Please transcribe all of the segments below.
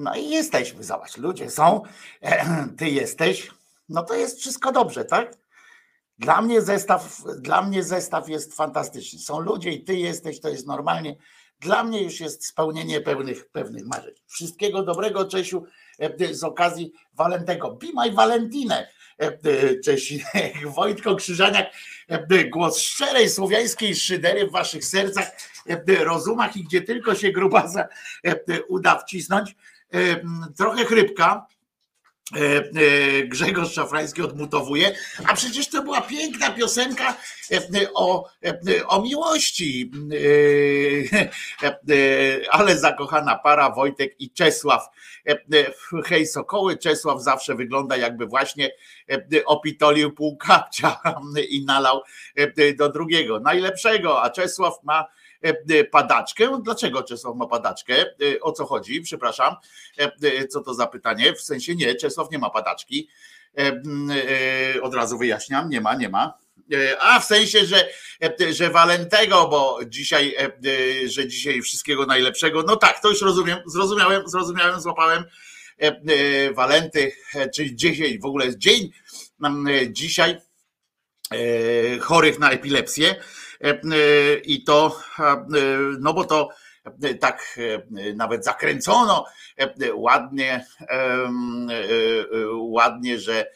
No i jesteśmy, zobacz, ludzie są, ty jesteś, no to jest wszystko dobrze, tak? Dla mnie zestaw, dla mnie zestaw jest fantastyczny. Są ludzie i ty jesteś, to jest normalnie. Dla mnie już jest spełnienie pewnych, pewnych marzeń. Wszystkiego dobrego, Czesiu, e, z okazji Walentego. Be my Valentine, Czesi. Wojtko Krzyżaniak, e, głos szczerej słowiańskiej szydery w waszych sercach, e, rozumach i gdzie tylko się grubasa uda wcisnąć. Trochę chrypka, E, e, Grzegorz Szafrański odmutowuje, a przecież to była piękna piosenka e, o, o miłości. Ale zakochana para Wojtek i Czesław. Hej Sokoły, Czesław zawsze wygląda jakby właśnie opitolił pół kapcia i nalał do drugiego, najlepszego, a Czesław ma padaczkę. Dlaczego Czesław ma padaczkę? E, o co chodzi? Przepraszam. Co to za pytanie? W sensie nie, Czesław nie ma padaczki. Od razu wyjaśniam, nie ma, nie ma. A w sensie, że, że Walentego, bo dzisiaj, że dzisiaj wszystkiego najlepszego. No tak, to już rozumiem, zrozumiałem, zrozumiałem, złapałem. Walenty, czyli dzisiaj w ogóle jest dzień dzisiaj chorych na epilepsję. E, e, i to, e, no bo to tak nawet zakręcono ładnie, ładnie, że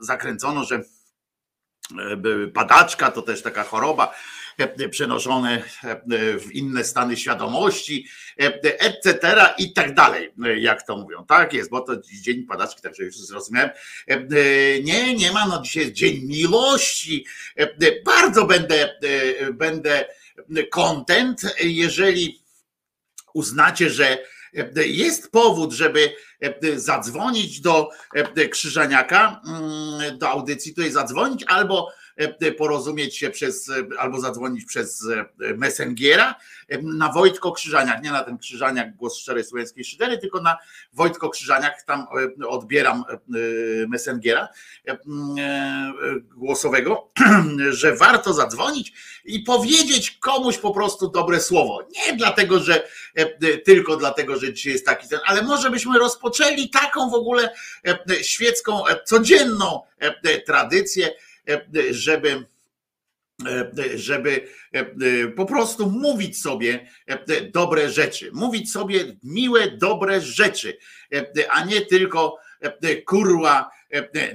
zakręcono, że padaczka to też taka choroba przenoszone w inne stany świadomości, etc. i tak dalej, jak to mówią. Tak jest, bo to dzień padaczki, także już zrozumiałem. Nie, nie ma, no dzisiaj jest dzień miłości. Bardzo będę, będę content, jeżeli uznacie, że jest powód, żeby zadzwonić do Krzyżaniaka, mm, do audycji, tutaj zadzwonić albo E, porozumieć się przez, e, albo zadzwonić przez e, Messengera na Wojtko Krzyżaniak, nie na ten Krzyżaniak głos szczerej słowiańskiej szydery, tylko na Wojtko Krzyżaniak, tam odbieram Messengera głosowego, że warto zadzwonić i powiedzieć komuś po prostu dobre słowo. Nie dlatego, że tylko dlatego, że dzisiaj jest taki ten, ale może byśmy rozpoczęli taką w ogóle świecką, codzienną tradycję, żeby żeby po prostu mówić sobie dobre rzeczy, mówić sobie miłe, dobre rzeczy, a nie tylko kurła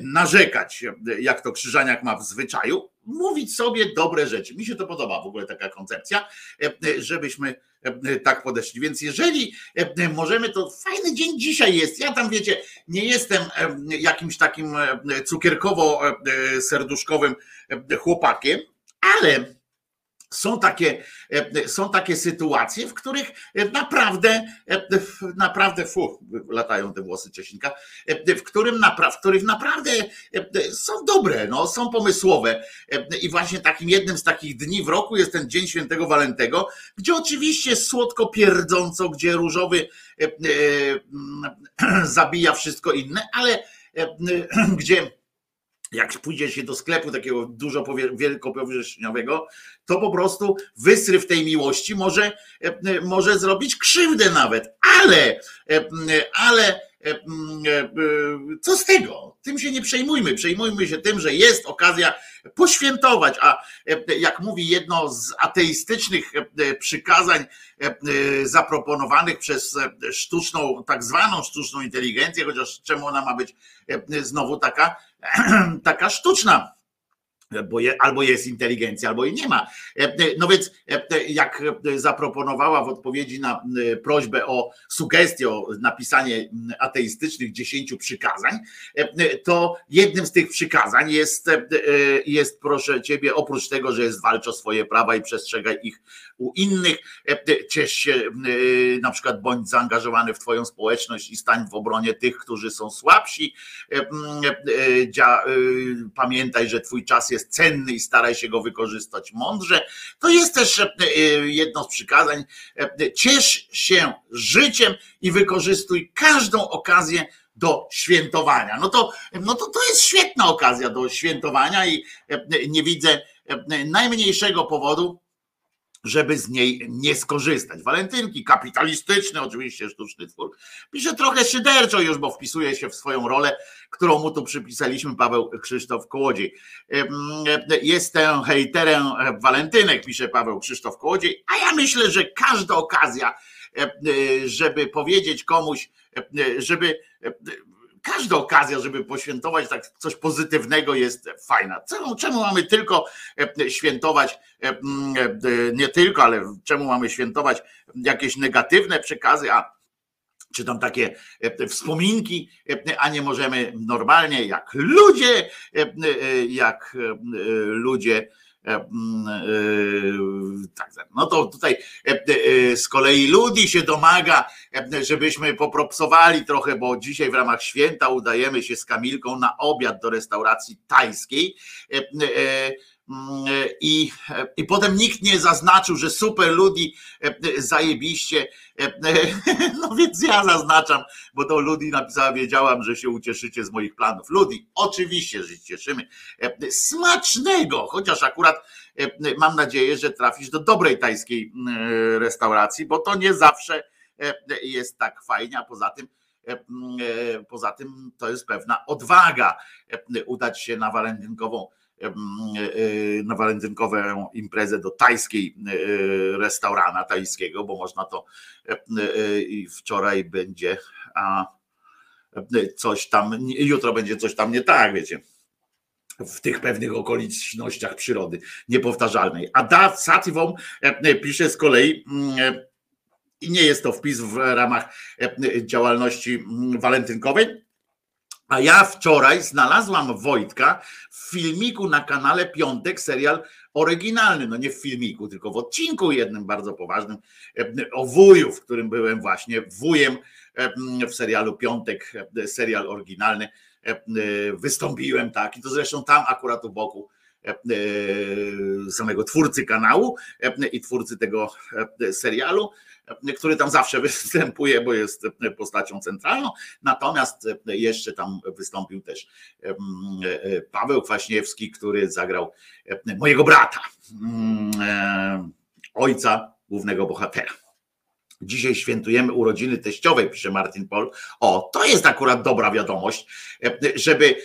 narzekać, jak to Krzyżaniak ma w zwyczaju, mówić sobie dobre rzeczy. Mi się to podoba w ogóle taka koncepcja, żebyśmy tak podeszli. Więc jeżeli możemy, to fajny dzień dzisiaj jest. Ja tam wiecie, nie jestem jakimś takim cukierkowo-serduszkowym chłopakiem, ale są takie, e, są takie sytuacje, w których naprawdę, e, naprawdę, fu, latają te włosy Ciesinka, e, w, którym w których naprawdę są dobre, no, są pomysłowe. I właśnie takim jednym z takich dni w roku jest ten Dzień Świętego Walentego, gdzie oczywiście słodko pierdząco, gdzie różowy zabija wszystko inne, ale gdzie jak pójdzie się do sklepu takiego dużo wielkopowierzchniowego, to po prostu wysryw tej miłości może, e, może zrobić krzywdę nawet, ale, e, ale E, co z tego? Tym się nie przejmujmy. Przejmujmy się tym, że jest okazja poświętować, a jak mówi jedno z ateistycznych przykazań zaproponowanych przez sztuczną, tak zwaną sztuczną inteligencję, chociaż czemu ona ma być znowu taka, taka sztuczna? Bo je, albo jest inteligencja, albo jej nie ma. E, e, no więc e, jak zaproponowała w odpowiedzi na prośbę o sugestię, o napisanie ateistycznych dziesięciu przykazań, to jednym z tych przykazań jest, jest proszę ciebie, oprócz tego, że jest walcz o swoje prawa i przestrzegaj ich u innych, ciesz się, na przykład bądź zaangażowany w twoją społeczność i stań w obronie tych, którzy są słabsi. Pamiętaj, że twój czas jest jest cenny i staraj się go wykorzystać mądrze. To jest też e, jedno z przykazań. E, ciesz się życiem i wykorzystuj każdą okazję do świętowania. No to, no to to jest świetna okazja do świętowania i e, nie widzę najmniejszego powodu, żeby z niej nie skorzystać. Walentynki, kapitalistyczny oczywiście sztuczny twór, pisze trochę szyderczo już, bo wpisuje się w swoją rolę, którą mu tu przypisaliśmy, Paweł Krzysztof Kołodziej. Jestem hejterem walentynek, pisze Paweł Krzysztof Kołodziej, a ja myślę, że każda okazja, żeby powiedzieć komuś, żeby każda okazja, żeby poświętować tak coś pozytywnego jest fajna. Czemu, czemu mamy tylko e, świętować, e, e, nie tylko, ale czemu mamy świętować jakieś negatywne przekazy, a czy tam takie wspominki, a nie możemy normalnie jak ludzie, jak ludzie E, mm, e, tak, tak, no to tutaj e, z kolei ludzi się domaga, żebyśmy popropsowali trochę, bo dzisiaj w ramach święta udajemy się z Kamilką na obiad do restauracji tajskiej i, i potem nikt nie zaznaczył, że super ludzi zajebiście. No więc ja zaznaczam, bo to Ludi napisała, wiedziałam, że się ucieszycie z moich planów. Ludi, oczywiście, że się cieszymy. Smacznego, chociaż akurat mam nadzieję, że trafisz do dobrej tajskiej restauracji, bo to nie zawsze jest tak fajnie, a poza tym poza tym to jest pewna odwaga udać się na walentynkową E, e, na walentynkową imprezę do tajskiej e, restaurana tajskiego, bo można to i wczoraj będzie a coś tam, jutro będzie coś tam nie tak, wiecie w tych pewnych okolicznościach przyrody niepowtarzalnej. A Da Sativą pisze z kolei, i nie jest to wpis w ramach działalności walentynkowej, a ja wczoraj znalazłam Wojtka w filmiku na kanale Piątek, serial oryginalny. No nie w filmiku, tylko w odcinku jednym bardzo poważnym e, o wuju, w którym byłem właśnie wujem e, w serialu Piątek, e, serial oryginalny. Wystąpiłem tak i to zresztą tam akurat u boku samego twórcy kanału i twórcy tego serialu który tam zawsze występuje, bo jest postacią centralną. Natomiast jeszcze tam wystąpił też Paweł Kwaśniewski, który zagrał mojego brata, ojca głównego bohatera. Dzisiaj świętujemy urodziny teściowej, pisze Martin Pol. O, to jest akurat dobra wiadomość, żeby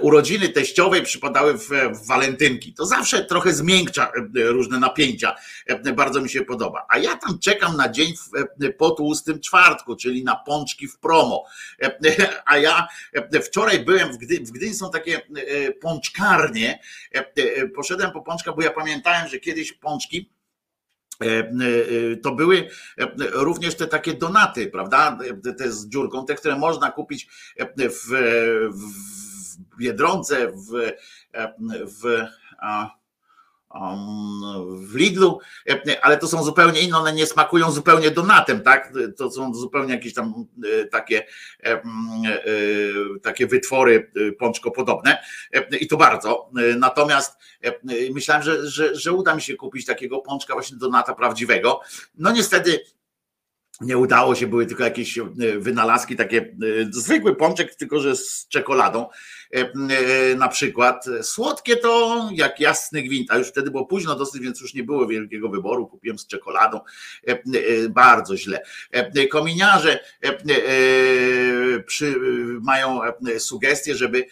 urodziny teściowej przypadały w, walentynki. To zawsze trochę zmiękcza różne napięcia. Bardzo mi się podoba. A ja tam czekam na dzień po tłustym czwartku, czyli na pączki w promo. A ja wczoraj byłem w Gdyni, w Gdyni są takie pączkarnie. Poszedłem po pączka, bo ja pamiętałem, że kiedyś pączki E, e, to były e, również te takie donaty, prawda? Te z dziurką, te, które można kupić w, w Biedronce, w, w, w Lidlu, ale to są zupełnie inne, one nie smakują zupełnie donatem, tak? To są zupełnie jakieś tam takie, takie wytwory pączko podobne i to bardzo. Natomiast myślałem, że, że, że uda mi się kupić takiego pączka właśnie donata prawdziwego. No niestety nie udało się, były tylko jakieś wynalazki, takie zwykły pączek, tylko że z czekoladą. E, e, na przykład. Słodkie to jak jasny gwint, a już wtedy było późno dosyć, więc już nie było wielkiego wyboru. Kupiłem z czekoladą. E, bardzo źle. Kominiarze przy, mają sugestie, żeby,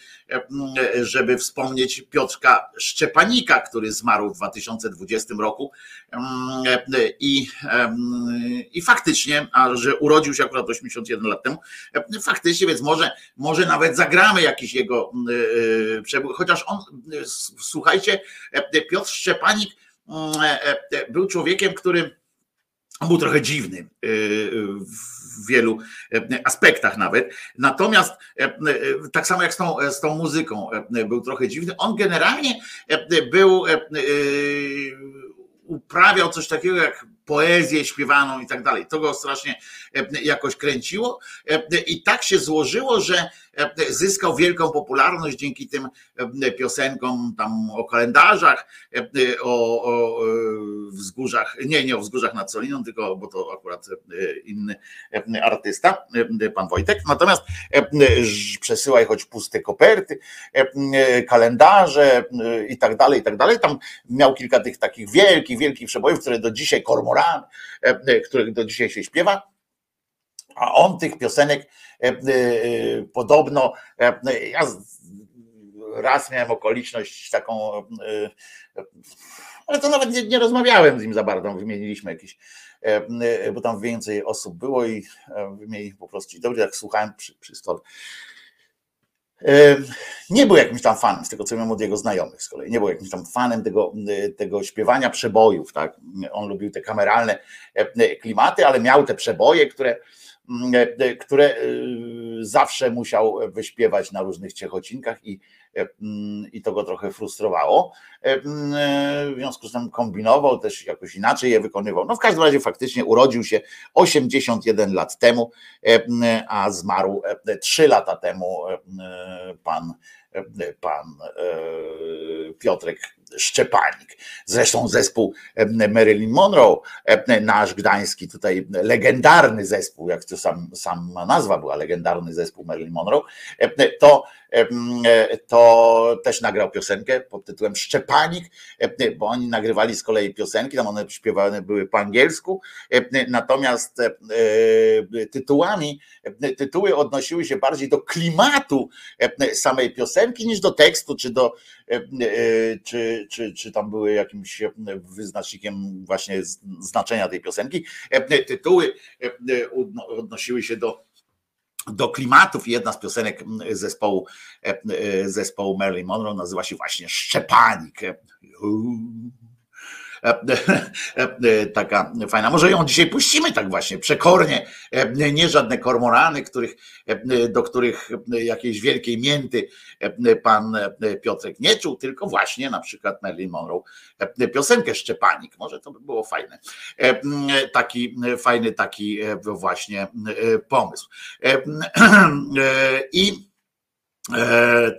żeby wspomnieć Piotrka Szczepanika, który zmarł w 2020 roku i, i faktycznie, a że urodził się akurat 81 lat temu, faktycznie, więc może, może nawet zagramy jakiś jego Chociaż on, słuchajcie, Piotr Szczepanik był człowiekiem, który był trochę dziwny w wielu aspektach nawet. Natomiast tak samo jak z tą, z tą muzyką był trochę dziwny. On generalnie był uprawiał coś takiego jak poezję śpiewaną i tak dalej. To go strasznie jakoś kręciło. I tak się złożyło, że zyskał wielką popularność dzięki tym piosenkom tam o kalendarzach, o, o wzgórzach, nie, nie o wzgórzach nad Soliną, tylko, bo to akurat inny artysta, pan Wojtek. Natomiast przesyłaj choć puste koperty, kalendarze i tak dalej, i tak dalej. Tam miał kilka tych takich wielkich, wielkich przebojów, które do dzisiaj Kormoran, których do dzisiaj się śpiewa. A on tych piosenek podobno, ja raz miałem okoliczność taką, ale to nawet nie, nie rozmawiałem z nim za bardzo, wymieniliśmy jakieś, bo tam więcej osób było i wymieniliśmy po prostu dobry, jak słuchałem przy, przy stole. Nie był jakimś tam fanem, z tego co wiem od jego znajomych z kolei, nie był jakimś tam fanem tego, tego śpiewania przebojów, tak? On lubił te kameralne klimaty, ale miał te przeboje, które, które zawsze musiał wyśpiewać na różnych ciechocinkach i i to go trochę frustrowało. Mm, w związku z tym kombinował, też jakoś inaczej je wykonywał. No w każdym razie faktycznie urodził się 81 lat temu, a zmarł 3 lata temu pan, pan Piotrek Szczepanik. Zresztą zespół Marilyn Monroe, nasz gdański tutaj legendarny zespół, jak to sam, sama nazwa była, legendarny zespół Marilyn Monroe, to to też nagrał piosenkę pod tytułem Szczepanik, bo oni nagrywali z kolei piosenki, tam one śpiewane były po angielsku, natomiast tytułami, tytuły odnosiły się bardziej do klimatu samej piosenki niż do tekstu, czy do czy, czy, czy tam były jakimś wyznacznikiem właśnie znaczenia tej piosenki. Tytuły odnosiły się do do klimatów jedna z piosenek zespołu, e, e, zespołu Marilyn Monroe nazywa się właśnie Szczepanik. E, taka fajna. Może ją dzisiaj puścimy tak właśnie, przekornie, nie żadne kormorany, których, do których jakiejś wielkiej mięty pan Piotrek nie czuł, tylko właśnie na przykład Marilyn Monroe piosenkę Szczepanik. Może to by było fajne. Taki fajny taki właśnie pomysł. I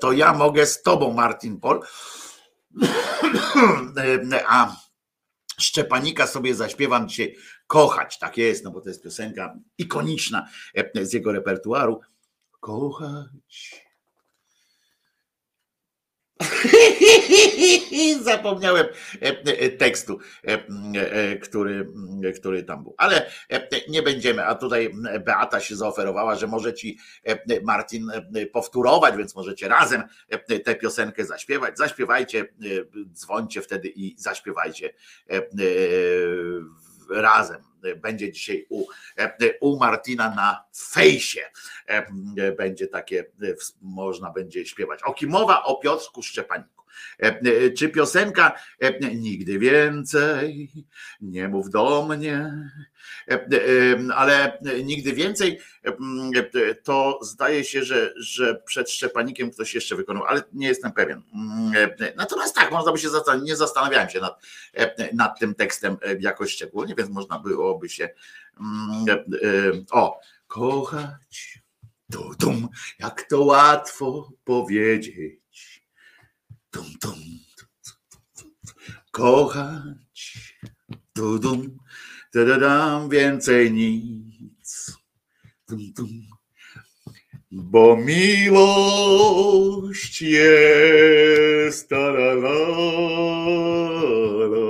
to ja mogę z tobą, Martin Pol, a Szczepanika sobie zaśpiewam dzisiaj kochać, tak jest, no bo to jest piosenka ikoniczna z jego repertuaru. Kochać Zapomniałem e, e, tekstu, e, który, który tam był. Ale nie będziemy, a tutaj Beata się zaoferowała, że może ci Martin powtórować, więc możecie razem tę piosenkę zaśpiewać. Zaśpiewajcie, dzwońcie wtedy i zaśpiewajcie razem będzie dzisiaj u, u Martina na fejsie. Będzie takie, można będzie śpiewać. O kim mowa? O Piotrku Szczepaniku. Czy piosenka Nigdy więcej nie mów do mnie, ale nigdy więcej to zdaje się, że, że przed Szczepanikiem ktoś jeszcze wykonał, ale nie jestem pewien. Natomiast tak, można by się zastanowić, nie zastanawiałem się nad, nad tym tekstem jakoś szczególnie, więc można byłoby się o, kochać, dum, jak to łatwo powiedzieć. Dum, dum, kochać, dum, dum, dam więcej nic. Dum, dum. Bo miłość jest ta la la la,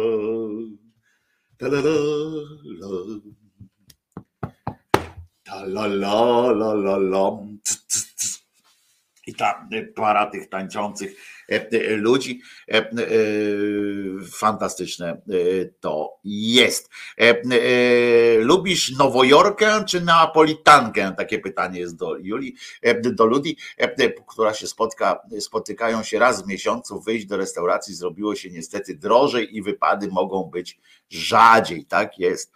ta la la la, ta la la la la la, i ta para tych tańczących ludzi. E, fantastyczne to jest. Lubisz Nowojorkę czy Neapolitankę? Takie pytanie jest do Julii, do ludzi, która się spotka, spotykają się raz w miesiącu, wyjść do restauracji zrobiło się niestety drożej i wypady mogą być rzadziej, tak jest.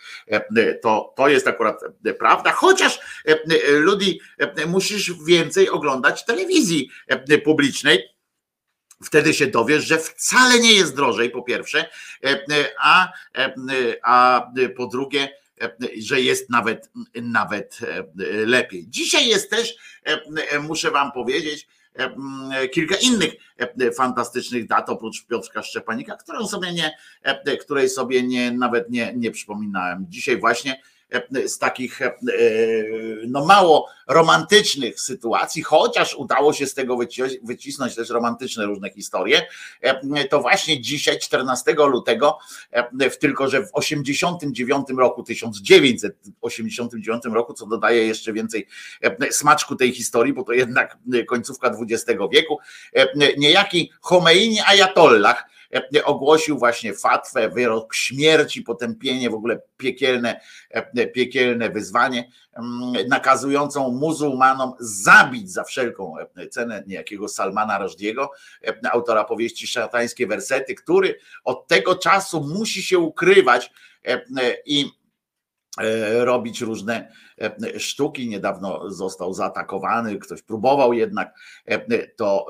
To, to jest akurat prawda, chociaż ludzi musisz więcej oglądać telewizji publicznej Wtedy się dowiesz, że wcale nie jest drożej, po pierwsze, e, e, a, e, a po drugie, że jest nawet, nawet lepiej. Dzisiaj jest też, muszę Wam powiedzieć, kilka innych fantastycznych dat oprócz Piotrka Szczepanika, którą sobie nie, której sobie nie, nawet nie, nie przypominałem. Dzisiaj właśnie z takich no mało romantycznych sytuacji, chociaż udało się z tego wycisnąć też romantyczne różne historie, to właśnie dzisiaj, 14 lutego, w tylko że w 89 roku, 1989 roku, co dodaje jeszcze więcej smaczku tej historii, bo to jednak końcówka XX wieku, niejaki Homeini Ayatollah E, ogłosił właśnie fatwę, wyrok śmierci, potępienie, w ogóle piekielne, e, piekielne wyzwanie, mm, nakazującą muzułmanom zabić za wszelką e, cenę niejakiego Salmana Rożdiego, autora powieści Szatańskie Wersety, który od tego czasu musi się ukrywać i E, robić różne e, sztuki. Niedawno został zaatakowany, ktoś próbował jednak e, to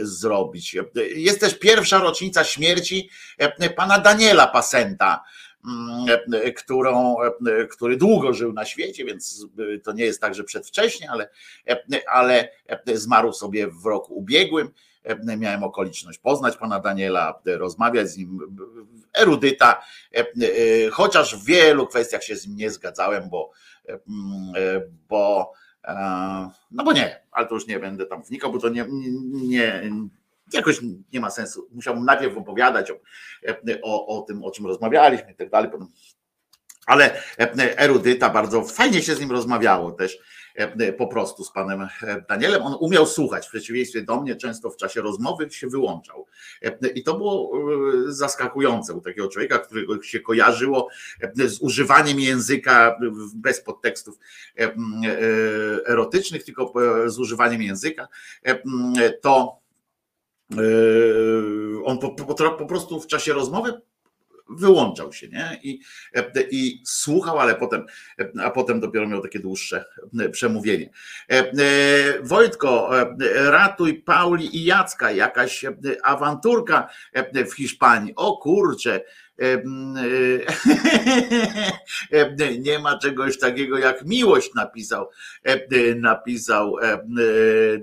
zrobić. Jest też pierwsza rocznica śmierci pana Daniela Pasenta, mm, którą, który długo żył na świecie, więc to nie jest tak, że przedwcześnie, ale, ale zmarł sobie w roku ubiegłym. Miałem okoliczność poznać pana Daniela, rozmawiać z nim. Erudyta, chociaż w wielu kwestiach się z nim nie zgadzałem, bo, bo no bo nie, ale to już nie będę tam wnikał, bo to nie, nie, jakoś nie ma sensu. Musiałbym najpierw opowiadać o, o, o tym, o czym rozmawialiśmy i tak dalej. Ale erudyta bardzo fajnie się z nim rozmawiało też E, po prostu z panem e, Danielem. On umiał słuchać, w przeciwieństwie do mnie, często w czasie rozmowy się wyłączał. E, I to było zaskakujące u takiego człowieka, którego się kojarzyło z używaniem języka bez podtekstów erotycznych, tylko z używaniem języka. To on po, po, po prostu w czasie rozmowy wyłączał się, nie? I, i słuchał, ale potem, a potem dopiero miał takie dłuższe przemówienie. Wojtko, ratuj Pauli i Jacka, jakaś awanturka w Hiszpanii. O kurcze, nie ma czegoś takiego jak miłość, napisał, napisał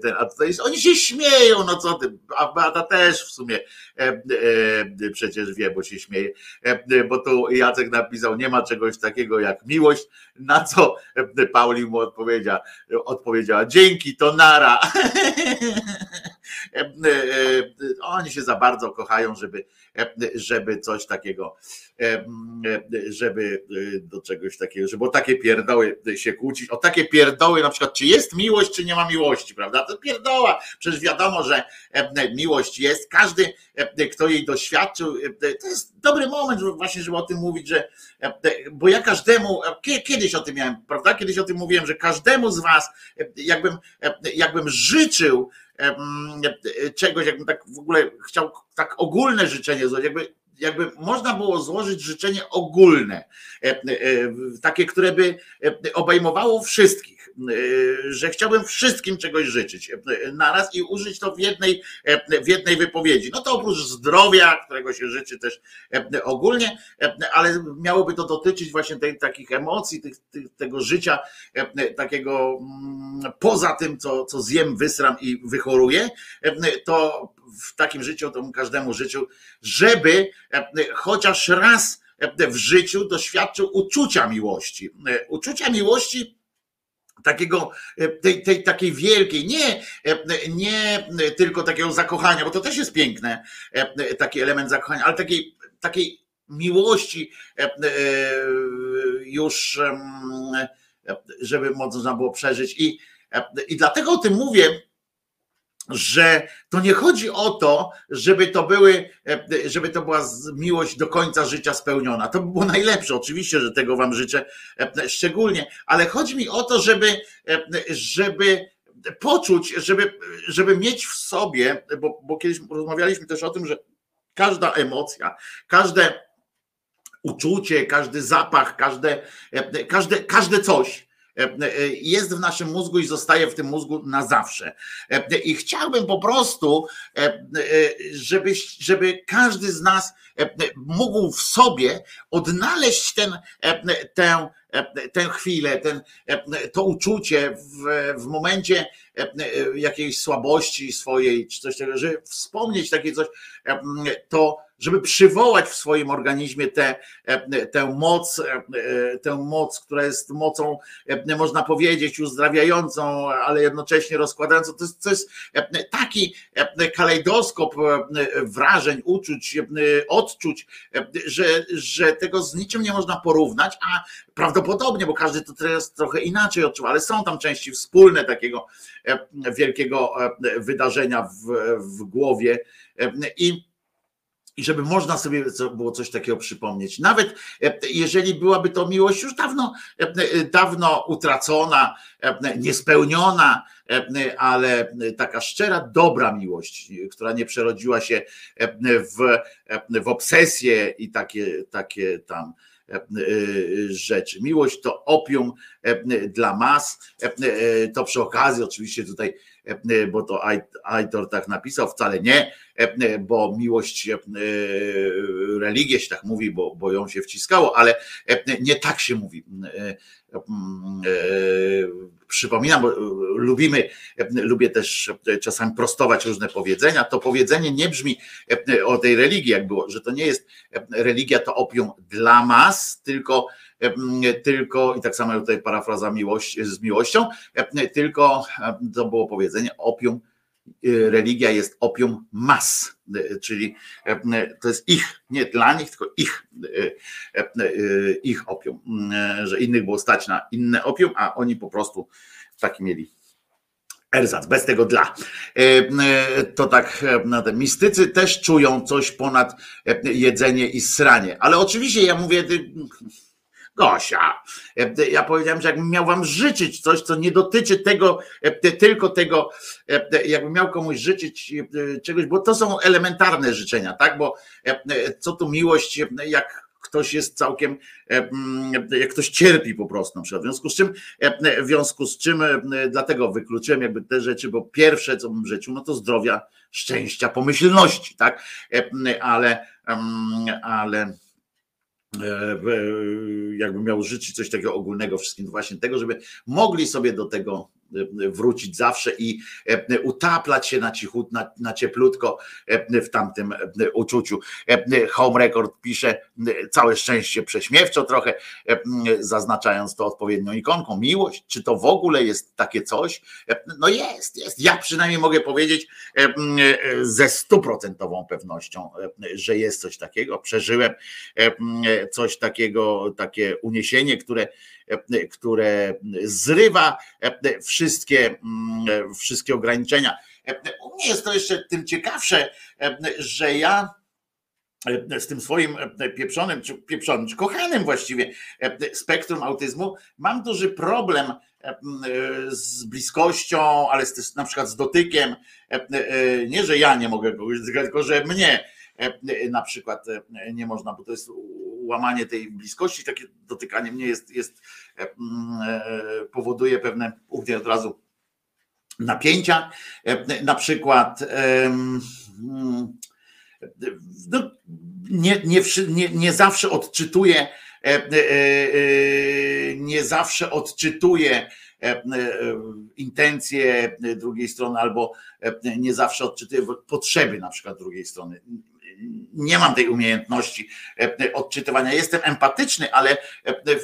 ten, a tutaj oni się śmieją, no co ty, a Beata też w sumie przecież wie, bo się śmieje, bo tu Jacek napisał, nie ma czegoś takiego jak miłość, na co Pauli mu odpowiedziała, odpowiedziała dzięki, to nara. Oni się za bardzo kochają, żeby, żeby coś takiego, żeby do czegoś takiego, żeby o takie pierdoły się kłócić, o takie pierdoły na przykład, czy jest miłość, czy nie ma miłości, prawda? To pierdoła. Przecież wiadomo, że miłość jest. Każdy, kto jej doświadczył, to jest dobry moment właśnie, żeby o tym mówić, że bo ja każdemu, kiedyś o tym miałem, prawda? Kiedyś o tym mówiłem, że każdemu z was, jakbym, jakbym życzył, czegoś, jakbym tak w ogóle chciał tak ogólne życzenie złożyć, jakby, jakby można było złożyć życzenie ogólne, takie, które by obejmowało wszystkich że chciałbym wszystkim czegoś życzyć naraz i użyć to w jednej, w jednej wypowiedzi. No to oprócz zdrowia, którego się życzy też ogólnie, ale miałoby to dotyczyć właśnie tej, takich emocji, tych, tego życia takiego mm, poza tym, co, co zjem, wysram i wychoruję, to w takim życiu, to każdemu życiu, żeby chociaż raz w życiu doświadczył uczucia miłości. Uczucia miłości takiego, e, tej, tej takiej wielkiej, nie, e, nie tylko takiego zakochania, bo to też jest piękne, e, taki element zakochania, ale takiej, takiej miłości już, żeby można było przeżyć. I, i dlatego o tym mówię, że to nie chodzi o to, żeby to były, żeby to była miłość do końca życia spełniona. To by było najlepsze. Oczywiście, że tego wam życzę szczególnie, ale chodzi mi o to, żeby, żeby poczuć, żeby, żeby mieć w sobie, bo, bo kiedyś rozmawialiśmy też o tym, że każda emocja, każde uczucie, każdy zapach, każde, każde, każde coś E, e, jest w naszym mózgu i zostaje w tym mózgu na zawsze. E, I chciałbym po prostu, żeby, żeby każdy z nas mógł w sobie odnaleźć ten, tę tę chwilę, ten, to uczucie w, w momencie jakiejś słabości swojej, czy coś takiego, żeby wspomnieć takie coś, to żeby przywołać w swoim organizmie tę, e, tę moc, e, e, tę moc, która jest mocą, można powiedzieć, uzdrawiającą, ale jednocześnie rozkładającą. To jest, to jest taki kalejdoskop wrażeń, uczuć, odczuć, że, że tego z niczym nie można porównać, a prawdopodobnie, bo każdy to teraz trochę inaczej odczuwa, ale są tam części wspólne takiego wielkiego wydarzenia w, w głowie i i żeby można sobie było coś takiego przypomnieć. Nawet e, jeżeli byłaby to miłość już dawno, e, e, dawno utracona, niespełniona, ale taka szczera, dobra miłość, która nie przerodziła się w, w obsesję i takie, takie tam rzeczy. Miłość to opium dla mas. To przy okazji, oczywiście tutaj bo to Aitor tak napisał, wcale nie, e, bo miłość, e, religia się tak mówi, bo, bo ją się wciskało, ale nie tak się mówi. Przypominam, bo lubimy, lubię też czasami prostować różne powiedzenia. To powiedzenie nie brzmi o tej religii, jak było, że to nie jest religia, to opium dla mas, tylko tylko, i tak samo tutaj parafraza miłość, z miłością, tylko to było powiedzenie, opium, religia jest opium mas, czyli to jest ich, nie dla nich, tylko ich, ich opium, że innych było stać na inne opium, a oni po prostu taki mieli Erzac, bez tego dla. To tak, mistycy też czują coś ponad jedzenie i sranie, ale oczywiście ja mówię, Gosia, e, ja powiedziałem, że jakbym miał wam życzyć coś, co nie dotyczy tego, e, tylko tego, e, jakbym miał komuś życzyć czegoś, bo to są elementarne życzenia, tak? Bo co tu miłość, jak ktoś jest całkiem, jak ktoś cierpi po prostu na przykład. W związku z czym, w związku z czym, dlatego wykluczyłem jakby te rzeczy, bo pierwsze, co bym życzył, no to zdrowia, szczęścia, pomyślności, tak? Ale, ale E, jakby miał życzyć coś takiego ogólnego wszystkim, właśnie tego, żeby mogli sobie do tego wrócić zawsze i e, utaplać się na cichut, na, na cieplutko e, w tamtym e, uczuciu. Home Record pisze całe szczęście prześmiewczo trochę, zaznaczając to odpowiednią ikonką. Miłość, czy to w ogóle jest takie coś? No jest, jest. Ja przynajmniej mogę powiedzieć ze stuprocentową pewnością, że jest coś takiego. Przeżyłem coś takiego, takie uniesienie, które które zrywa wszystkie, wszystkie ograniczenia. U mnie jest to jeszcze tym ciekawsze, że ja z tym swoim pieprzonym, czy pieprzonym, czy kochanym właściwie spektrum autyzmu, mam duży problem z bliskością, ale z, na przykład z dotykiem. Nie, że ja nie mogę kogoś dotykać, tylko że mnie na przykład nie można, bo to jest łamanie tej bliskości, takie dotykanie mnie jest, jest e, e, powoduje pewne u od razu napięcia. E, na przykład no, nie, nie, nie, nie zawsze odczytuję nie zawsze odczytuję intencje drugiej strony albo nie zawsze odczytuję potrzeby na przykład drugiej strony nie mam tej umiejętności e, odczytywania. Jestem empatyczny, ale e,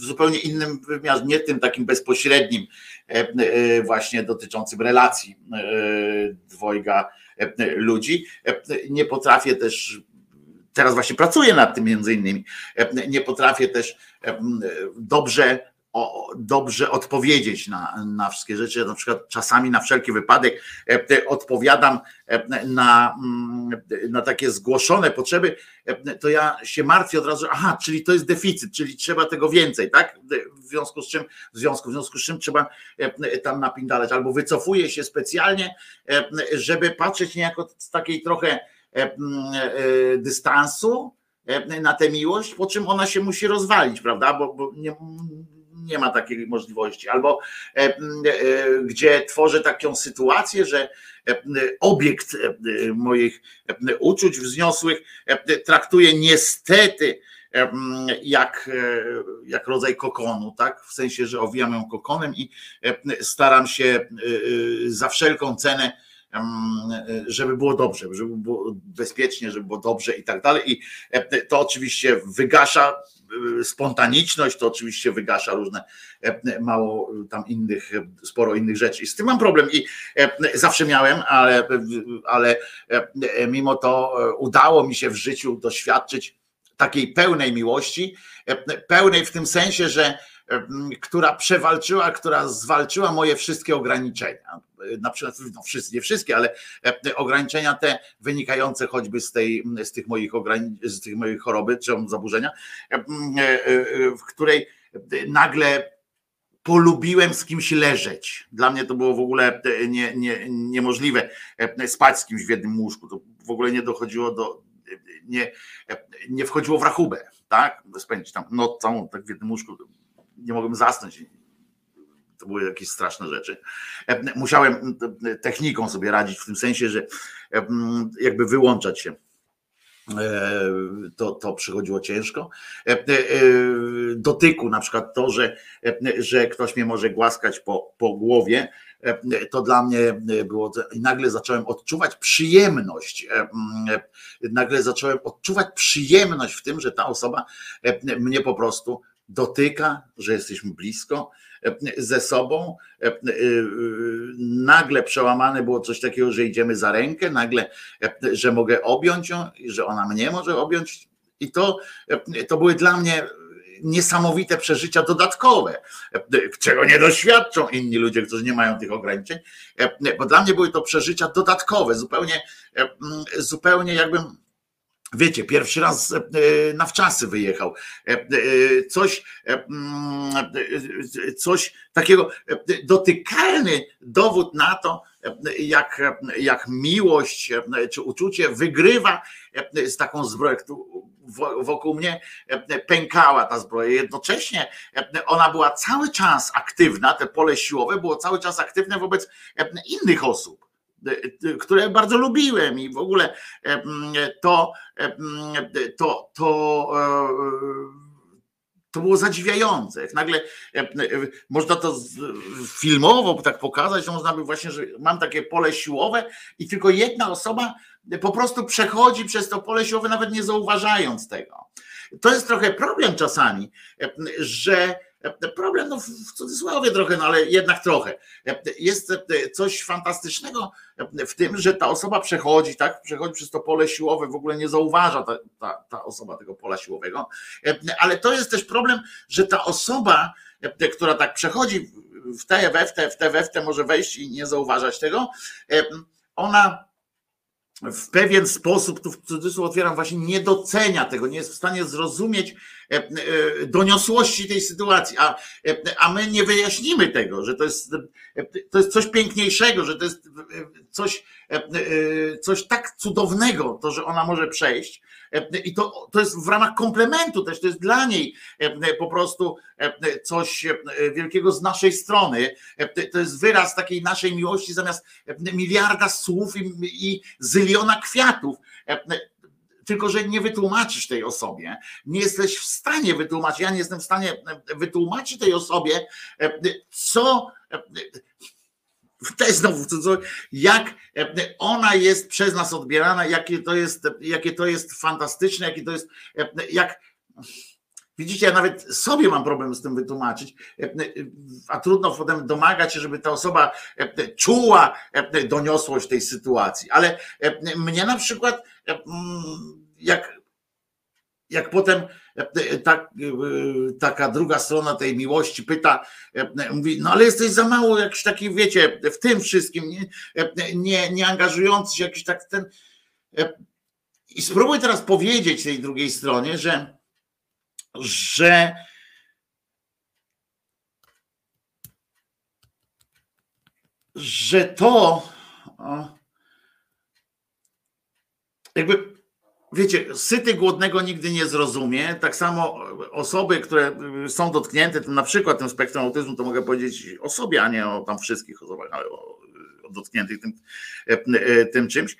w zupełnie innym wymiarze, nie tym takim bezpośrednim, e, właśnie dotyczącym relacji dwojga ludzi. Nie potrafię też teraz właśnie pracuję nad tym między innymi. Nie potrafię też dobrze dobrze odpowiedzieć na, na wszystkie rzeczy. Na przykład czasami na wszelki wypadek e, odpowiadam e, na, mm, na takie zgłoszone potrzeby, e, to ja się martwię od razu, aha, czyli to jest deficyt, czyli trzeba tego więcej, tak? W związku z czym, w związku, w związku z czym trzeba tam napindalać, albo wycofuję się specjalnie, żeby patrzeć niejako z takiej trochę dystansu na tę miłość, po czym ona się musi rozwalić, prawda? Bo, bo nie, nie ma takiej możliwości. Albo e, e, gdzie tworzę taką sytuację, że e, obiekt moich uczuć wzniosłych traktuje niestety jak, jak rodzaj kokonu, tak? W sensie, że owijam ją kokonem i staram się za wszelką cenę żeby było dobrze, żeby było bezpiecznie, żeby było dobrze i tak dalej. I to oczywiście wygasza spontaniczność, to oczywiście wygasza różne mało tam innych, sporo innych rzeczy. I z tym mam problem i zawsze miałem, ale, ale mimo to udało mi się w życiu doświadczyć takiej pełnej miłości, pełnej w tym sensie, że która przewalczyła, która zwalczyła moje wszystkie ograniczenia. Na przykład, no wszystkie, nie wszystkie, ale ograniczenia te wynikające choćby z, tej, z, tych, moich z tych moich choroby czy zaburzenia, w której nagle polubiłem z kimś leżeć. Dla mnie to było w ogóle nie, nie, niemożliwe spać z kimś w jednym łóżku. To w ogóle nie dochodziło do, nie, nie wchodziło w rachubę, tak? Spędzić tam noc całą tak w jednym łóżku nie mogłem zasnąć. To były jakieś straszne rzeczy. Musiałem techniką sobie radzić w tym sensie, że jakby wyłączać się. To, to przychodziło ciężko. Dotyku, na przykład to, że, że ktoś mnie może głaskać po, po głowie, to dla mnie było. I nagle zacząłem odczuwać przyjemność. Nagle zacząłem odczuwać przyjemność w tym, że ta osoba mnie po prostu dotyka, że jesteśmy blisko e, ze sobą. E, e, nagle przełamane było coś takiego, że idziemy za rękę, nagle, że mogę objąć ją, że ona mnie może objąć. I to, to były dla mnie niesamowite przeżycia dodatkowe, czego nie doświadczą inni ludzie, którzy nie mają tych ograniczeń, bo dla mnie były to przeżycia dodatkowe, zupełnie, zupełnie jakbym Wiecie, pierwszy raz e, na wczasy wyjechał. E, e, coś, mm, coś takiego, dotykalny dowód na to, jak, jak miłość czy uczucie wygrywa z taką zbroją. Wokół mnie pękała ta zbroja. Jednocześnie ona była cały czas aktywna, te pole siłowe było cały czas aktywne wobec innych osób które bardzo lubiłem i w ogóle to, to, to, e, to było zadziwiające. Jak nagle można to filmowo tak pokazać, to można by właśnie, że mam takie pole siłowe i tylko jedna osoba po prostu przechodzi przez to pole siłowe, nawet nie zauważając tego. To jest trochę problem czasami, że Problem, no w cudzysłowie trochę, no ale jednak trochę. Jest coś fantastycznego w tym, że ta osoba przechodzi, tak, przechodzi przez to pole siłowe, w ogóle nie zauważa ta, ta, ta osoba tego pola siłowego, ale to jest też problem, że ta osoba, która tak przechodzi w te, we w te, w te, we w te może wejść i nie zauważać tego, ona w pewien sposób, tu w cudzysłów otwieram, właśnie nie docenia tego, nie jest w stanie zrozumieć e, e, doniosłości tej sytuacji, a, e, a my nie wyjaśnimy tego, że to jest, to jest coś piękniejszego, że to jest coś, coś tak cudownego, to, że ona może przejść, i to, to jest w ramach komplementu też, to jest dla niej po prostu coś wielkiego z naszej strony. To jest wyraz takiej naszej miłości zamiast miliarda słów i, i zyliona kwiatów tylko że nie wytłumaczysz tej osobie, nie jesteś w stanie wytłumaczyć, ja nie jestem w stanie wytłumaczyć tej osobie, co też znowu jak ona jest przez nas odbierana, jakie to jest, jakie to jest fantastyczne, jakie to jest, jak widzicie, ja nawet sobie mam problem z tym wytłumaczyć, a trudno potem domagać się, żeby ta osoba czuła doniosłość tej sytuacji, ale mnie na przykład jak jak potem e, taka druga strona tej miłości pyta, mówi, no ale jesteś za mało jakiś taki, wiecie, w tym wszystkim, nie, nie, nie angażujący się jakiś tak ten. I spróbuj teraz powiedzieć tej drugiej stronie, że, że że to jakby wiecie, syty głodnego nigdy nie zrozumie. Tak samo osoby, które są dotknięte na przykład tym spektrum autyzmu, to mogę powiedzieć o sobie, a nie o tam wszystkich osobach, ale o, dotkniętych tym, tym czymś.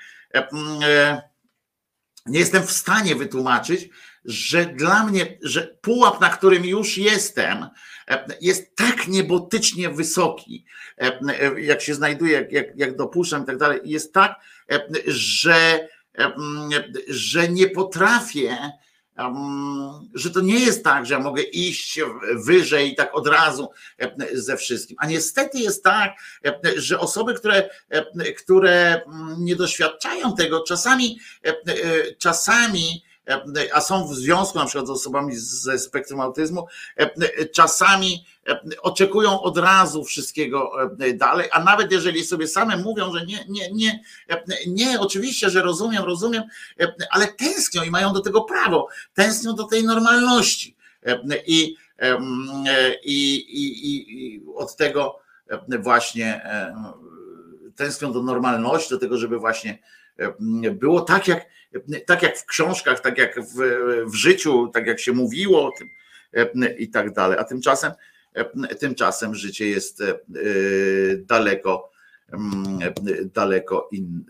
Nie jestem w stanie wytłumaczyć, że dla mnie, że pułap, na którym już jestem, jest tak niebotycznie wysoki, jak się znajduje, jak, jak, dopuszczam i tak dalej, jest tak, że, że nie potrafię że to nie jest tak, że ja mogę iść wyżej i tak od razu ze wszystkim. A niestety jest tak, że osoby, które, które nie doświadczają tego, czasami, czasami a są w związku na przykład z osobami ze spektrum autyzmu, czasami oczekują od razu wszystkiego dalej, a nawet jeżeli sobie same mówią, że nie, nie, nie, nie, oczywiście, że rozumiem, rozumiem, ale tęsknią i mają do tego prawo, tęsknią do tej normalności i, i, i, i od tego właśnie tęsknią do normalności, do tego, żeby właśnie było tak jak, tak jak w książkach, tak jak w, w życiu, tak jak się mówiło o tym i tak dalej. A tymczasem, tymczasem życie jest e, daleko, daleko in,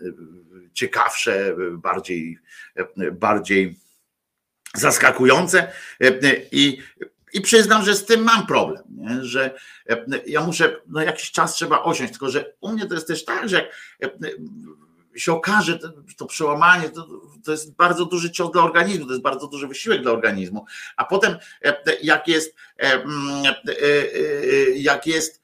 ciekawsze, bardziej, bardziej zaskakujące i, i przyznam, że z tym mam problem, nie? że ja muszę, no jakiś czas trzeba osiąść, tylko że u mnie to jest też tak, że się okaże, to, to przełamanie, to, to jest bardzo duży cios dla organizmu, to jest bardzo duży wysiłek dla organizmu. A potem, e, jak jest, e, mm, e, jak jest,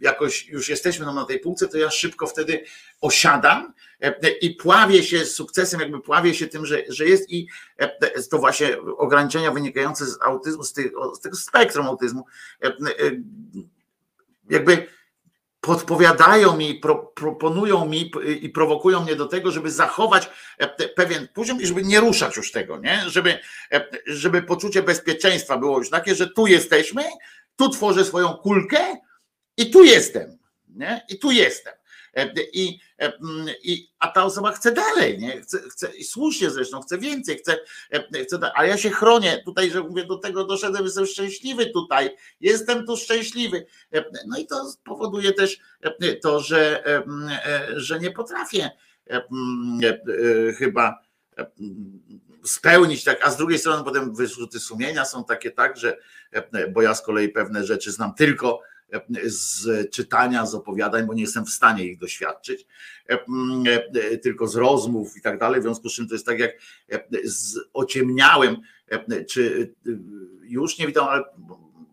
jakoś już jesteśmy na tej półce, to ja szybko wtedy osiadam i pławię się sukcesem, jakby pławię się tym, że, że jest i to właśnie ograniczenia wynikające z autyzmu, z tego spektrum autyzmu, jakby podpowiadają mi, pro, proponują mi i prowokują mnie do tego, żeby zachować e, pewien poziom i żeby nie ruszać już tego, nie? Żeby, e, żeby poczucie bezpieczeństwa było już takie, że tu jesteśmy, tu tworzę swoją kulkę i tu jestem, nie? I tu jestem. E, I, i, a ta osoba chce dalej, nie? Chce, chce, i słusznie zresztą, chce więcej, chce, e, chce ale ja się chronię tutaj, że mówię, do tego doszedłem, jestem szczęśliwy tutaj, jestem tu szczęśliwy. No i to powoduje też to, że, że nie potrafię chyba spełnić tak, a z drugiej strony potem wyrzuty sumienia są takie tak, że bo ja z kolei pewne rzeczy znam tylko z czytania, z opowiadań, bo nie jestem w stanie ich doświadczyć, tylko z rozmów i tak dalej. W związku z czym to jest tak jak z ociemniałym, czy już niewidomym, ale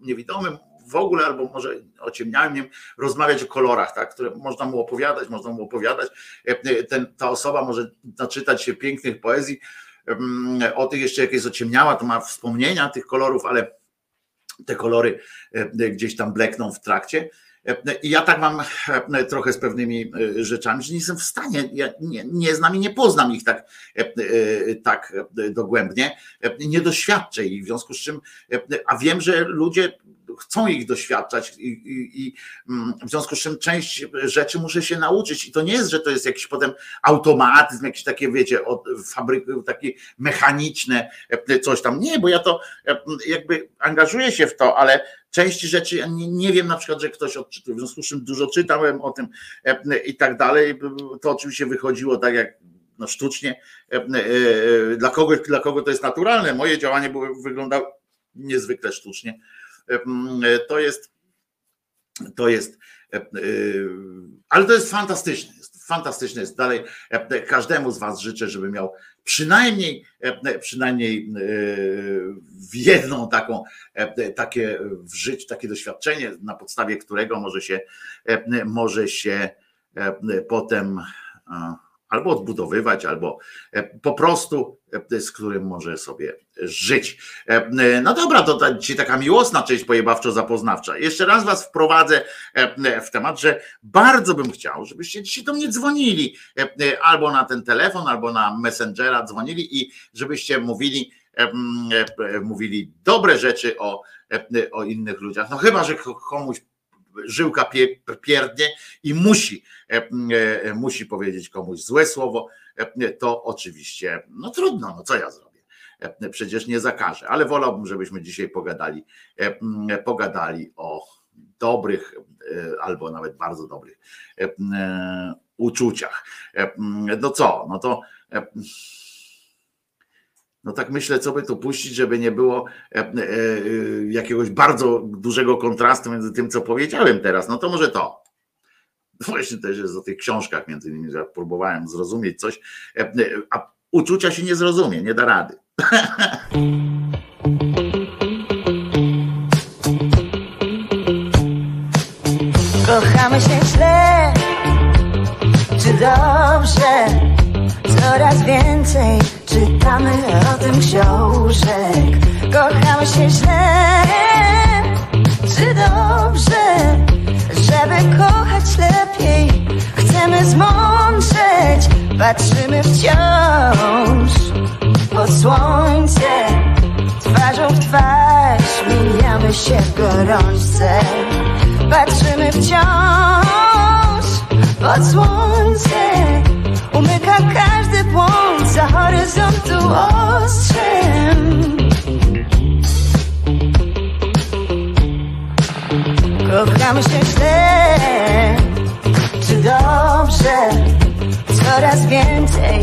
niewidomym w ogóle, albo może ociemniałym, nie rozmawiać o kolorach, tak, które można mu opowiadać, można mu opowiadać. Ten, ta osoba może naczytać się pięknych poezji, o tych jeszcze jakieś ociemniała, to ma wspomnienia tych kolorów, ale te kolory e, gdzieś tam blekną w trakcie. E, I ja tak mam e, trochę z pewnymi rzeczami, że nie jestem w stanie, ja nie, nie znam i nie poznam ich tak, tak dogłębnie, nie doświadczę ich, w związku z czym, a wiem, że ludzie chcą ich doświadczać i, i, i, mm, w związku z czym część rzeczy muszę się nauczyć. I to nie jest, że to jest jakiś potem automatyzm, jakieś takie wiecie, od fabryki, takie mechaniczne e, coś tam, nie, bo ja to e, jakby angażuję się w to, ale części rzeczy ja nie, nie wiem na przykład, że ktoś odczytuje, w związku z czym dużo czytałem o tym e, i tak dalej, to oczywiście wychodziło tak jak no sztucznie, dla kogoś, dla kogo to jest naturalne, moje działanie wyglądało niezwykle sztucznie, to jest, to jest, ale to jest fantastyczne, fantastyczne jest dalej. Każdemu z Was życzę, żeby miał przynajmniej, przynajmniej w jedną taką, takie w życiu, takie doświadczenie, na podstawie którego może się, może się potem albo odbudowywać, albo e, po prostu e, z którym może sobie żyć. E, no dobra, to dzisiaj taka miłosna część pojebawczo-zapoznawcza. Jeszcze raz was wprowadzę w temat, że bardzo bym chciał, żebyście dzisiaj do mnie dzwonili albo na ten telefon, albo na Messengera dzwonili i żebyście mówili, mówili dobre rzeczy o, o innych ludziach. No chyba, że komuś żyłka pierdnie i musi, e, e, musi powiedzieć komuś złe słowo, e, to oczywiście, no trudno, no co ja zrobię. Przecież nie zakażę, ale wolałbym, żebyśmy dzisiaj pogadali, pogadali o dobrych albo nawet bardzo dobrych uczuciach. No co, no to No tak myślę, co by tu puścić, żeby nie było e, e, e, jakiegoś bardzo dużego kontrastu między tym, co powiedziałem teraz. No to może to. Właśnie też jest o tych książkach, między innymi, że próbowałem zrozumieć coś, a uczucia się nie zrozumie, nie da rady. Kochamy się źle, czy dobrze? Coraz więcej czytamy o tym książek. Kochamy się źle. Czy dobrze Żeby kochać lepiej? Chcemy zmądrzeć. Patrzymy wciąż Pod słońce. Twarzą w twarz Mijamy się w gorączce. Patrzymy wciąż Pod słońce Umyka każdy błąd za horyzontu ostrzem. Kochamy się źle, czy dobrze? Coraz więcej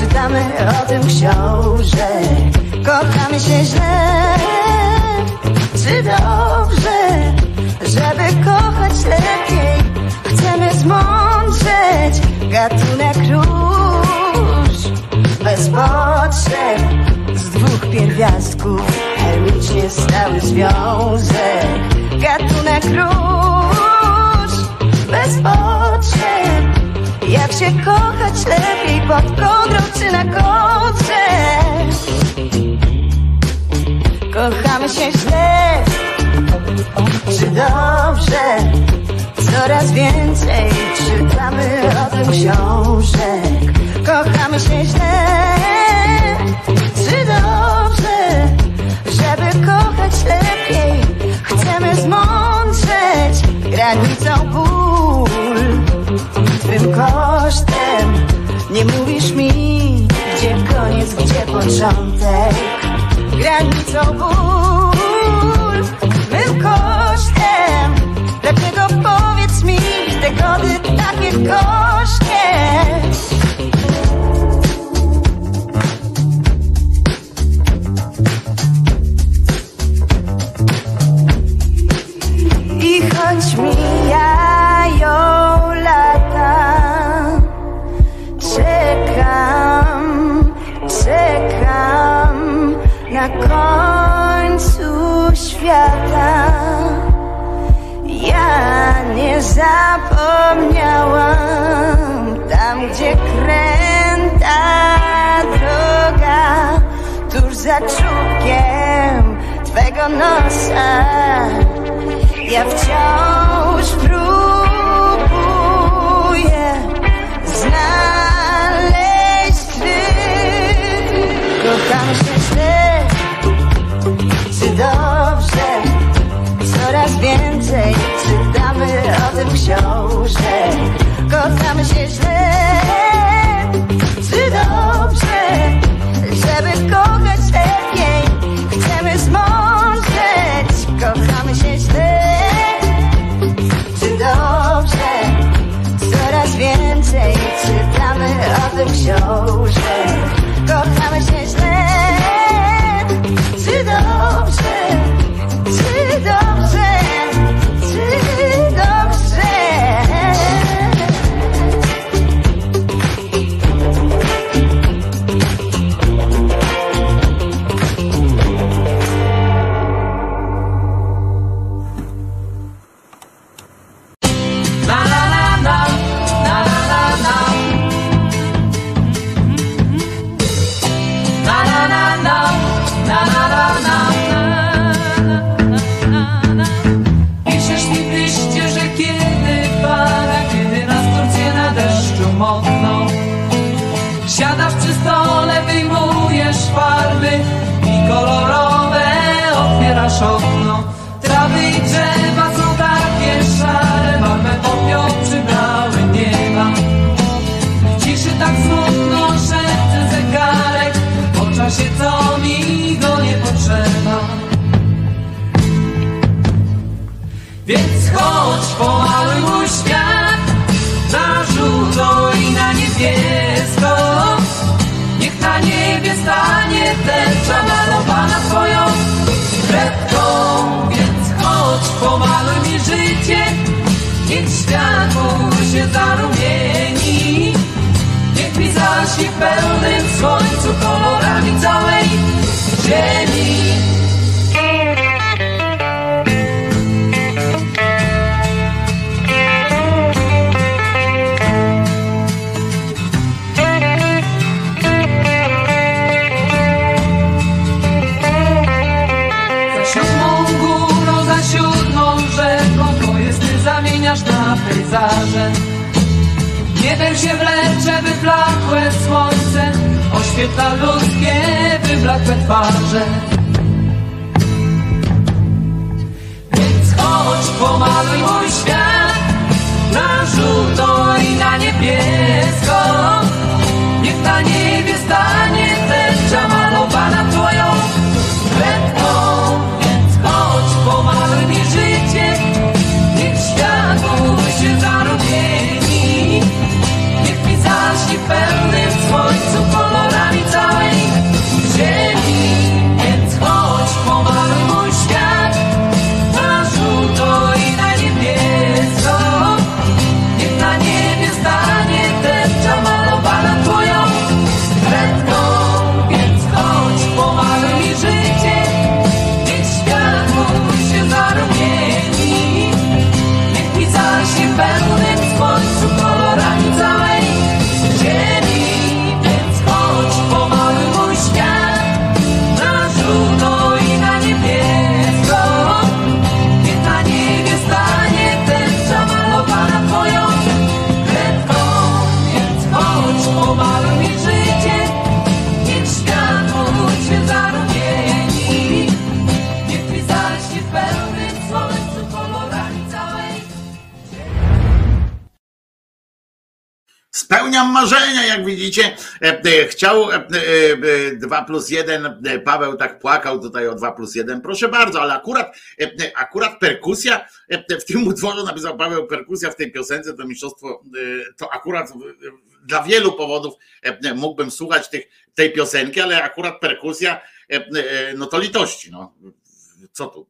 czytamy o tym książek Kochamy się źle, czy dobrze? Żeby kochać lepiej, chcemy zmądrzeć Gatunek róż. Bez potrzeb Z dwóch pierwiastków chemicznie stały związek. Gatunek róż. Bez potrzeb Jak się kochać lepiej pod kołdrą czy na kołdrze? Kochamy się źle. Czy dobrze Coraz więcej czytamy o tym książek. Kochamy się źle. Czy dobrze Żeby kochać lepiej? Chcemy zmądrzeć Granicą ból. Twym kosztem Nie mówisz mi Gdzie koniec, gdzie początek. Granicą ból. Twym kosztem Dlaczego mi te gody takie gorzkie? Zapomniałam tam, gdzie kręta droga, tuż za czubkiem twego nosa. Ja wciąż książek Kochamy się źle. Czy dobrze? Żeby kochać lepiej Chcemy zmądrzeć Kochamy się źle. Czy dobrze? Coraz więcej czytamy o tym książek światło się zarumieni, niech mi zaśnie w pełnym słońcu kolorami całej ziemi. Się wlecze wyblakłe słońce Oświetla ludzkie wyblakłe twarze. Więc chodź, pomaluj mój świat Na żółto i na niebiesko. Niech na niebie stanie marzenia, jak widzicie. E, e, Chciał 2 plus 1, Paweł tak płakał tutaj o 2 plus 1. Proszę bardzo, ale akurat, e, akurat perkusja e, w tym utworze napisał Paweł perkusja w tej piosence, to mistrzostwo, e, to akurat e, dla wielu powodów e, mógłbym słuchać tych, tej piosenki, ale akurat perkusja, e, e, no to litości. No. Co tu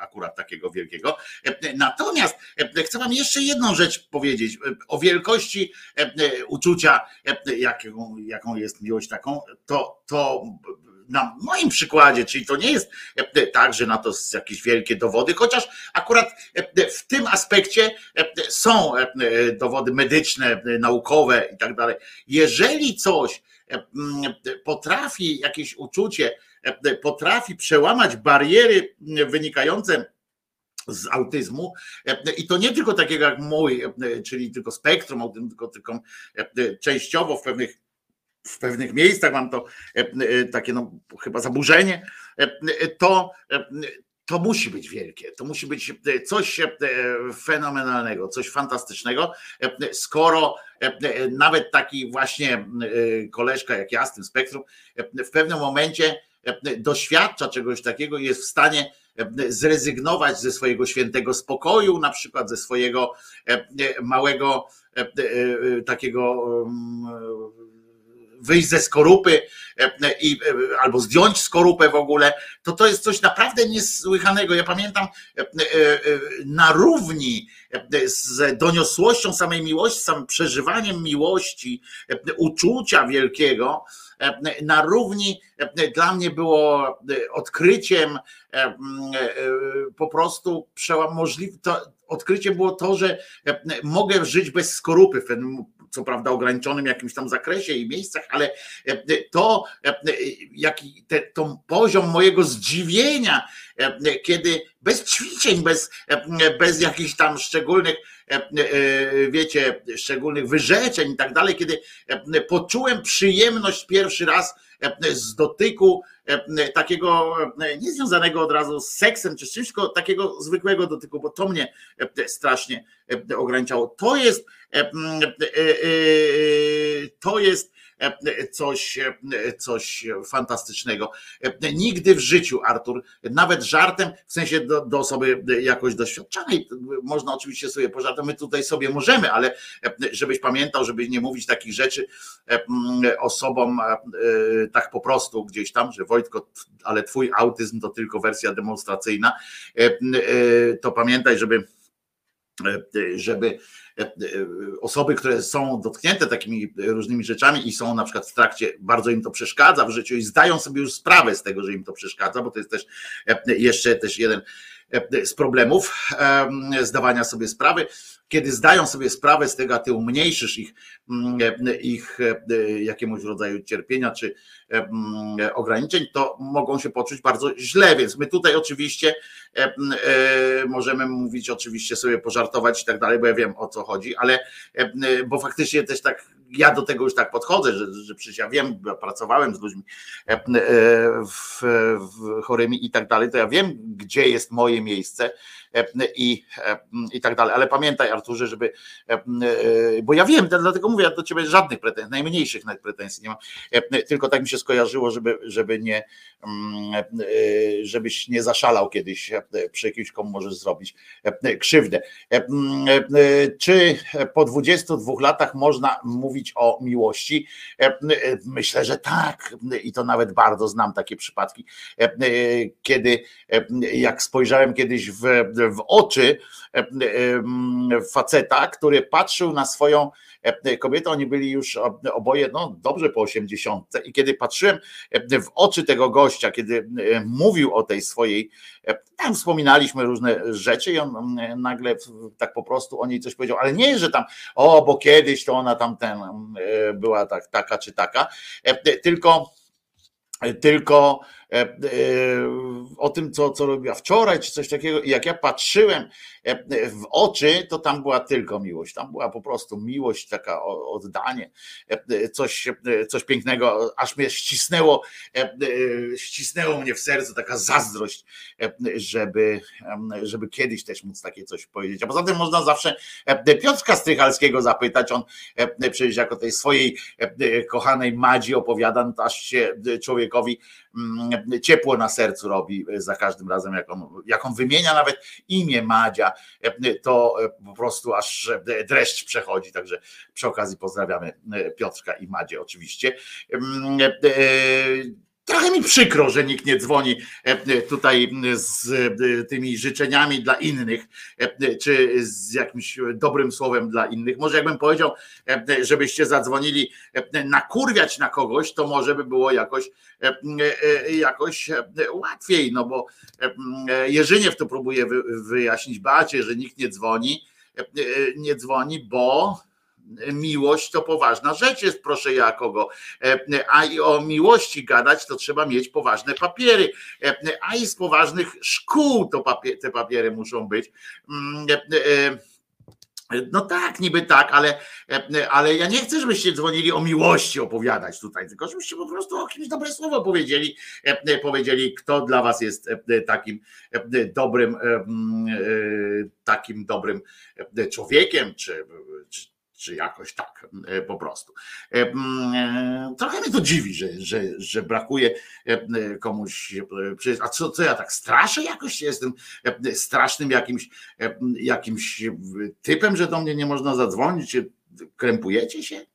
akurat takiego wielkiego. E, Natomiast e, chcę Wam jeszcze jedną rzecz powiedzieć e, o wielkości e, e, uczucia, e, jaką, jest miłość taką, to, to na moim przykładzie, czyli to nie jest e, tak, że na to są jakieś wielkie dowody, chociaż akurat e, w tym aspekcie e, są e, dowody medyczne, e, naukowe i tak dalej. Jeżeli coś e, potrafi, jakieś uczucie e, potrafi przełamać bariery wynikające z autyzmu e, i to nie tylko takiego jak mój, e, czyli tylko spektrum tylko, tylko e, częściowo w pewnych w pewnych miejscach mam to e, e, takie no, chyba zaburzenie, e, e, to, e, to musi być wielkie. To musi być e, coś e, fenomenalnego, coś fantastycznego, e, skoro e, e, nawet taki właśnie e, koleżka jak ja z tym spektrum e, w pewnym momencie e, doświadcza czegoś takiego i jest w stanie e, zrezygnować ze swojego świętego spokoju, na przykład ze swojego e, e, małego e, e, takiego wyjść ze skorupy e, i, e, albo zdjąć skorupę w ogóle, to to jest coś naprawdę niesłychanego. Ja pamiętam e, e, e, na równi e, z doniosłością samej miłości, samym przeżywaniem miłości, e, uczucia wielkiego, e, na równi e, dla mnie było e, odkryciem e, e, e, po prostu przełam możliwe. To odkrycie było to, że e, mogę żyć bez skorupy w pewnym co prawda ograniczonym jakimś tam zakresie i miejscach, ale e, to jaki te, to poziom mojego zdziwienia, e, kiedy bez ćwiczeń, bez, e, bez jakichś tam szczególnych, e, e, wiecie, szczególnych wyrzeczeń i tak dalej, kiedy e, poczułem przyjemność pierwszy raz e, z dotyku takiego nie związanego od razu z seksem czy z czymś, tylko takiego zwykłego dotyku, bo to mnie strasznie ograniczało. To jest to jest coś, coś fantastycznego. Nigdy w życiu, Artur, nawet żartem, w sensie do, do osoby jakoś doświadczonej, można oczywiście sobie pożartować, my tutaj sobie możemy, ale żebyś pamiętał, żeby nie mówić takich rzeczy osobom tak po prostu gdzieś tam, że Wojtko, ale twój autyzm to tylko wersja demonstracyjna, to pamiętaj, żeby żeby E, e, osoby, które są dotknięte takimi różnymi rzeczami i są na przykład w trakcie, bardzo im to przeszkadza w życiu i zdają sobie już sprawę z tego, że im to przeszkadza, bo to jest też e, jeszcze też jeden z problemów zdawania sobie sprawy, kiedy zdają sobie sprawę z tego, a ty umniejszysz ich, mm, ich jakiemuś rodzaju cierpienia czy mm, ograniczeń, to mogą się poczuć bardzo źle. Więc my tutaj oczywiście możemy mówić, oczywiście sobie pożartować i tak dalej, bo ja wiem o co chodzi, ale bo faktycznie też tak ja do tego już tak podchodzę, że, że przecież ja wiem, pracowałem z ludźmi w, w chorymi i tak dalej, to ja wiem, gdzie jest moje miejsce i, i tak dalej. Ale pamiętaj, Arturze, żeby, bo ja wiem, dlatego mówię, ja do ciebie żadnych pretensji, najmniejszych nawet pretensji nie mam, tylko tak mi się skojarzyło, żeby, żeby nie, żebyś nie zaszalał kiedyś przy jakimś, komu możesz zrobić krzywdę. Czy po 22 latach można mówić o miłości? Myślę, że tak i to nawet bardzo znam takie przypadki, kiedy jak spojrzałem kiedyś w w oczy faceta, który patrzył na swoją kobietę, oni byli już oboje no, dobrze po osiemdziesiątce. I kiedy patrzyłem w oczy tego gościa, kiedy mówił o tej swojej, tam wspominaliśmy różne rzeczy i on nagle tak po prostu o niej coś powiedział, ale nie, że tam, o, bo kiedyś to ona tam ten była tak, taka czy taka, tylko tylko o tym, co, co robiła wczoraj, czy coś takiego. I jak ja patrzyłem e, w oczy, to tam była tylko miłość. Tam była po prostu miłość, taka oddanie, coś, coś pięknego, aż mnie ścisnęło, ścisnęło mnie w sercu taka zazdrość, żeby, żeby kiedyś też móc takie coś powiedzieć. A poza tym można zawsze Piotrka Strychalskiego zapytać, on przecież jako tej swojej kochanej Madzi opowiada, no aż się człowiekowi Mm, ciepło na sercu robi za każdym razem, jak on, jak on wymienia nawet imię Madzia, to po prostu aż dreszcz przechodzi. Także przy okazji pozdrawiamy Piotrka i Madzie oczywiście. E, Trochę mi przykro, że nikt nie dzwoni e, tutaj z e, tymi życzeniami dla innych, e, czy z jakimś dobrym słowem dla innych. Może jakbym powiedział, żebyście zadzwonili nakurwiać na kogoś, to może by było jakoś, jakoś łatwiej, no bo Jerzyniew to próbuje wyjaśnić Bacie, że nikt nie dzwoni, nie dzwoni, bo miłość to poważna rzecz jest, proszę ja kogo. E, a i o miłości gadać, to trzeba mieć poważne papiery. E, a i z poważnych szkół to te papiery muszą być. Mm, e, no tak, niby tak, ale, ale ja nie chcę, żebyście dzwonili o miłości opowiadać tutaj, tylko żebyście po prostu o kimś dobre słowo powiedzieli, powiedzieli, kto dla was jest takim dobrym, takim dobrym człowiekiem, czy, czy czy jakoś tak e, po prostu. E, e, trochę mnie to dziwi, że, że, że brakuje komuś. A co, co ja tak straszę jakoś? Jestem strasznym jakimś, jakimś typem, że do mnie nie można zadzwonić. Krępujecie się?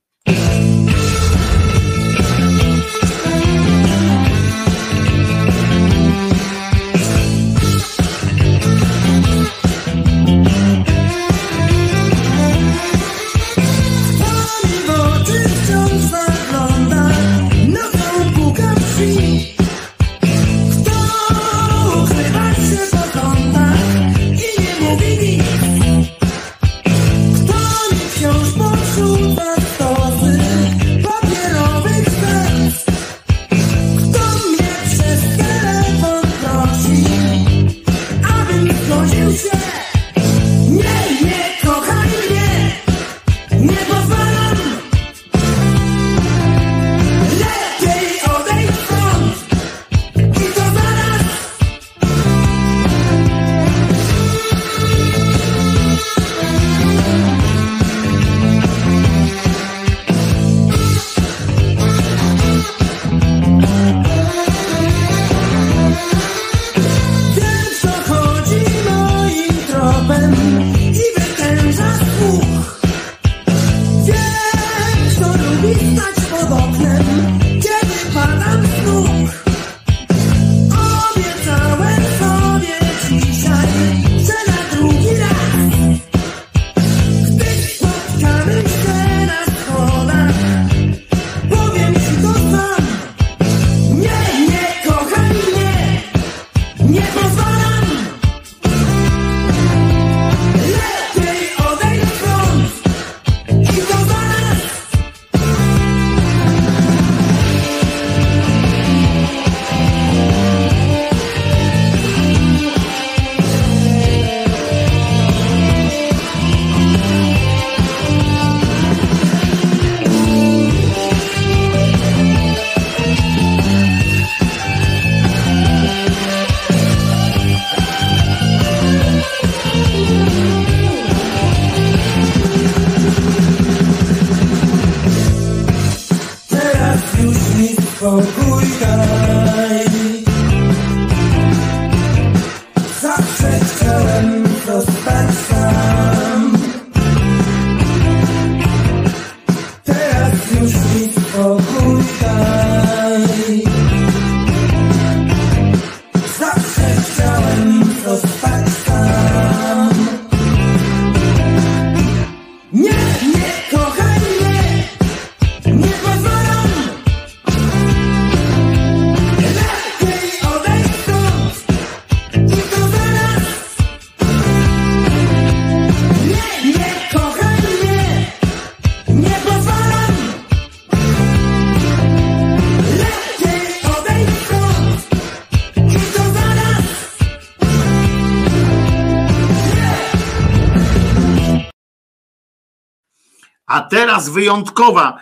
Teraz wyjątkowa,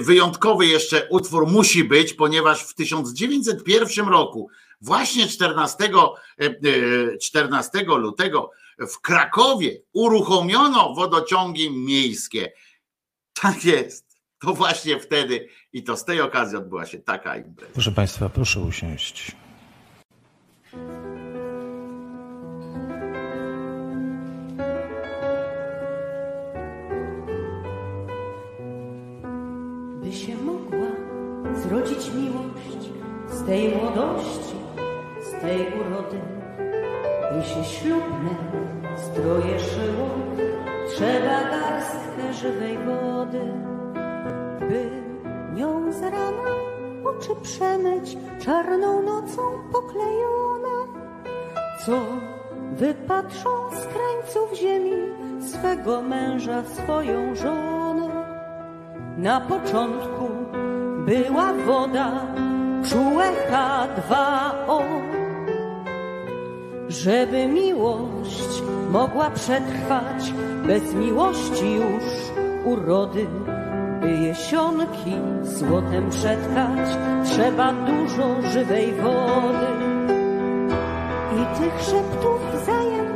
wyjątkowy jeszcze utwór musi być, ponieważ w 1901 roku, właśnie 14, 14 lutego w Krakowie uruchomiono wodociągi miejskie. Tak jest. To właśnie wtedy i to z tej okazji odbyła się taka impreza. Proszę Państwa, proszę usiąść. By się mogła zrodzić miłość z tej młodości, z tej urody, by się ślubne stroje szyło, trzeba garstkę żywej wody, by nią z rana oczy przemyć czarną nocą poklejone, co wypatrzą z krańców ziemi swego męża, swoją żonę. Na początku była woda, czułe H2O. Żeby miłość mogła przetrwać, bez miłości już urody, by jesionki złotem przetkać, trzeba dużo żywej wody. I tych szeptów wzajem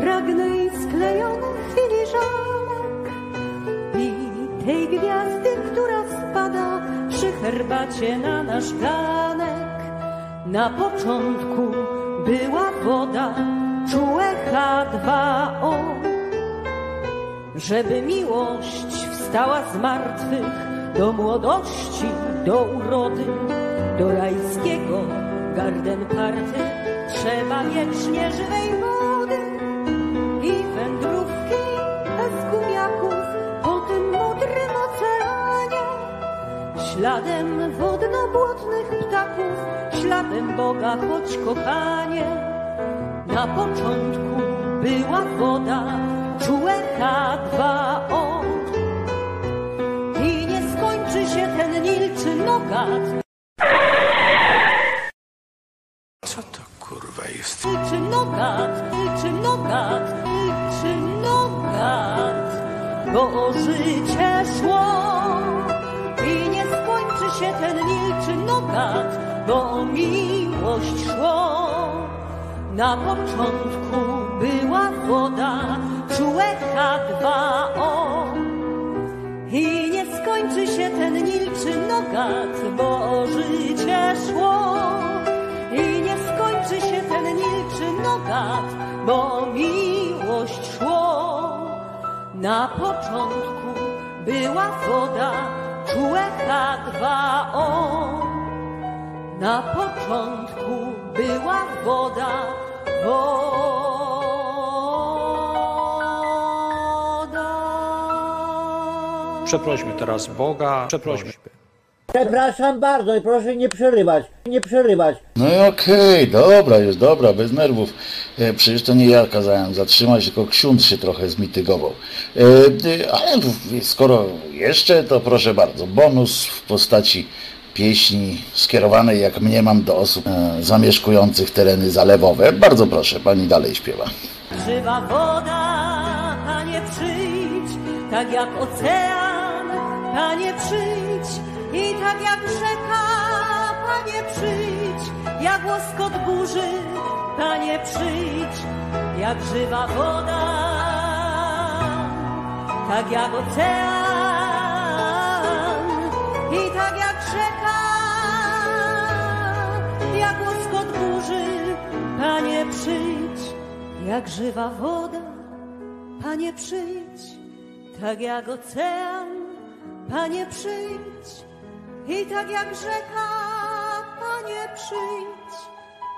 pragnę i sklejonych filiżanek tej gwiazdy, która spada przy herbacie na nasz ganek. Na początku była woda, czułe H2O. Żeby miłość wstała z martwych do młodości, do urody, do rajskiego garden party, trzeba wiecznie żywej wody Śladem wodno-błotnych ptaków, śladem Boga, choć kochanie. Na początku była woda, czułe H2O. I nie skończy się ten nilczy nogat, Na początku była woda, czułe H2O i nie skończy się ten nilczy nogat, bo życie szło. I nie skończy się ten nilczy nogat, bo miłość szło. Na początku była woda, czułe H2O. Na początku była woda, woda. Przeprośmy teraz Boga, przeprośmy. Przepraszam bardzo i proszę nie przerywać, nie przerywać. No i okej, dobra, już dobra, bez nerwów. E, przecież to nie ja kazałem zatrzymać, tylko ksiądz się trochę zmitygował. E, e, ale skoro jeszcze, to proszę bardzo, bonus w postaci pieśni skierowanej, jak mnie mam, do osób e, zamieszkujących tereny zalewowe. Bardzo proszę, pani dalej śpiewa. Żywa woda, Panie przyjdź, tak jak ocean, Panie przyjdź. I tak jak rzeka, Panie przyjdź, jak łoskot burzy, Panie przyjdź, jak żywa woda, tak jak ocean. I tak jak rzeka, jak łoskot burzy, Panie przyjdź, jak żywa woda, Panie przyjdź, tak jak ocean, Panie przyjdź. I tak jak rzeka, Panie przyjdź,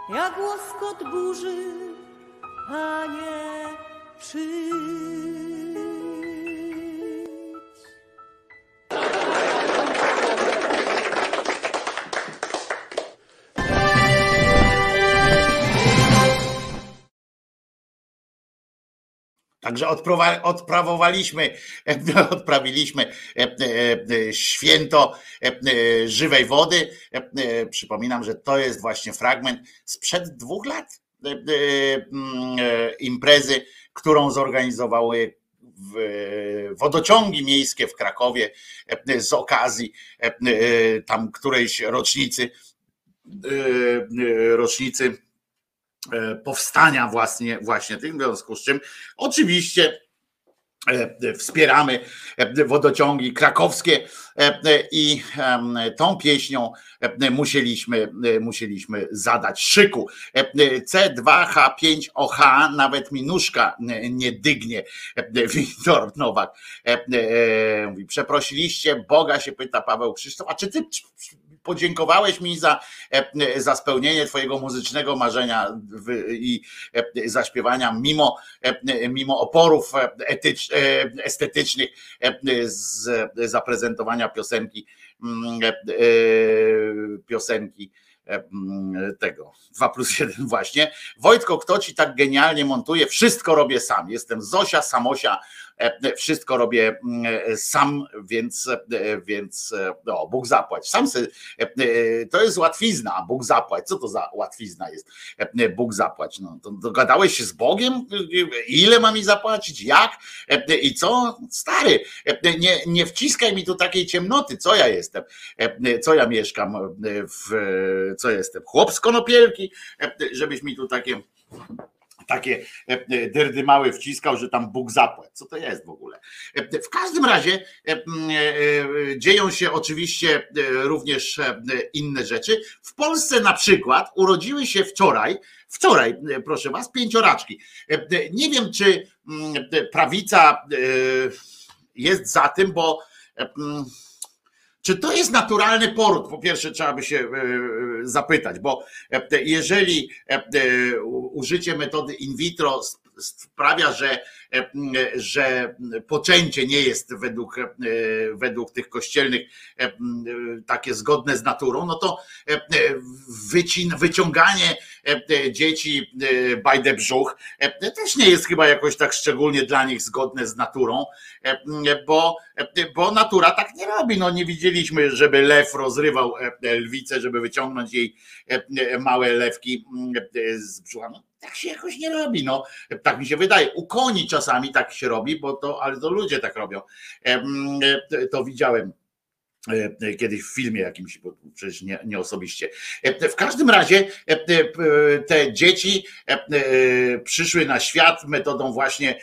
jak łoskot burzy, Panie przyjdź. Także odprawowaliśmy, odprawiliśmy e, e, e, święto żywej wody. Przypominam, że to jest właśnie fragment sprzed dwóch lat mm, imprezy, którą zorganizowały wodociągi miejskie w Krakowie z okazji tam którejś rocznicy rocznicy powstania właśnie, właśnie tych, w związku z czym oczywiście E, wspieramy e, wodociągi krakowskie e, i tą pieśnią musieliśmy, musieliśmy zadać szyku. C2H5OH nawet minuszka nie dygnie. Wiktor Nowak mówi, przeprosiliście Boga, się pyta Paweł Krzysztof, a czy ty podziękowałeś mi za, e, za spełnienie Twojego muzycznego marzenia i e, zaśpiewania mimo, e, mimo oporów etycz, estetycznych z zaprezentowania piosenki mm, piosenki tego 2 plus 1 właśnie. Wojtko, kto ci tak genialnie montuje? Wszystko robię sam. Jestem Zosia, Samosia, wszystko robię mm, sam, więc, e, więc no, Bóg zapłać. Sam to jest łatwizna, Bóg zapłać. Co to za łatwizna jest? Bóg zapłać. No, dogadałeś się z Bogiem? Ile ma mi zapłacić? Jak? I co? Stary, nie, nie wciskaj mi tu takiej ciemnoty. Co ja jestem? Co ja mieszkam? W, co jestem? Chłop z konopielki? Żebyś mi tu takie takie e, e, dyrdy mały wciskał, że tam Bóg zapłać. Co to jest w ogóle? E, w każdym razie dzieją się oczywiście również inne rzeczy. W Polsce na przykład urodziły się wczoraj, wczoraj, proszę was, pięcioraczki. Nie wiem, czy prawica jest za tym, bo czy to jest naturalny poród? Po pierwsze, trzeba by się e, e, zapytać, bo e, jeżeli użycie metody in vitro sprawia, że, że poczęcie nie jest według, według tych kościelnych takie zgodne z naturą, no to wycin, wyciąganie dzieci the brzuch też nie jest chyba jakoś tak szczególnie dla nich zgodne z naturą, bo, bo natura tak nie robi. No nie widzieliśmy, żeby lew rozrywał lwicę, żeby wyciągnąć jej małe lewki z brzucha. No, tak się jakoś nie robi, no tak mi się wydaje. U koni czasami tak się robi, bo to, ale to ludzie tak robią. To widziałem e, kiedyś w filmie jakimś, bo przecież nie, nie osobiście. W każdym razie te dzieci przyszły na świat metodą właśnie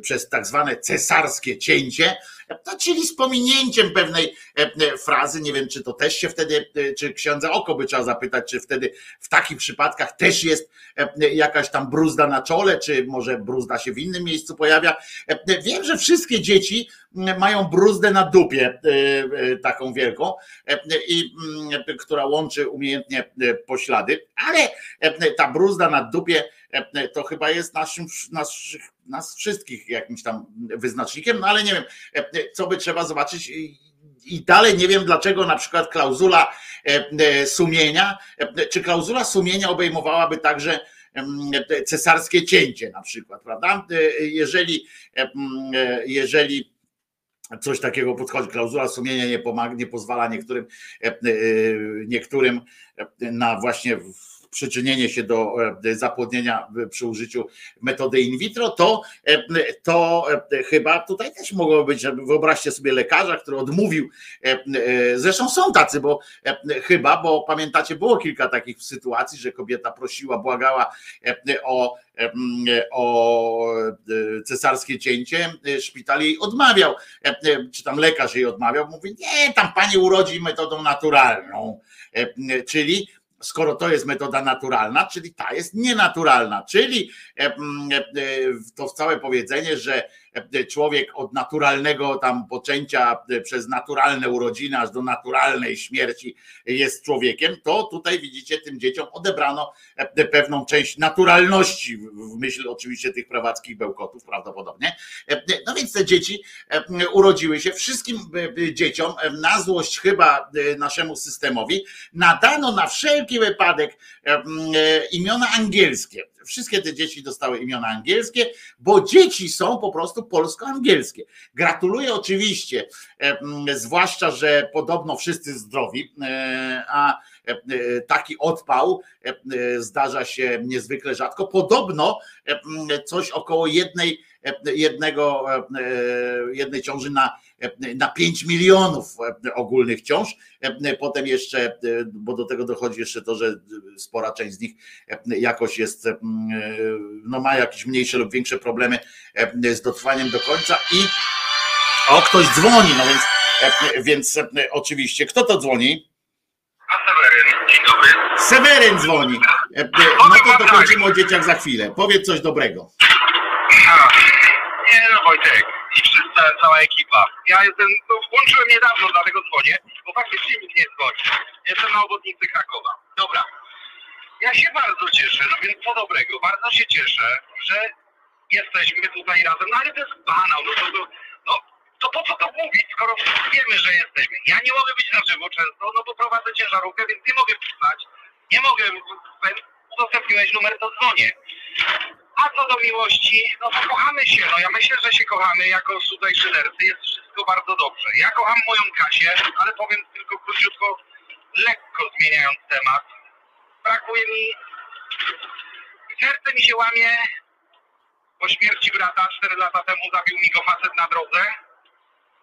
przez tak zwane cesarskie cięcie, to czyli z pominięciem pewnej e, e, frazy, nie wiem, czy to też się wtedy, e, czy księdza oko by trzeba zapytać, czy wtedy w takich przypadkach też jest jakaś tam bruzda na czole, czy może bruzda się w innym miejscu pojawia. Wiem, że wszystkie dzieci mają bruzdę na dupie, taką wielką, i która łączy umiejętnie poślady, ale ta bruzda na dupie to chyba jest naszym, naszych, nas wszystkich jakimś tam wyznacznikiem, no ale nie wiem, co by trzeba zobaczyć i dalej nie wiem, dlaczego na przykład klauzula sumienia, czy klauzula sumienia obejmowałaby także cesarskie cięcie na przykład, prawda? Jeżeli, jeżeli coś takiego podchodzi, klauzula sumienia nie, pomaga, nie pozwala niektórym, niektórym na właśnie przyczynienie się do e, zapłodnienia przy użyciu metody in vitro, to, e, to e, chyba tutaj też mogło być, wyobraźcie sobie lekarza, który odmówił, zresztą są tacy, bo chyba, bo pamiętacie, było kilka takich sytuacji, że kobieta prosiła, błagała o o cesarskie cięcie, szpital jej odmawiał, czy tam lekarz jej odmawiał, mówi, nie, tam pani urodzi metodą naturalną, czyli skoro to jest metoda naturalna, czyli ta jest nienaturalna, czyli e, to całe powiedzenie, że człowiek od naturalnego tam poczęcia przez naturalne urodziny aż do naturalnej śmierci jest człowiekiem, to tutaj widzicie tym dzieciom odebrano pewną część naturalności w myśl oczywiście tych prawackich bełkotów prawdopodobnie. No więc te dzieci urodziły się wszystkim dzieciom na złość chyba naszemu systemowi nadano na wszelki wypadek imiona angielskie Wszystkie te dzieci dostały imiona angielskie, bo dzieci są po prostu polsko-angielskie. Gratuluję oczywiście, zwłaszcza, że podobno wszyscy zdrowi, e, a e, e, taki odpał e, e, zdarza się niezwykle rzadko. Podobno e, coś około jednej, e, jednego, e, e, jednej ciąży na, e, na 5 milionów e, ogólnych ciąż. E, Potem jeszcze, e, bo do tego dochodzi jeszcze to, że spora część z nich e, jakoś jest, e, no ma jakieś mniejsze lub większe problemy e, z dotrwaniem do końca i o, ktoś dzwoni, no więc, e, więc e, oczywiście, kto to dzwoni? Seweryn, dzień dobry. Seweryn dzwoni. E, e, No to dokończymy o dzieciach za chwilę. Powiedz coś dobrego. Nie no Wojtek cała ekipa. Ja jestem, no, włączyłem niedawno, dlatego dzwonię, bo faktycznie nikt nie dzwoni. Jestem na obwodnicy Krakowa. Dobra. Ja się bardzo cieszę, no więc co dobrego, bardzo się cieszę, że jesteśmy tutaj razem, no ale to jest banał, no to, to, no, to po co to mówić, skoro wiemy, że jesteśmy. Ja nie mogę być na żywo często, no bo prowadzę ciężarówkę, więc nie mogę pisać, nie mogę, udostępniłeś numer, to dzwonię. A co do miłości, no to kochamy się. No ja myślę, że się kochamy jako tutaj szydercy. Jest wszystko bardzo dobrze. Ja kocham moją Kasię, ale powiem tylko króciutko, lekko zmieniając temat. Brakuje mi... Serce mi się łamie po śmierci brata 4 lata temu zabił mi go facet na drodze.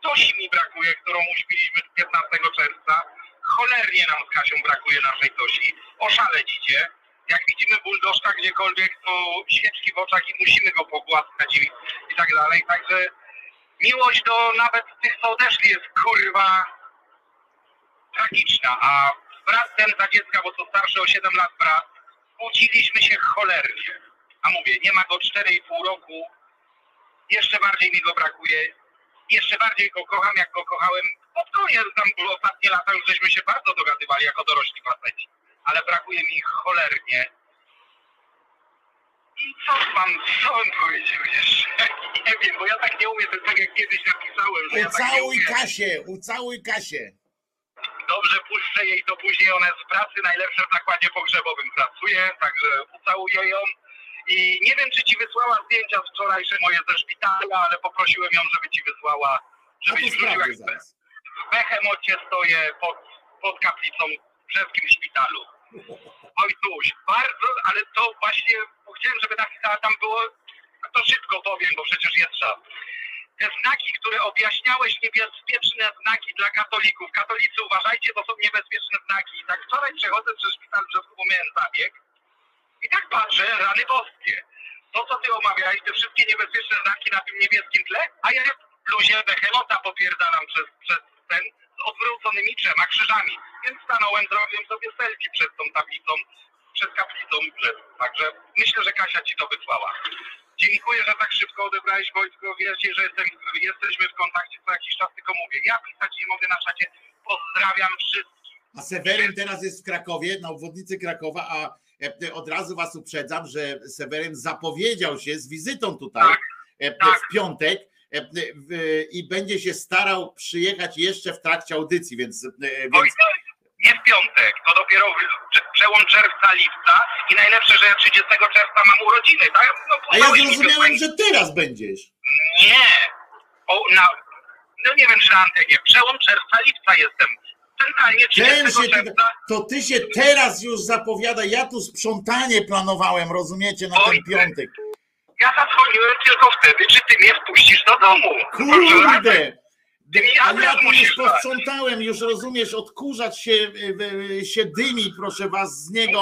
Tosi mi brakuje, którą uśpiliśmy 15 czerwca. Cholernie nam z Kasią brakuje naszej Tosi. Oszaleć idzie. Jak widzimy buldożka gdziekolwiek, to świeczki w oczach i musimy go pogłaskać i, i tak dalej. Także miłość do nawet tych, co odeszli jest kurwa tragiczna. A brat ten za dziecka, bo to starszy o 7 lat brat, kłóciliśmy się cholernie. A mówię, nie ma go 4,5 roku. Jeszcze bardziej mi go brakuje. Jeszcze bardziej go kocham, jak go kochałem pod koniec. Tam ostatnie lata już żeśmy się bardzo dogadywali jako dorośli faceci. Ale brakuje mi ich cholernie. I co mam, co bym powiedział jeszcze? Nie wiem, bo ja tak nie umiem, to tak jak kiedyś napisałem, że ja tak Ucałuj. Kasię, ucałuj Kasię. Dobrze, puszczę jej to później. Ona jest w pracy, najlepsze w zakładzie pogrzebowym pracuje, także ucałuję ją. I nie wiem, czy ci wysłała zdjęcia z wczorajsze moje ze szpitala, ale poprosiłem ją, żeby ci wysłała, A żebyś wrzucił sprawdzę jak zaraz. w Behemocie stoję pod, pod kaplicą brzeskim szpitalu. Oj tuś, bardzo, ale to właśnie chciałem, żeby napisała tam było, to szybko powiem, bo przecież jest czas. Te znaki, które objaśniałeś, niebezpieczne znaki dla katolików. Katolicy uważajcie, to są niebezpieczne znaki. I tak wczoraj przechodzę przez szpital Brzesku, bo miałem zabieg i tak patrzę, rany boskie. To, co ty omawiałeś, te wszystkie niebezpieczne znaki na tym niebieskim tle, a ja w bluzie Behemota potwierdzalam przez, przez ten odwróconymi trzema krzyżami. Więc stanąłem, zrobiłem sobie selfie przed tą tablicą, przed kaplicą Brzesku. Także myślę, że Kasia ci to wysłała. Dziękuję, że tak szybko odebrałeś Wojtko. Wierzcie, że jestem, jesteśmy w kontakcie co jakiś czas, tylko mówię. Ja pisać nie mogę na czacie. Pozdrawiam wszystkich. A Seweryn teraz jest w Krakowie, na obwodnicy Krakowa, a e, od razu was uprzedzam, że Seweryn zapowiedział się z wizytą tutaj Tak, e, tak. w piątek e, w- i będzie się starał przyjechać jeszcze w trakcie audycji, więc, e, więc w piątek, to dopiero przełom czerwca, lipca i najlepsze, że ja 30 czerwca mam urodziny, tak? No, a ja zrozumiałem, że teraz będziesz. Nie. O, na, no nie wiem, czy na antenie. Przełom czerwca, lipca jestem. Centralnie 30 Ten się, czerwca. to ty się teraz już zapowiada, ja tu sprzątanie planowałem, rozumiecie, na ten Oj, piątek. Ja zadzwoniłem tylko wtedy, czy ty mnie wpuścisz do domu. Kurde! Ty mi A ja tu już posprzątałem, już rozumiesz, odkurzacz się, y, y, się dymi, proszę was, z niego.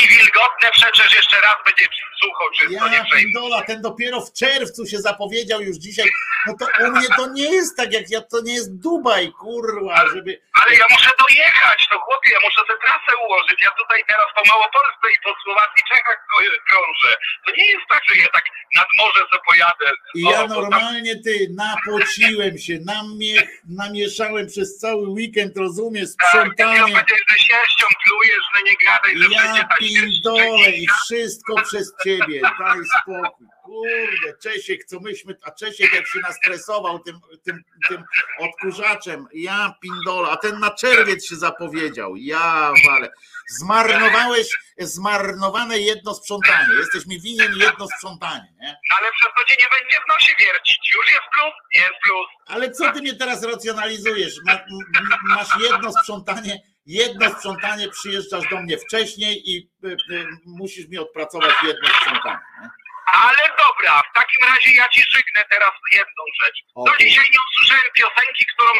Ściereczki wilgotne, przecież jeszcze raz będzie sucho, czysto, nie Ja przejmuj. pindola, ten dopiero w czerwcu się zapowiedział już dzisiaj. No to u mnie to nie jest tak, jak ja, to nie jest Dubaj, kurwa, żeby... Ale ja muszę dojechać, to chłopie, ja muszę tę trasę ułożyć. Ja tutaj teraz po Małopolsce i po Słowacji, Czechach krążę. To nie jest tak, że ja tak nad morze sobie pojadę. I ja tam- normalnie, ty, napociłem się, namie, namieszałem przez cały weekend, rozumiesz, Tak, ja sprzątanie. powiedziałem, że sierścią plujesz, że nie gadaj, że Ja ta sierść pindole i wszystko przez ciebie, daj spokój. Kurde, Czesiek, co myśmy, a Czesiek jak się nastresował tym, tym, tym odkurzaczem, ja pindola, a ten na czerwiec się zapowiedział, ja wale. Zmarnowałeś, zmarnowane jedno sprzątanie, jesteś mi winien jedno sprzątanie, nie? Ale przez to cię nie będzie w nosie wiercić. Już jest plus? Jest plus. Ale co ty mnie teraz racjonalizujesz? Masz jedno sprzątanie, jedno sprzątanie przyjeżdżasz do mnie wcześniej i y, y, musisz mi odpracować jedno sprzątanie. nie? Ale dobra, w takim razie ja ci żygnę teraz jedną rzecz. Do Okej. dzisiaj nie usłyszałem piosenki, którą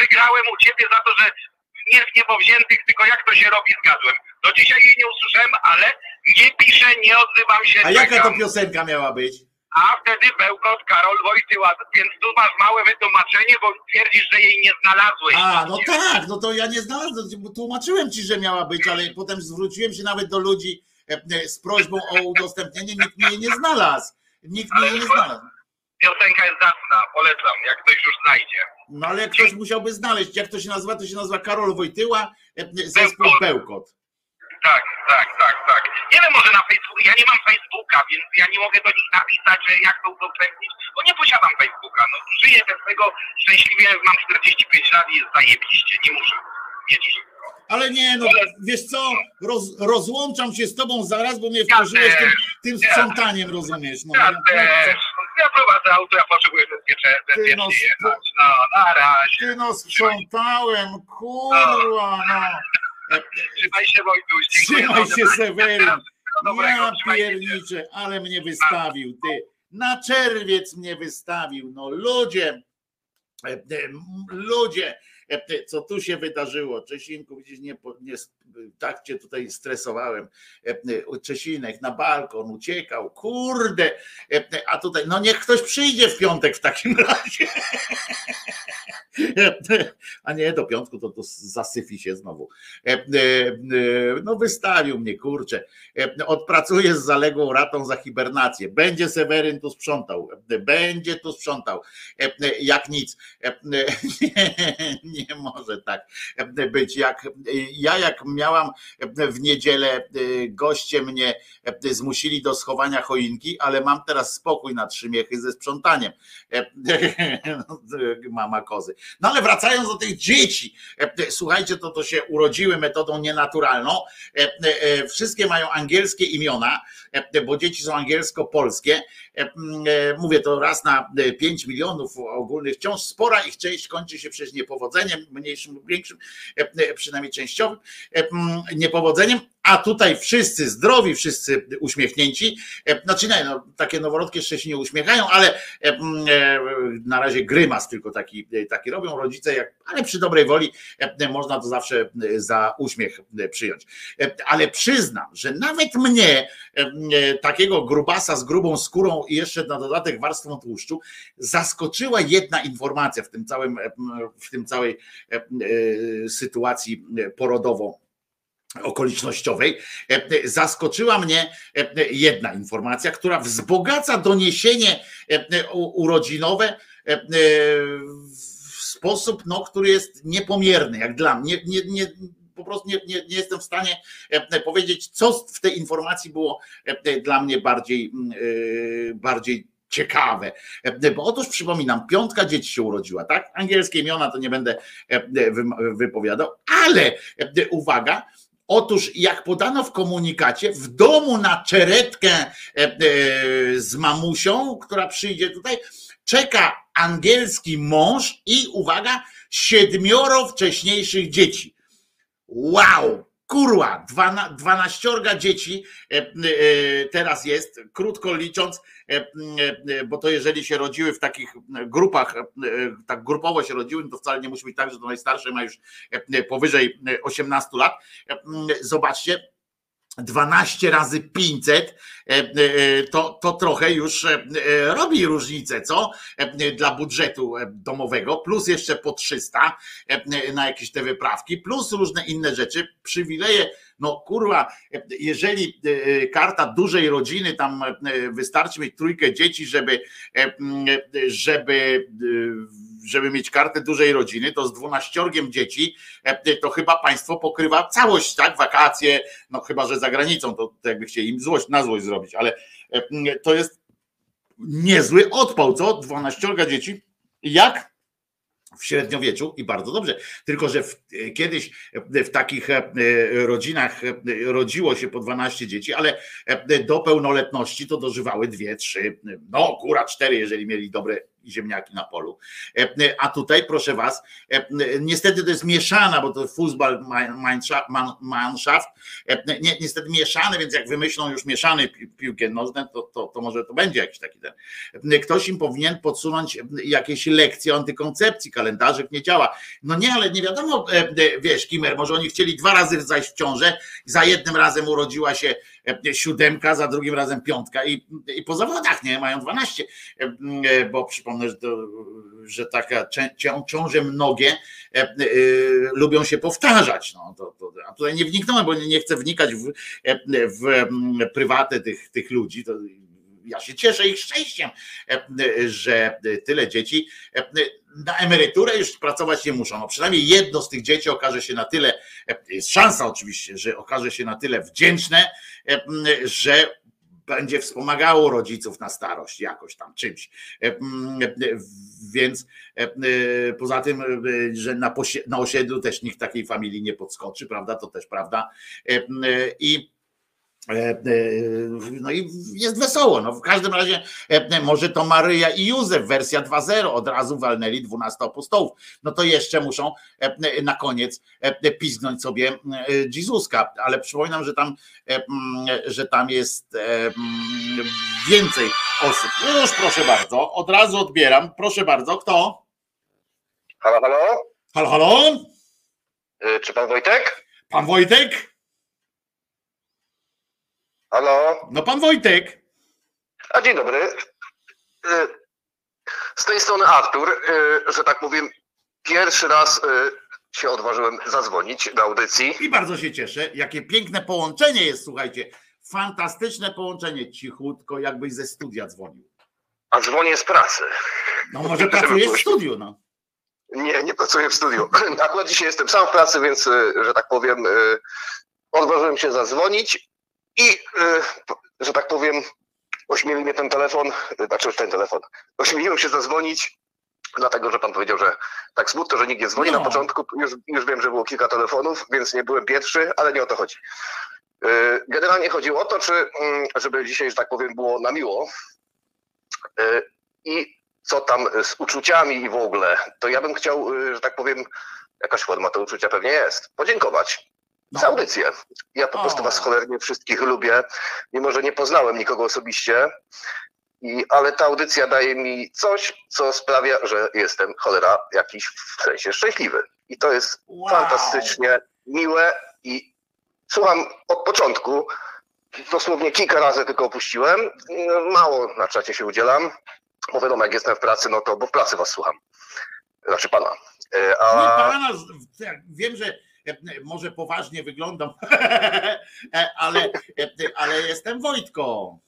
wygrałem u ciebie za to, że nie w niebowziętych, tylko jak to się robi zgadłem. Do dzisiaj jej nie usłyszałem, ale nie piszę, nie odzywam się. A jaka to piosenka miała być? A wtedy Bełkot, Karol Wojtyła, więc tu masz małe wytłumaczenie, bo twierdzisz, że jej nie znalazłeś. A, no tak, no to ja nie znalazłem, bo tłumaczyłem ci, że miała być, ale potem zwróciłem się nawet do ludzi e, e, z prośbą o udostępnienie, nikt mnie jej nie znalazł. Nikt mnie jej nie znalazł. Piosenka jest zacna, polecam, jak ktoś już znajdzie. No ale ktoś musiałby znaleźć, jak to się nazywa, to się nazywa Karol Wojtyła, e, zespół Bełkot. Tak, tak, tak, tak. Nie wiem, może na Facebooku, ja nie mam Facebooka, więc ja nie mogę do nich napisać, że jak to udostępnić, bo nie posiadam Facebooka. No żyję bez tego szczęśliwie, mam 45 lat i jest zajebiście, nie muszę mieć. Ale nie, no wiesz co, roz, rozłączam się z tobą zaraz, bo mnie wkurzyłeś tym, tym sprzątaniem, rozumiesz. No, Ja no, też, ja prowadzę auto, ja potrzebuję bezpiecznie no, jechać. No, na razie. Ty no sprzątałem, kurwa, no. Trzymaj się Wojtuś. Trzymaj się dobrego, Ja pierniczę, ale mnie wystawił, ty. Na czerwiec mnie wystawił, no ludzie, e, e, ludzie, e, co tu się wydarzyło? Czesinku, widzisz, nie, nie, tak cię tutaj stresowałem. Czesinek na balkon uciekał, kurde, a tutaj, no niech ktoś przyjdzie w piątek w takim razie. A nie, do piątku to, to zasyfi się znowu. E, e, e, No wystawił mnie, kurczę. E, Odpracuję z zaległą ratą za hibernację. Będzie Seweryn tu sprzątał. Będzie tu sprzątał. Jak nic. Nie, nie może tak być. Jak, ja jak miałam w niedzielę, goście mnie zmusili do schowania choinki, ale mam teraz spokój na trzy miechy ze sprzątaniem. E, Mama kozy. No ale wracając do tych dzieci, e, słuchajcie, to to się urodziły metodą nienaturalną. E, e, Wszystkie mają angielskie imiona, e, bo dzieci są angielsko-polskie. E, m, e, Mówię to raz na 5 milionów ogólnych wciąż spora ich część kończy się przecież niepowodzeniem, mniejszym lub większym, e, e, przynajmniej częściowym e, m, niepowodzeniem. A tutaj wszyscy zdrowi, wszyscy uśmiechnięci. E, Znaczy nie, no, takie noworodki jeszcze się nie uśmiechają, ale e, e, na razie grymas tylko taki, taki robią rodzice, jak, ale przy dobrej woli można to zawsze za uśmiech przyjąć. Ale przyznam, że nawet mnie, takiego grubasa z grubą skórą i jeszcze na dodatek warstwą tłuszczu, zaskoczyła jedna informacja w tym całym, w tym całej sytuacji porodowo okolicznościowej, e, zaskoczyła mnie e, jedna informacja, która wzbogaca doniesienie e, urodzinowe e, w sposób, no, który jest niepomierny, jak dla mnie. Nie, nie, po prostu nie, nie, nie jestem w stanie e, powiedzieć, co w tej informacji było e, dla mnie bardziej, e, bardziej ciekawe. E, Bo otóż przypominam, piątka dzieci się urodziła, tak? Angielskie imiona to nie będę e, wypowiadał, ale e, uwaga, Otóż, jak podano w komunikacie, w domu na czeretkę e, e, z mamusią, która przyjdzie tutaj, czeka angielski mąż i uwaga, siedmioro wcześniejszych dzieci. Wow! Dwana, dwanaściorga dzieci e, e, teraz jest, krótko licząc, e, bo to jeżeli się rodziły w takich grupach, tak grupowo się rodziły, to wcale nie musi być tak, że to najstarsze ma już powyżej 18 lat. Zobaczcie, 12 razy 500 e, e, to, to trochę już e, robi różnicę, co? Dla budżetu domowego, plus jeszcze po 300 e, na jakieś te wyprawki, plus różne inne rzeczy, przywileje. No kurwa, jeżeli karta dużej rodziny, tam wystarczy mieć trójkę dzieci, żeby, żeby, żeby mieć kartę dużej rodziny, to z dwunaściorgiem dzieci e, to chyba państwo pokrywa całość, tak? Wakacje, no chyba, że za granicą, to, to jakby chcieli im złość, na złość zrobić, ale e, to jest niezły odpał, co? Dwunaściorga dzieci. Jak w średniowieczu i bardzo dobrze. Tylko, że w, kiedyś w takich e, rodzinach e, rodziło się po 12 dzieci, ale e, do pełnoletności to dożywały dwie, trzy, no kura cztery, jeżeli mieli dobre ziemniaki na polu. A tutaj, proszę was, niestety to jest mieszana, bo to futbol manschaft, nie, niestety mieszany, więc jak wymyślą już mieszany pi- piłkę nożne, to, to, to może to będzie jakiś taki ten. Ktoś im powinien podsunąć jakieś lekcje antykoncepcji, kalendarzyk nie działa. No nie, ale nie wiadomo, e, e, wiesz, Kimer, może oni chcieli dwa razy zajść w ciążę, za jednym razem urodziła się e, siódemka, za drugim razem piątka. I, i po zawodach, nie, mają 12, e, e, bo przypomnę, że, to, że taka cią- ciąże mnogie e, e, lubią się powtarzać, no, to, to, a tutaj nie wniknąłem, bo nie chcę wnikać w, e, w prywatę tych, tych ludzi, to ja się cieszę ich szczęściem, e, że tyle dzieci e, na emeryturę już pracować nie muszą. No przynajmniej jedno z tych dzieci okaże się na tyle, e, jest szansa oczywiście, że okaże się na tyle wdzięczne, e, że będzie wspomagało rodziców na starość jakoś tam czymś. E, Więc poza tym, że na, na osiedlu też nikt takiej familii nie podskoczy, prawda? To też prawda. I No i jest wesoło. No w każdym razie e, może to Maryja i Józef, wersja 2.0, od razu walnęli 12 apostołów. No to jeszcze muszą e, na koniec e, piznąć sobie e, Jezuska, ale przypominam, że tam, e, że tam jest e, więcej osób. Już proszę bardzo, od razu odbieram. Proszę bardzo, kto? Halo, halo? Halo, halo? Czy pan Wojtek? Pan Wojtek? Halo? No pan Wojtek. A dzień dobry. Y, Z tej strony Artur, y, że tak powiem, pierwszy raz y, się odważyłem zadzwonić do audycji. I bardzo się cieszę. Jakie piękne połączenie jest, słuchajcie. Fantastyczne połączenie, cichutko, jakbyś ze studia dzwonił. A dzwonię z pracy. No może pracujesz w studiu, no. Nie, nie pracuję w studiu. Akurat dzisiaj jestem sam w pracy, więc, że tak powiem, odważyłem się zadzwonić i, y, że tak powiem, ośmielił mnie ten telefon, y, znaczy ten telefon, ośmieliłem się zadzwonić, dlatego, że pan powiedział, że tak smutno, że nikt nie dzwoni No. na początku. Już, już wiem, że było kilka telefonów, więc nie byłem pierwszy, ale nie o to chodzi. Y, Generalnie chodziło o to, czy, mm, żeby dzisiaj, że tak powiem, było na miło. I co tam z uczuciami i w ogóle, to ja bym chciał, że tak powiem, jakaś forma to uczucia pewnie jest, podziękować No. za audycję. Ja po O. prostu was cholernie wszystkich lubię, mimo że nie poznałem nikogo osobiście, i, ale ta audycja daje mi coś, co sprawia, że jestem cholera jakiś w sensie szczęśliwy. I to jest Wow. fantastycznie miłe i słucham od początku. Dosłownie kilka razy tylko opuściłem. Mało na czacie się udzielam. Bo wiadomo, jak jestem w pracy, no to bo w pracy was słucham. Znaczy pana. E, A, pana, z- jak wiem, że może poważnie wyglądam, ale, ale jestem Wojtko.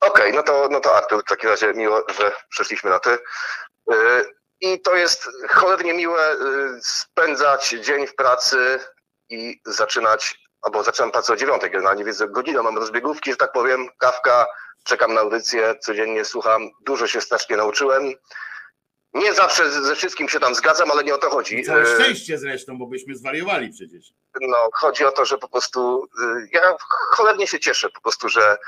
Okej, no to no to Artur, w takim razie miło, że przeszliśmy na ty. E, I to jest cholernie miłe e, spędzać dzień w pracy i zaczynać, albo zaczynam pracę o dziewiątej generalnie, więc godzinę mam rozbiegówki, że tak powiem, kawka, czekam na audycję, codziennie słucham, dużo się strasznie nauczyłem. Nie zawsze ze wszystkim się tam zgadzam, ale nie o to chodzi. Całe E, szczęście zresztą, bo byśmy zwariowali przecież. no, chodzi o to, że po prostu y, ja cholernie się cieszę po prostu, że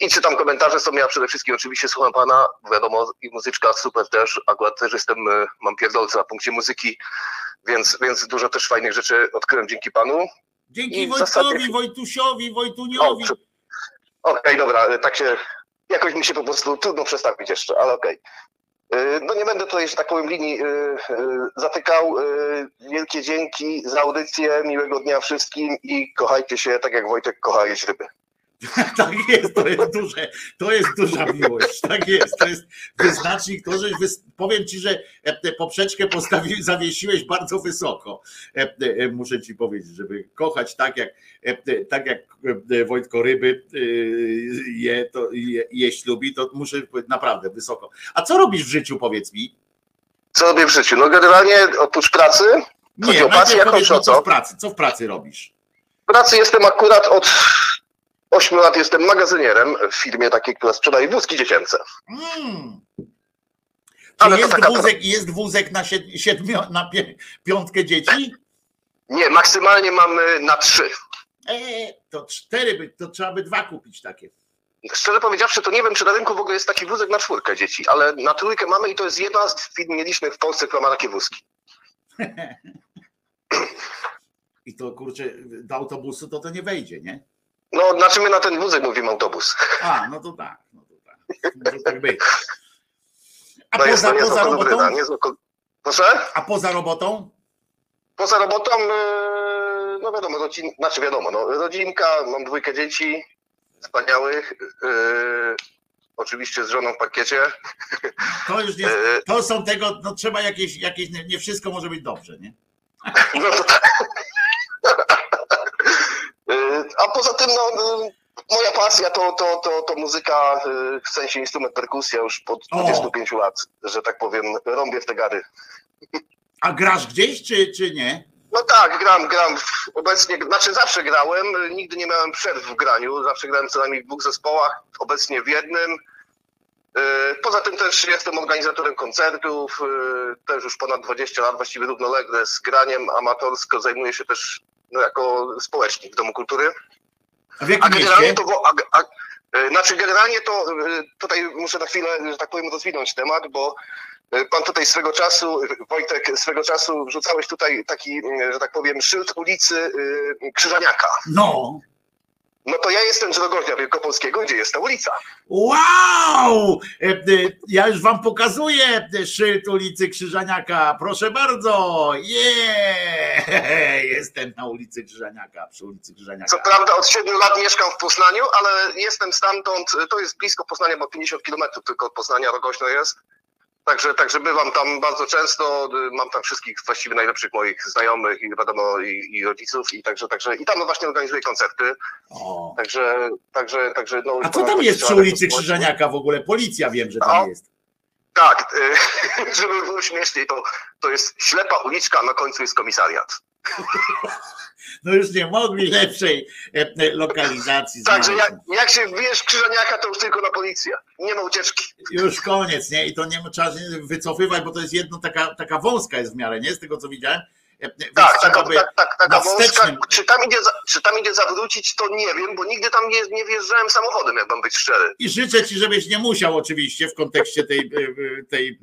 i czytam komentarze są, ja przede wszystkim oczywiście słucham pana, wiadomo, i muzyczka super też, akurat też jestem, y, mam pierdolce na punkcie muzyki, więc, więc dużo też fajnych rzeczy odkryłem dzięki panu. Dzięki I Wojtkowi, zasadzie- Wojtusiowi, Wojtuniowi. Okej, dobra, y, tak się, jakoś mi się po prostu trudno przestawić jeszcze, ale okej. Y, No nie będę tutaj, że tak powiem, linii y, y, zatykał. Wielkie dzięki za audycję, miłego dnia wszystkim i kochajcie się tak jak Wojtek kocha jeść ryby. Tak jest, to jest duże, to jest duża miłość. Tak jest, to jest wyznacznik, to, że wys... powiem ci, że e, tę poprzeczkę postawi... zawiesiłeś bardzo wysoko. E, e, Muszę ci powiedzieć, żeby kochać tak jak, tak jak Wojtko ryby je, to je, jeść lubi, to muszę powiedzieć naprawdę wysoko. A co robisz w życiu, powiedz mi? Co robię w życiu? No generalnie oprócz pracy, Nie, o pracę, najpierw jak powiedz chodzi o mi, co co? w pracy, co w pracy robisz? w pracy jestem akurat od 8 lat jestem magazynierem w firmie takiej, która sprzedaje wózki dziecięce. Mm. Ale jest taka- wózek, jest wózek na, na piątkę dzieci? Nie, maksymalnie mamy na trzy. E, to cztery, by, to trzeba by dwa kupić takie. Szczerze powiedziawszy, to nie wiem, czy na rynku w ogóle jest taki wózek na czwórkę dzieci, ale na trójkę mamy i to jest jedna z firm nielicznych w Polsce, która ma takie wózki. I to kurczę, do autobusu to to nie wejdzie, nie? No, znaczy my na ten wózek mówimy autobus. A, no to tak, no to tak. Może tak być. A No jest poza, to niezła poza robotą? kol... Proszę? A poza robotą? Poza robotą, yy, no wiadomo, rodzin, znaczy wiadomo, no, rodzinka, mam dwójkę dzieci wspaniałych, yy, oczywiście z żoną w pakiecie. To już nie, Yy, to są tego, no trzeba jakieś, jakieś nie, nie wszystko może być dobrze, nie? No to tak. A poza tym, no, yy, moja pasja to, to, to, to muzyka, yy, w sensie instrument perkusja już od O. 25 lat, że tak powiem, rąbię w te gary. A grasz gdzieś, czy, czy nie? No tak, gram, gram. Obecnie, znaczy zawsze grałem, nigdy nie miałem przerw w graniu, zawsze grałem co najmniej w dwóch zespołach, obecnie w jednym. Yy, Poza tym też jestem organizatorem koncertów, yy, też już ponad 20 lat, właściwie równolegle z graniem amatorsko zajmuję się też no, jako społecznik w Domu Kultury. A w jakim A generalnie mieście? to, a, a, e, znaczy generalnie to e, tutaj muszę na chwilę, że tak powiem, rozwinąć temat, bo e, pan tutaj swego czasu, e, Wojtek, swego czasu wrzucałeś tutaj taki, e, że tak powiem, szyld ulicy e, Krzyżaniaka. No. No to ja jestem z Wielkopolskiego, gdzie jest ta ulica. Wow! E, e, Ja już wam pokazuję szyld ulicy Krzyżaniaka. Proszę bardzo. Yeah! Jestem na ulicy Krzyżaniaka, przy ulicy Co Krzyżaniaka. prawda od 7 lat mieszkam w Poznaniu, ale jestem stamtąd, to jest blisko Poznania, bo 50 kilometrów tylko od Poznania Rogoźno jest. Także, także bywam tam bardzo często, y, mam tam wszystkich właściwie najlepszych moich znajomych i wiadomo i, i rodziców i także, także i tam właśnie organizuję koncerty. O. Także, także, także no. A co tam jest przy ulicy Krzyżaniaka w ogóle? Policja wiem, że tam O. jest. Tak, y, żeby było śmieszniej, to, to jest ślepa uliczka, a na końcu jest komisariat. No już nie mogli lepszej e, lokalizacji Także jak, jak się wbijesz w Krzyżaniaka, to już tylko na policję. Nie ma ucieczki. Już koniec, nie? I to nie trzeba się wycofywać, bo to jest jedno taka, taka wąska jest w miarę, nie? Z tego co widziałem. E, Tak, taka, tak, tak, taka wąska. Czy tam, idzie czy tam idzie zawrócić, to nie wiem, bo nigdy tam nie, nie wjeżdżałem samochodem, jak mam być szczery. I życzę ci, żebyś nie musiał oczywiście w kontekście tej, e, tej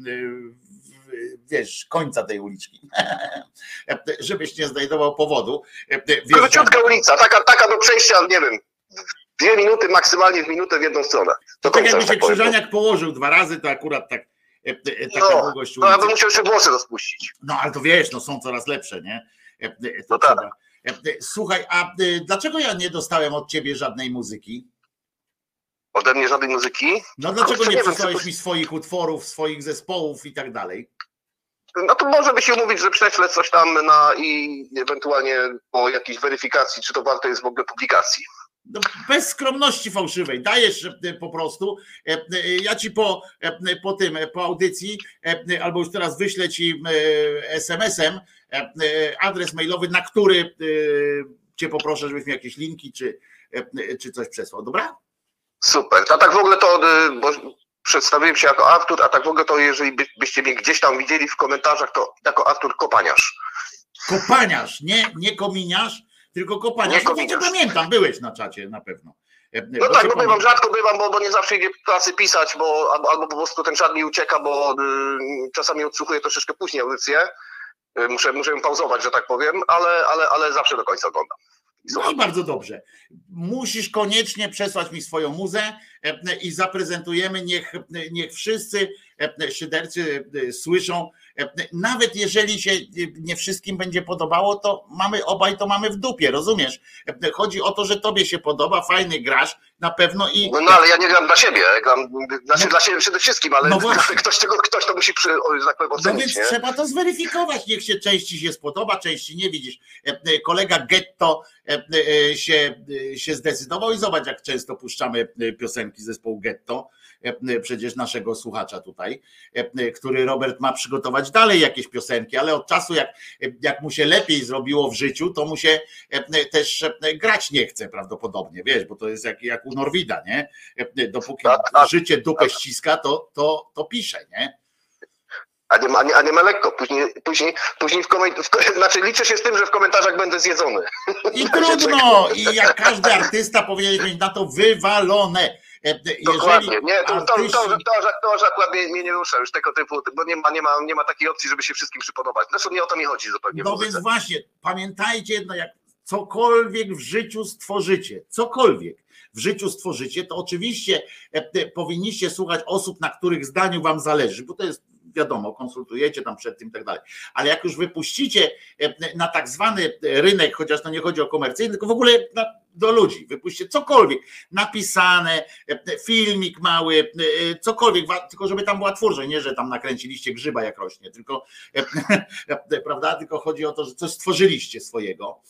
wiesz, końca tej uliczki. Żebyś nie znajdował powodu. Króciutka ulica, taka, taka do przejścia, nie wiem, dwie minuty, maksymalnie w minutę w jedną stronę. Do Tak jakby się tak. Krzyżaniak położył dwa razy, to akurat tak e, e, taka No, długość no ja ulicy. musiał jeszcze włosy rozpuścić. No ale to wiesz, no są coraz lepsze, nie? E, To No tak. Słuchaj, a dlaczego ja nie dostałem od ciebie żadnej muzyki? Ode mnie żadnej muzyki. No dlaczego Kurczę, nie nie przysłałeś mi swoich utworów, swoich zespołów i tak dalej? No to może by się umówić, że prześlę coś tam na i ewentualnie po jakiejś weryfikacji, czy to warte jest w ogóle publikacji. No, bez skromności fałszywej. Dajesz e, po prostu. e, e, Ja ci po, po tym, po audycji, albo już teraz wyślę ci SMS-em adres mailowy, na który cię poproszę, żebyś mi jakieś linki czy, czy coś przesłał. Dobra? Super. A tak w ogóle to, bo przedstawiłem się jako Artur, a tak w ogóle to jeżeli by, byście mnie gdzieś tam widzieli w komentarzach, to jako Artur Kopaniarz. Kopaniarz, nie, nie kominiarz, tylko kopaniarz. Nie No kominiarz. pamiętam, byłeś na czacie na pewno. E, e, No bo tak, no bywam, rzadko bywam, bo, bo nie zawsze idzie pracy pisać, bo albo, albo po prostu ten czat mi ucieka, bo y, czasami odsłuchuję troszeczkę później audycję. Y, muszę, muszę ją pauzować, że tak powiem, ale, ale, ale zawsze do końca oglądam. No i bardzo dobrze. Musisz koniecznie przesłać mi swoją muzę e, i zaprezentujemy. Niech, niech wszyscy e, szydercy e, słyszą. Nawet jeżeli się nie wszystkim będzie podobało, to mamy obaj to mamy w dupie, rozumiesz? Chodzi o to, że tobie się podoba, fajny grasz na pewno i. No, no ale ja nie gram dla siebie, gram znaczy dla siebie przede wszystkim, ale No właśnie. ktoś, tego, ktoś to musi, przy, że tak powiem, No ocenić, więc nie? trzeba to zweryfikować. Niech się części się spodoba, części nie widzisz. Kolega Getto e, e, się, e, się zdecydował i zobacz, jak często puszczamy piosenki zespołu Getto, przecież naszego słuchacza tutaj, e, e, który Robert ma przygotować dalej jakieś piosenki, ale od czasu, jak, e, jak mu się lepiej zrobiło w życiu, to mu się e, e, też e, grać nie chce prawdopodobnie, wiesz, bo to jest jak, jak u Norwida, nie? E, e, Dopóki życie dupę ściska, to, to, to pisze, nie? A nie, ma- a nie, a nie ma lekko. Później, później, później w komentarzach, znaczy liczę się z tym, że w komentarzach będę zjedzony. I trudno, i jak każdy artysta powinien mieć na to wywalone. Dokładnie. Nie, to, to, to, to, to, akurat mnie, mnie nie rusza już tego typu, bo nie ma, nie, ma, nie ma takiej opcji, żeby się wszystkim przypodobać. Zresztą nie o to mi chodzi zupełnie No więc właśnie, pamiętajcie jedno, jak cokolwiek w życiu stworzycie, cokolwiek w życiu stworzycie, to oczywiście e, e, powinniście słuchać osób, na których zdaniu wam zależy, bo to jest wiadomo, konsultujecie tam przed tym i tak dalej. Ale jak już wypuścicie e, na tak zwany rynek, chociaż to nie chodzi o komercyjny, tylko w ogóle na, do ludzi, wypuśćcie cokolwiek napisane, e, filmik mały, e, cokolwiek, tylko żeby tam była twórczość, nie, że tam nakręciliście grzyba jak rośnie, tylko prawda? Tylko chodzi o to, że coś stworzyliście swojego.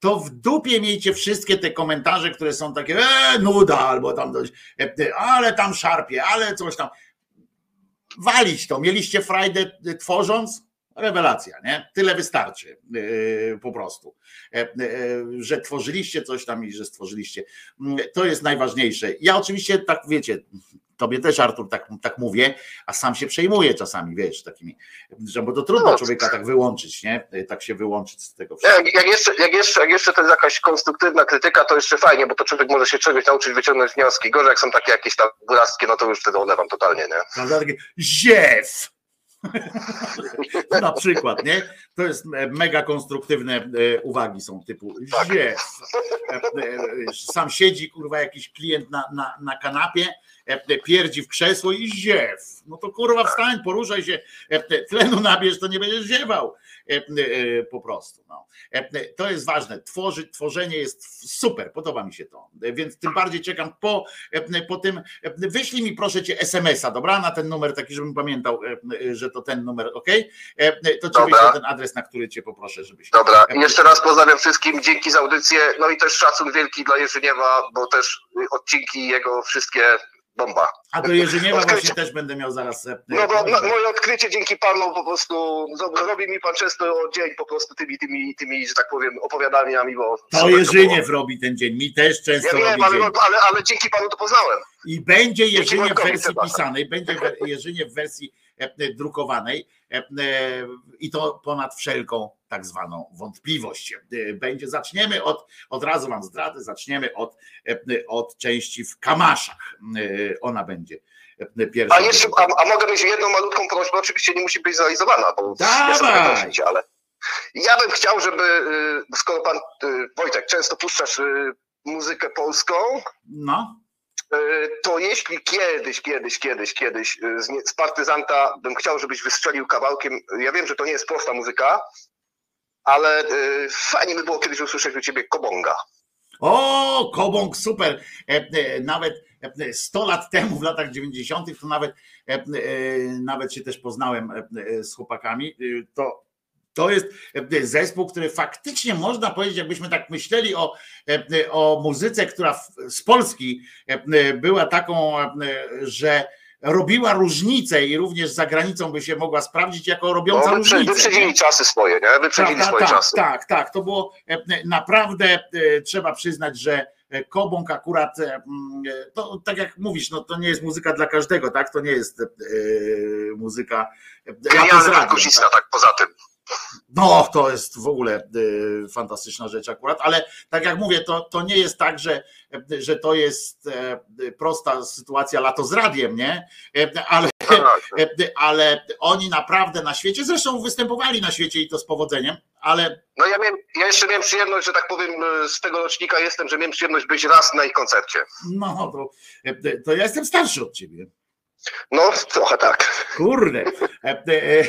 To w dupie miejcie wszystkie te komentarze, które są takie, e, nuda, albo tam ale tam szarpie, ale coś tam. Walić to. Mieliście frajdę e, tworząc? Rewelacja, nie? Tyle wystarczy e, po prostu, E, e, że tworzyliście coś tam i że stworzyliście. Mm, To jest najważniejsze. Ja oczywiście tak wiecie, tobie też Artur tak, tak mówię, a sam się przejmuję czasami, wiesz, takimi, że bo to trudno No. człowieka tak wyłączyć, nie? Tak się wyłączyć z tego wszystkiego. Jak, jak, jeszcze, jak, jeszcze, jak jeszcze to jest jakaś konstruktywna krytyka, to jeszcze fajnie, bo to człowiek może się czegoś nauczyć, wyciągnąć wnioski. Gorzej, jak są takie jakieś tam burastki, no to już wtedy olewam totalnie, nie? Prawda? Takie ziew! Na przykład, nie? To jest mega konstruktywne e, uwagi są typu ziew. E, e, Sam siedzi, kurwa, jakiś klient na, na, na kanapie, pierdzi w krzesło i ziew. No to kurwa wstań, poruszaj się, tlenu nabierz, to nie będziesz ziewał. E, Po prostu. No. To jest ważne. Tworzy, tworzenie jest super, podoba mi się to. E, Więc tym bardziej czekam po, po tym. Wyślij mi proszę cię SMS-a, dobra? Na ten numer taki, żebym pamiętał, że to ten numer, ok? To ci wyślę ten adres, na który cię poproszę, żebyś. Dobra, jeszcze raz pozdrawiam wszystkim, dzięki za audycję, no i też szacun wielki dla Jerzyniewa, bo też odcinki jego wszystkie bomba. A do Jerzyniewa Odkrycie. właśnie też będę miał zaraz. e, No no, prośbę. moje odkrycie dzięki panu po prostu, no, robi mi pan często dzień po prostu tymi, tymi, tymi że tak powiem, opowiadaniami, bo... To. Jerzyniew robi ten dzień, mi też Ja często wiem, robi ale, no, ale, ale dzięki panu to poznałem. I będzie Jerzynie w wersji pisanej, będzie we- Jerzynie w wersji drukowanej e, e, i to ponad wszelką tak zwaną wątpliwość. E, Będzie, zaczniemy od, od razu wam zdradzę, zaczniemy od, e, e, od części w Kamaszach. E, Ona będzie e, pierwsza. A jeszcze, a, a mogę mieć jedną malutką prośbę, oczywiście nie musi być zrealizowana, bo Dawaj! prosić, ale ja bym chciał, żeby, skoro pan Wojtek często puszczasz muzykę polską, No, to jeśli kiedyś, kiedyś, kiedyś, kiedyś y, z, partyzanta bym chciał, żebyś wystrzelił kawałkiem, ja wiem, że to nie jest prosta muzyka, ale y, fajnie by było kiedyś usłyszeć u ciebie Kobonga. O, Kobąk, super. E, e, Nawet e, 100 lat temu, w latach 90., to nawet, e, e, nawet się też poznałem e, e, z chłopakami. E, To, to jest e, zespół, który faktycznie można powiedzieć, jakbyśmy tak myśleli o, e, o muzyce, która z Polski e, była taką, że robiła różnicę i również za granicą by się mogła sprawdzić jako robiąca No, różnicę. wyprzedzili czasy swoje, nie? Wyprzedzili Prawda? swoje tak, czasy. Tak, tak, to było naprawdę trzeba przyznać, że Kobąk akurat, mm, to tak jak mówisz, no to nie jest muzyka dla każdego, tak? To nie jest e, muzyka. Genialny perkusista, tak? tak poza tym. No, to jest w ogóle e, fantastyczna rzecz akurat, ale tak jak mówię, to, to nie jest tak, że, że to jest e, prosta sytuacja lato z radiem, nie? E, Ale, Tak. e, ale oni naprawdę na świecie, zresztą występowali na świecie i to z powodzeniem, ale No ja, miałem, ja jeszcze miałem przyjemność, że tak powiem, y, z tego rocznika jestem, że miałem przyjemność być raz na ich koncercie. no to, to ja jestem starszy od ciebie. No, trochę tak. Kurde, e, e,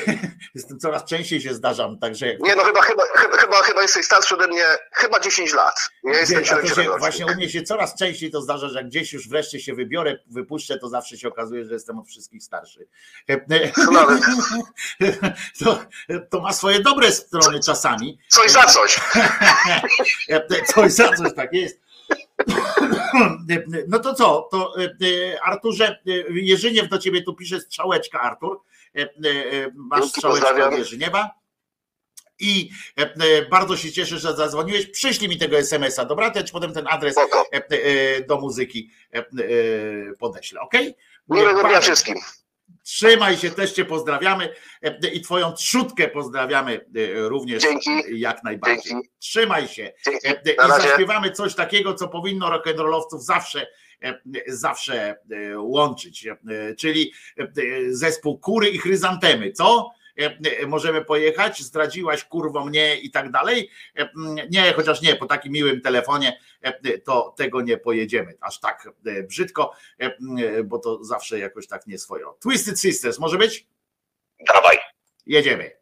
jestem coraz częściej się zdarzam, także jak Nie no, chyba, chyba, chyba, chyba, jesteś starszy ode mnie, chyba 10 lat. Ja jestem 77 się, właśnie u mnie się coraz częściej to zdarza, że jak gdzieś już wreszcie się wybiorę, wypuszczę, to zawsze się okazuje, że jestem od wszystkich starszy. E, e, No, To, to ma swoje dobre strony czasami. coś za coś. E, Coś za coś tak jest. No to co? To e, Arturze, e, Jerzyniew do ciebie tu pisze strzałeczka, Artur. E, e, Masz Dzięki, strzałeczkę Jerzyniewa. I e, e, bardzo się cieszę, że zadzwoniłeś. Przyślij mi tego SMS-a, dobra? Ja ci potem ten adres e, e, do muzyki e, e, podeślę, ok? Miłego dnia wszystkim. Trzymaj się, też Cię pozdrawiamy e, i Twoją trzutkę pozdrawiamy e, również Dzięki. E, jak najbardziej. Dzięki. Trzymaj się Dzięki. i zaśpiewamy coś takiego, co powinno rock'n'rollowców zawsze zawsze łączyć, czyli zespół Kury i Chryzantemy, co? E, e, możemy pojechać, zdradziłaś kurwo mnie i tak dalej. E, nie, chociaż nie, po takim miłym telefonie to tego nie pojedziemy. Aż tak brzydko, bo to zawsze jakoś tak nieswojo. Twisted Sisters, może być? Dawaj. Jedziemy.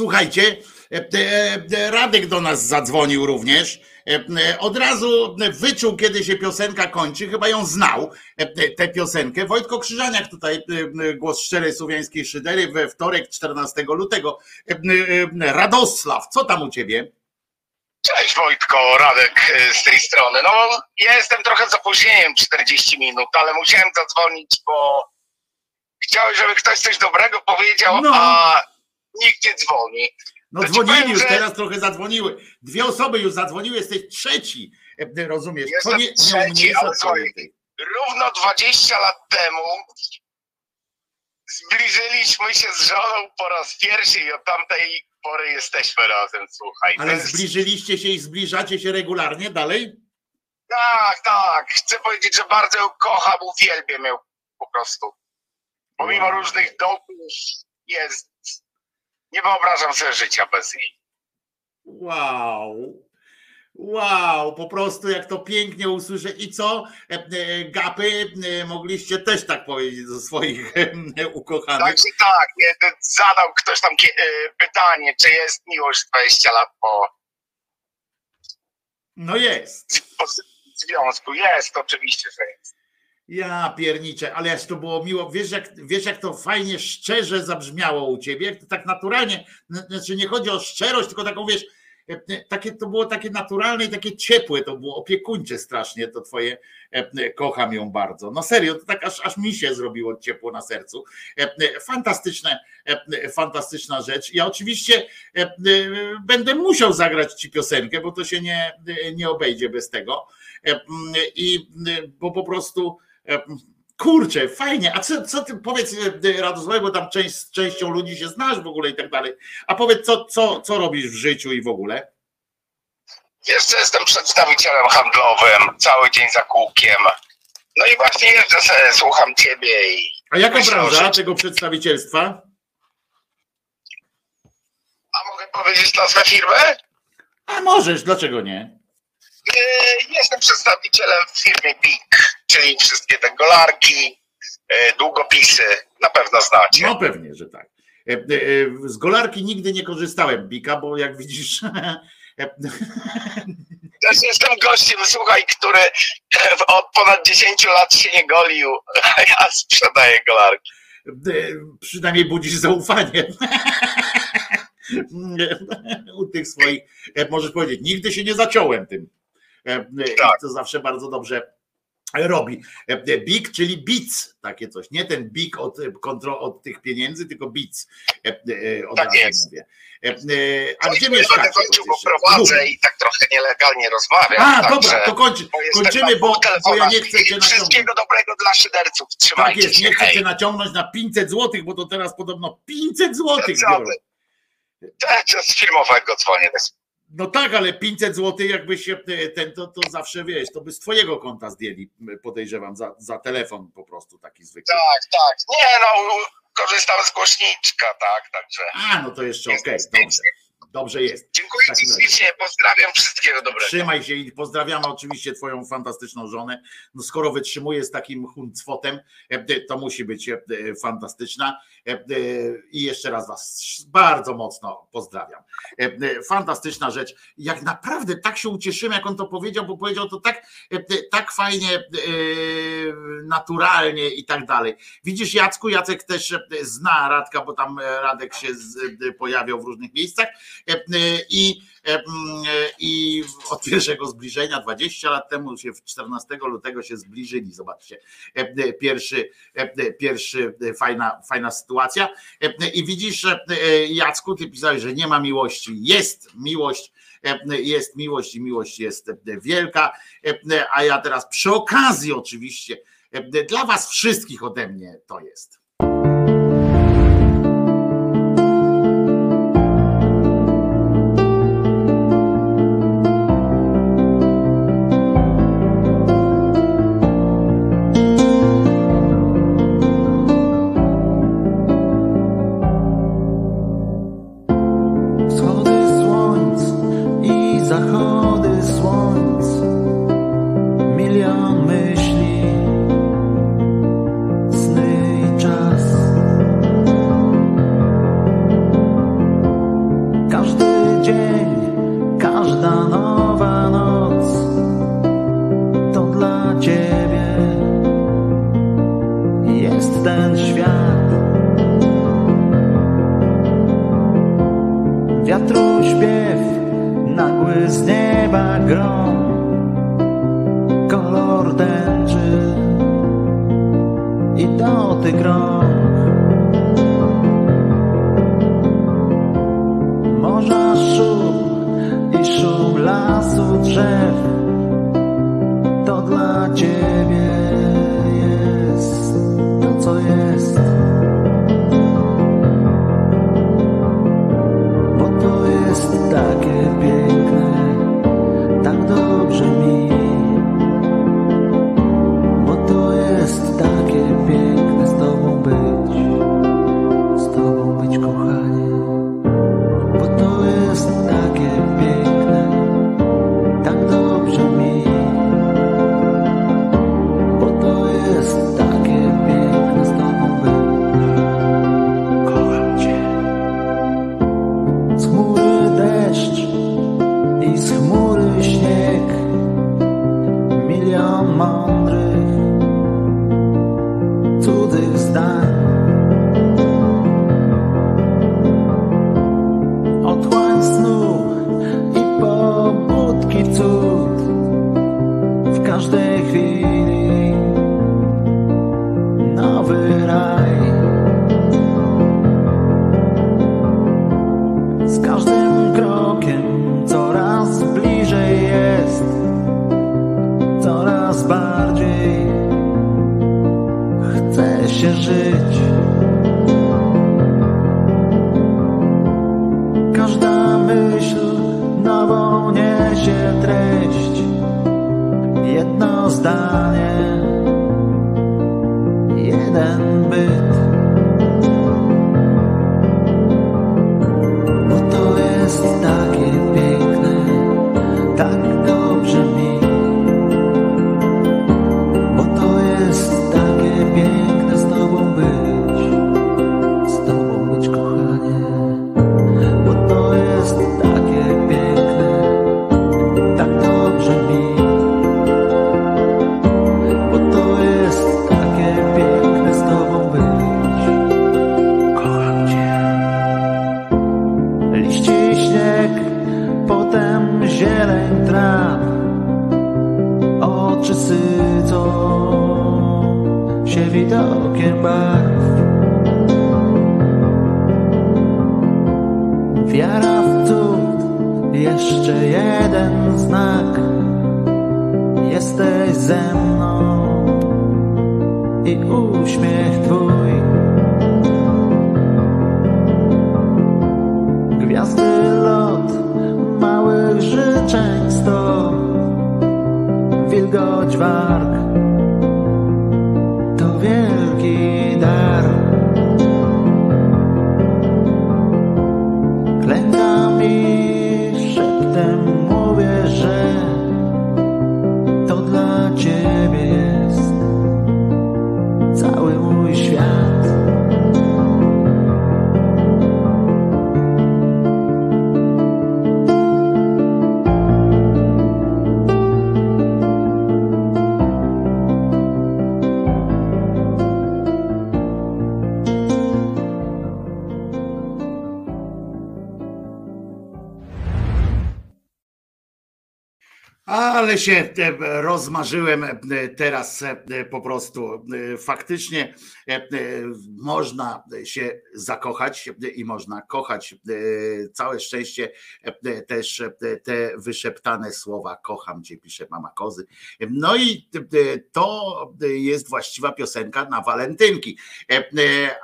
Słuchajcie, e, e, e, Radek do nas zadzwonił również. Od razu wyczuł, kiedy się piosenka kończy, chyba ją znał, tę piosenkę. Wojtko Krzyżaniak tutaj, głos szczerej słowiańskiej szydery, we wtorek 14 lutego. Radosław, co tam u ciebie? Cześć Wojtko, Radek z tej strony. No, ja jestem trochę z opóźnieniem 40 minut, ale musiałem zadzwonić, bo chciałem, żeby ktoś coś dobrego powiedział, No. a nikt nie dzwoni. No To dzwonili powiem, już, że- teraz trochę zadzwoniły. Dwie osoby już zadzwoniły, jesteś trzeci. E, Rozumiesz? To Jestem nie, nie trzeci, ale słuchaj, Równo 20 lat temu zbliżyliśmy się z żoną po raz pierwszy i od tamtej pory jesteśmy razem, słuchaj. To Ale jest- zbliżyliście się i zbliżacie się regularnie dalej? Tak, tak. Chcę powiedzieć, że bardzo ją kocham, uwielbiam ją po prostu. Pomimo różnych dogmów jest. Nie wyobrażam sobie życia bez niej. Wow. Wow, po prostu jak to pięknie usłyszę. I co? E, e, Gapy, e, mogliście też tak powiedzieć do swoich ukochanych. Także tak, nie, zadał ktoś tam pytanie, czy jest miłość 20 lat po, No jest. po związku. Jest, oczywiście, że jest. Ja pierniczę, ale to było miło. Wiesz jak, wiesz, jak to fajnie, szczerze zabrzmiało u ciebie, jak to tak naturalnie, znaczy nie chodzi o szczerość, tylko taką wiesz, e, takie, to było takie naturalne i takie ciepłe, to było opiekuńcze strasznie to twoje, e, kocham ją bardzo. No serio, to tak aż, aż mi się zrobiło ciepło na sercu. E, Fantastyczne, fantastyczna rzecz. Ja oczywiście będę musiał zagrać ci piosenkę, bo to się nie, nie obejdzie bez tego. I bo po prostu kurczę, fajnie. A co, co ty powiedz e, Radosławie, bo tam część, z częścią ludzi się znasz w ogóle i tak dalej. A powiedz, co, co, co robisz w życiu i w ogóle? Jeszcze jestem przedstawicielem handlowym, cały dzień za kółkiem. No i właśnie jeżdżę sobie, słucham ciebie i A jaka Myślę, branża że- tego przedstawicielstwa? A mogę powiedzieć nazwę firmy? A możesz, dlaczego nie? Jestem przedstawicielem w firmie BIK, czyli wszystkie te golarki, yy, długopisy, na pewno znacie. No pewnie, że tak. E, e, e, Z golarki nigdy nie korzystałem, Bika, bo jak widzisz, e, E, Też jestem gościem, słuchaj, który od ponad 10 lat się nie golił, a ja sprzedaję golarki. e, Przynajmniej budzisz zaufanie. U tych swoich, e, możesz powiedzieć, nigdy się nie zaciąłem tym. E, e, Tak. To zawsze bardzo dobrze robi. E, e, Big, czyli bits, takie coś. Nie ten big od, e, kontro, od tych pieniędzy, tylko e, Od Tak jest. mówię. A i gdzie mieszkacie? kończył, bo prowadzę i tak trochę nielegalnie rozmawiam. A, także dobra, to kończy, kończymy, bo, bo ja nie chcę cię naciągnąć. Wszystkiego dobrego dla szyderców. Tak Trzymajcie jest, się. nie chcę hej. cię naciągnąć na 500 złotych, bo to teraz podobno 500 złotych Co biorą. ty? Te- Z filmowego dzwonię. No tak, ale 500 złotych jakbyś się e, ten, to, to zawsze wiesz, to by z twojego konta zdjęli, podejrzewam, za, za telefon po prostu taki zwykły. Tak, tak. Nie no, korzystam z głośniczka, tak, także. A, no to jeszcze okej, dobrze. Dobrze jest. Dziękuję Ci ślicznie, pozdrawiam, wszystkiego dobrego. Trzymaj się i pozdrawiamy oczywiście Twoją fantastyczną żonę. No skoro wytrzymuje z takim huncwotem, e, to musi być e, fantastyczna. E, e, I jeszcze raz Was bardzo mocno pozdrawiam. E, e, Fantastyczna rzecz. Jak naprawdę tak się ucieszyłem, jak on to powiedział, bo powiedział to tak, e, tak fajnie, e, naturalnie i tak dalej. Widzisz, Jacku, Jacek też e, zna Radka, bo tam e, Radek się e, pojawiał w różnych miejscach. E, I, e, mm, e, I od pierwszego zbliżenia, 20 lat temu, się w 14 lutego się zbliżyli. Zobaczcie, pierwszy, pierwszy fajna, fajna sytuacja. I widzisz, Jacku, ty pisałeś, że nie ma miłości. Jest miłość, jest miłość i miłość jest wielka. A ja teraz przy okazji, oczywiście, dla Was wszystkich ode mnie to jest. ja mądrych się e, rozmarzyłem e, teraz e, po prostu. Faktycznie można się zakochać i można kochać. Całe szczęście też te wyszeptane słowa kocham cię, pisze mama kozy. No i to jest właściwa piosenka na walentynki.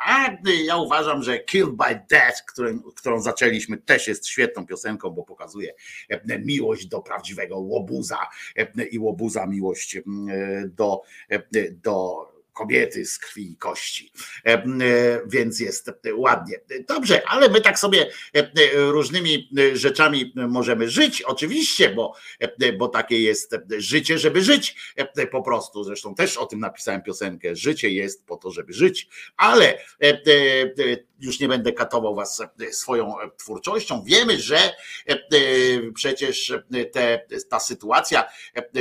A ja uważam, że Killed by Death, którą, którą zaczęliśmy, też jest świetną piosenką, bo pokazuje miłość do prawdziwego łobuza i łobuza miłość do, do kobiety z krwi i kości. Więc jest ładnie. Dobrze, ale my tak sobie różnymi rzeczami możemy żyć, oczywiście, bo, bo takie jest życie, żeby żyć po prostu. Zresztą też o tym napisałem piosenkę. Życie jest po to, żeby żyć, ale już nie będę katował was swoją twórczością. Wiemy, że przecież te, ta sytuacja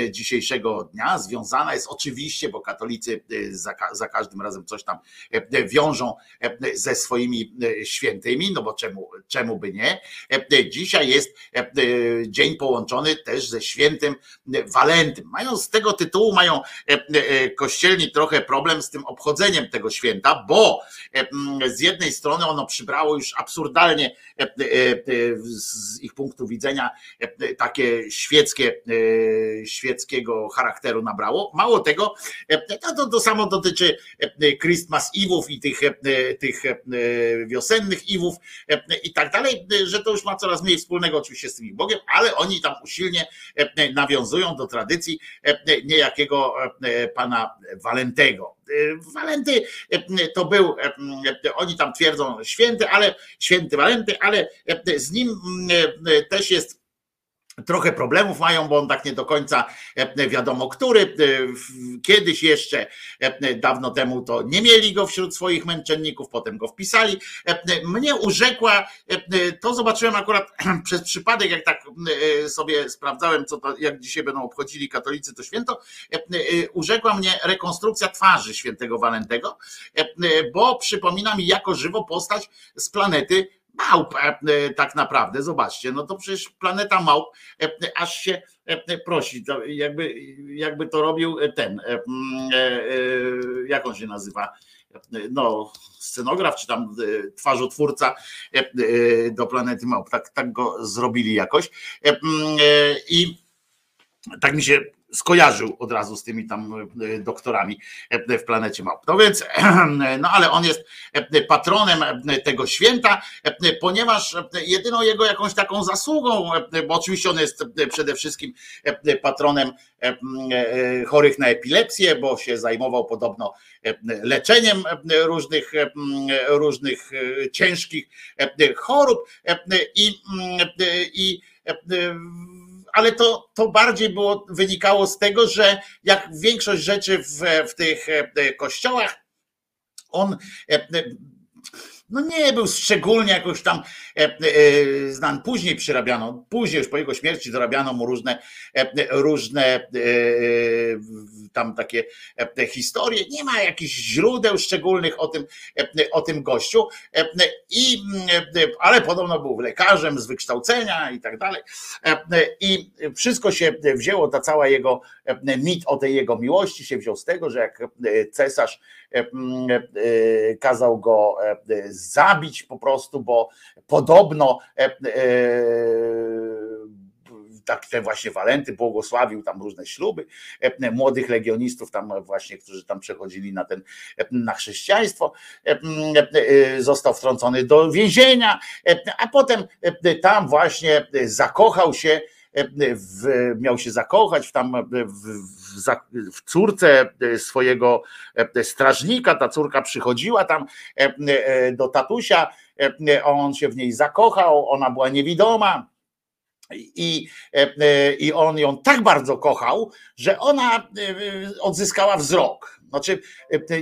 dzisiejszego dnia związana jest oczywiście, bo katolicy za, za każdym razem coś tam wiążą ze swoimi świętymi, no bo czemu, czemu by nie? Dzisiaj jest dzień połączony też ze świętym Walentym. Mają z tego tytułu, mają kościelni trochę problem z tym obchodzeniem tego święta, bo z jednej strony ono przybrało już absurdalnie z ich punktu widzenia takie świeckie, świeckiego charakteru nabrało. Mało tego, to, to samo dotyczy Christmas Eve'ów i tych, tych wiosennych Eve'ów i tak dalej, że to już ma coraz mniej wspólnego oczywiście z tym Bogiem, ale oni tam usilnie nawiązują do tradycji niejakiego pana Walentego. Walenty to był, oni tam twierdzą święty, ale święty Walenty, ale z nim też jest Trochę problemów mają, bo on tak nie do końca wiadomo, który. Kiedyś jeszcze dawno temu to nie mieli go wśród swoich męczenników, potem go wpisali. Mnie urzekła, to zobaczyłem akurat przez przypadek, jak tak sobie sprawdzałem, co to, jak dzisiaj będą obchodzili katolicy to święto, urzekła mnie rekonstrukcja twarzy świętego Walentego, bo przypomina mi jako żywo postać z planety małp tak naprawdę, zobaczcie, no to przecież planeta małp aż się prosi, jakby, jakby to robił ten, jak on się nazywa, no, scenograf, czy tam twarzotwórca do planety małp, tak, tak go zrobili jakoś. I tak mi się skojarzył od razu z tymi tam doktorami w planecie małp. No więc, no ale on jest patronem tego święta, ponieważ jedyną jego jakąś taką zasługą, bo oczywiście on jest przede wszystkim patronem chorych na epilepsję, bo się zajmował podobno leczeniem różnych, różnych ciężkich chorób i, i ale to, to bardziej było, wynikało z tego, że jak większość rzeczy w, w tych kościołach, on no nie był szczególnie jakoś tam znany. Później przyrabiano, później już po jego śmierci dorabiano mu różne, różne tam takie historie. Nie ma jakichś źródeł szczególnych o tym, o tym gościu, i, ale podobno był lekarzem z wykształcenia i tak dalej. I wszystko się wzięło, ta cała jego mit o tej jego miłości się wziął z tego, że jak cesarz kazał go zabić po prostu, bo podobno tak te właśnie Walenty błogosławił tam różne śluby młodych legionistów tam właśnie, którzy tam przechodzili na ten na chrześcijaństwo. Został wtrącony do więzienia, a potem tam właśnie zakochał się w, miał się zakochać w tam w, w, w, córce swojego strażnika. Ta córka przychodziła tam do tatusia, on się w niej zakochał, ona była niewidoma. I, I on ją tak bardzo kochał, że ona odzyskała wzrok. Znaczy,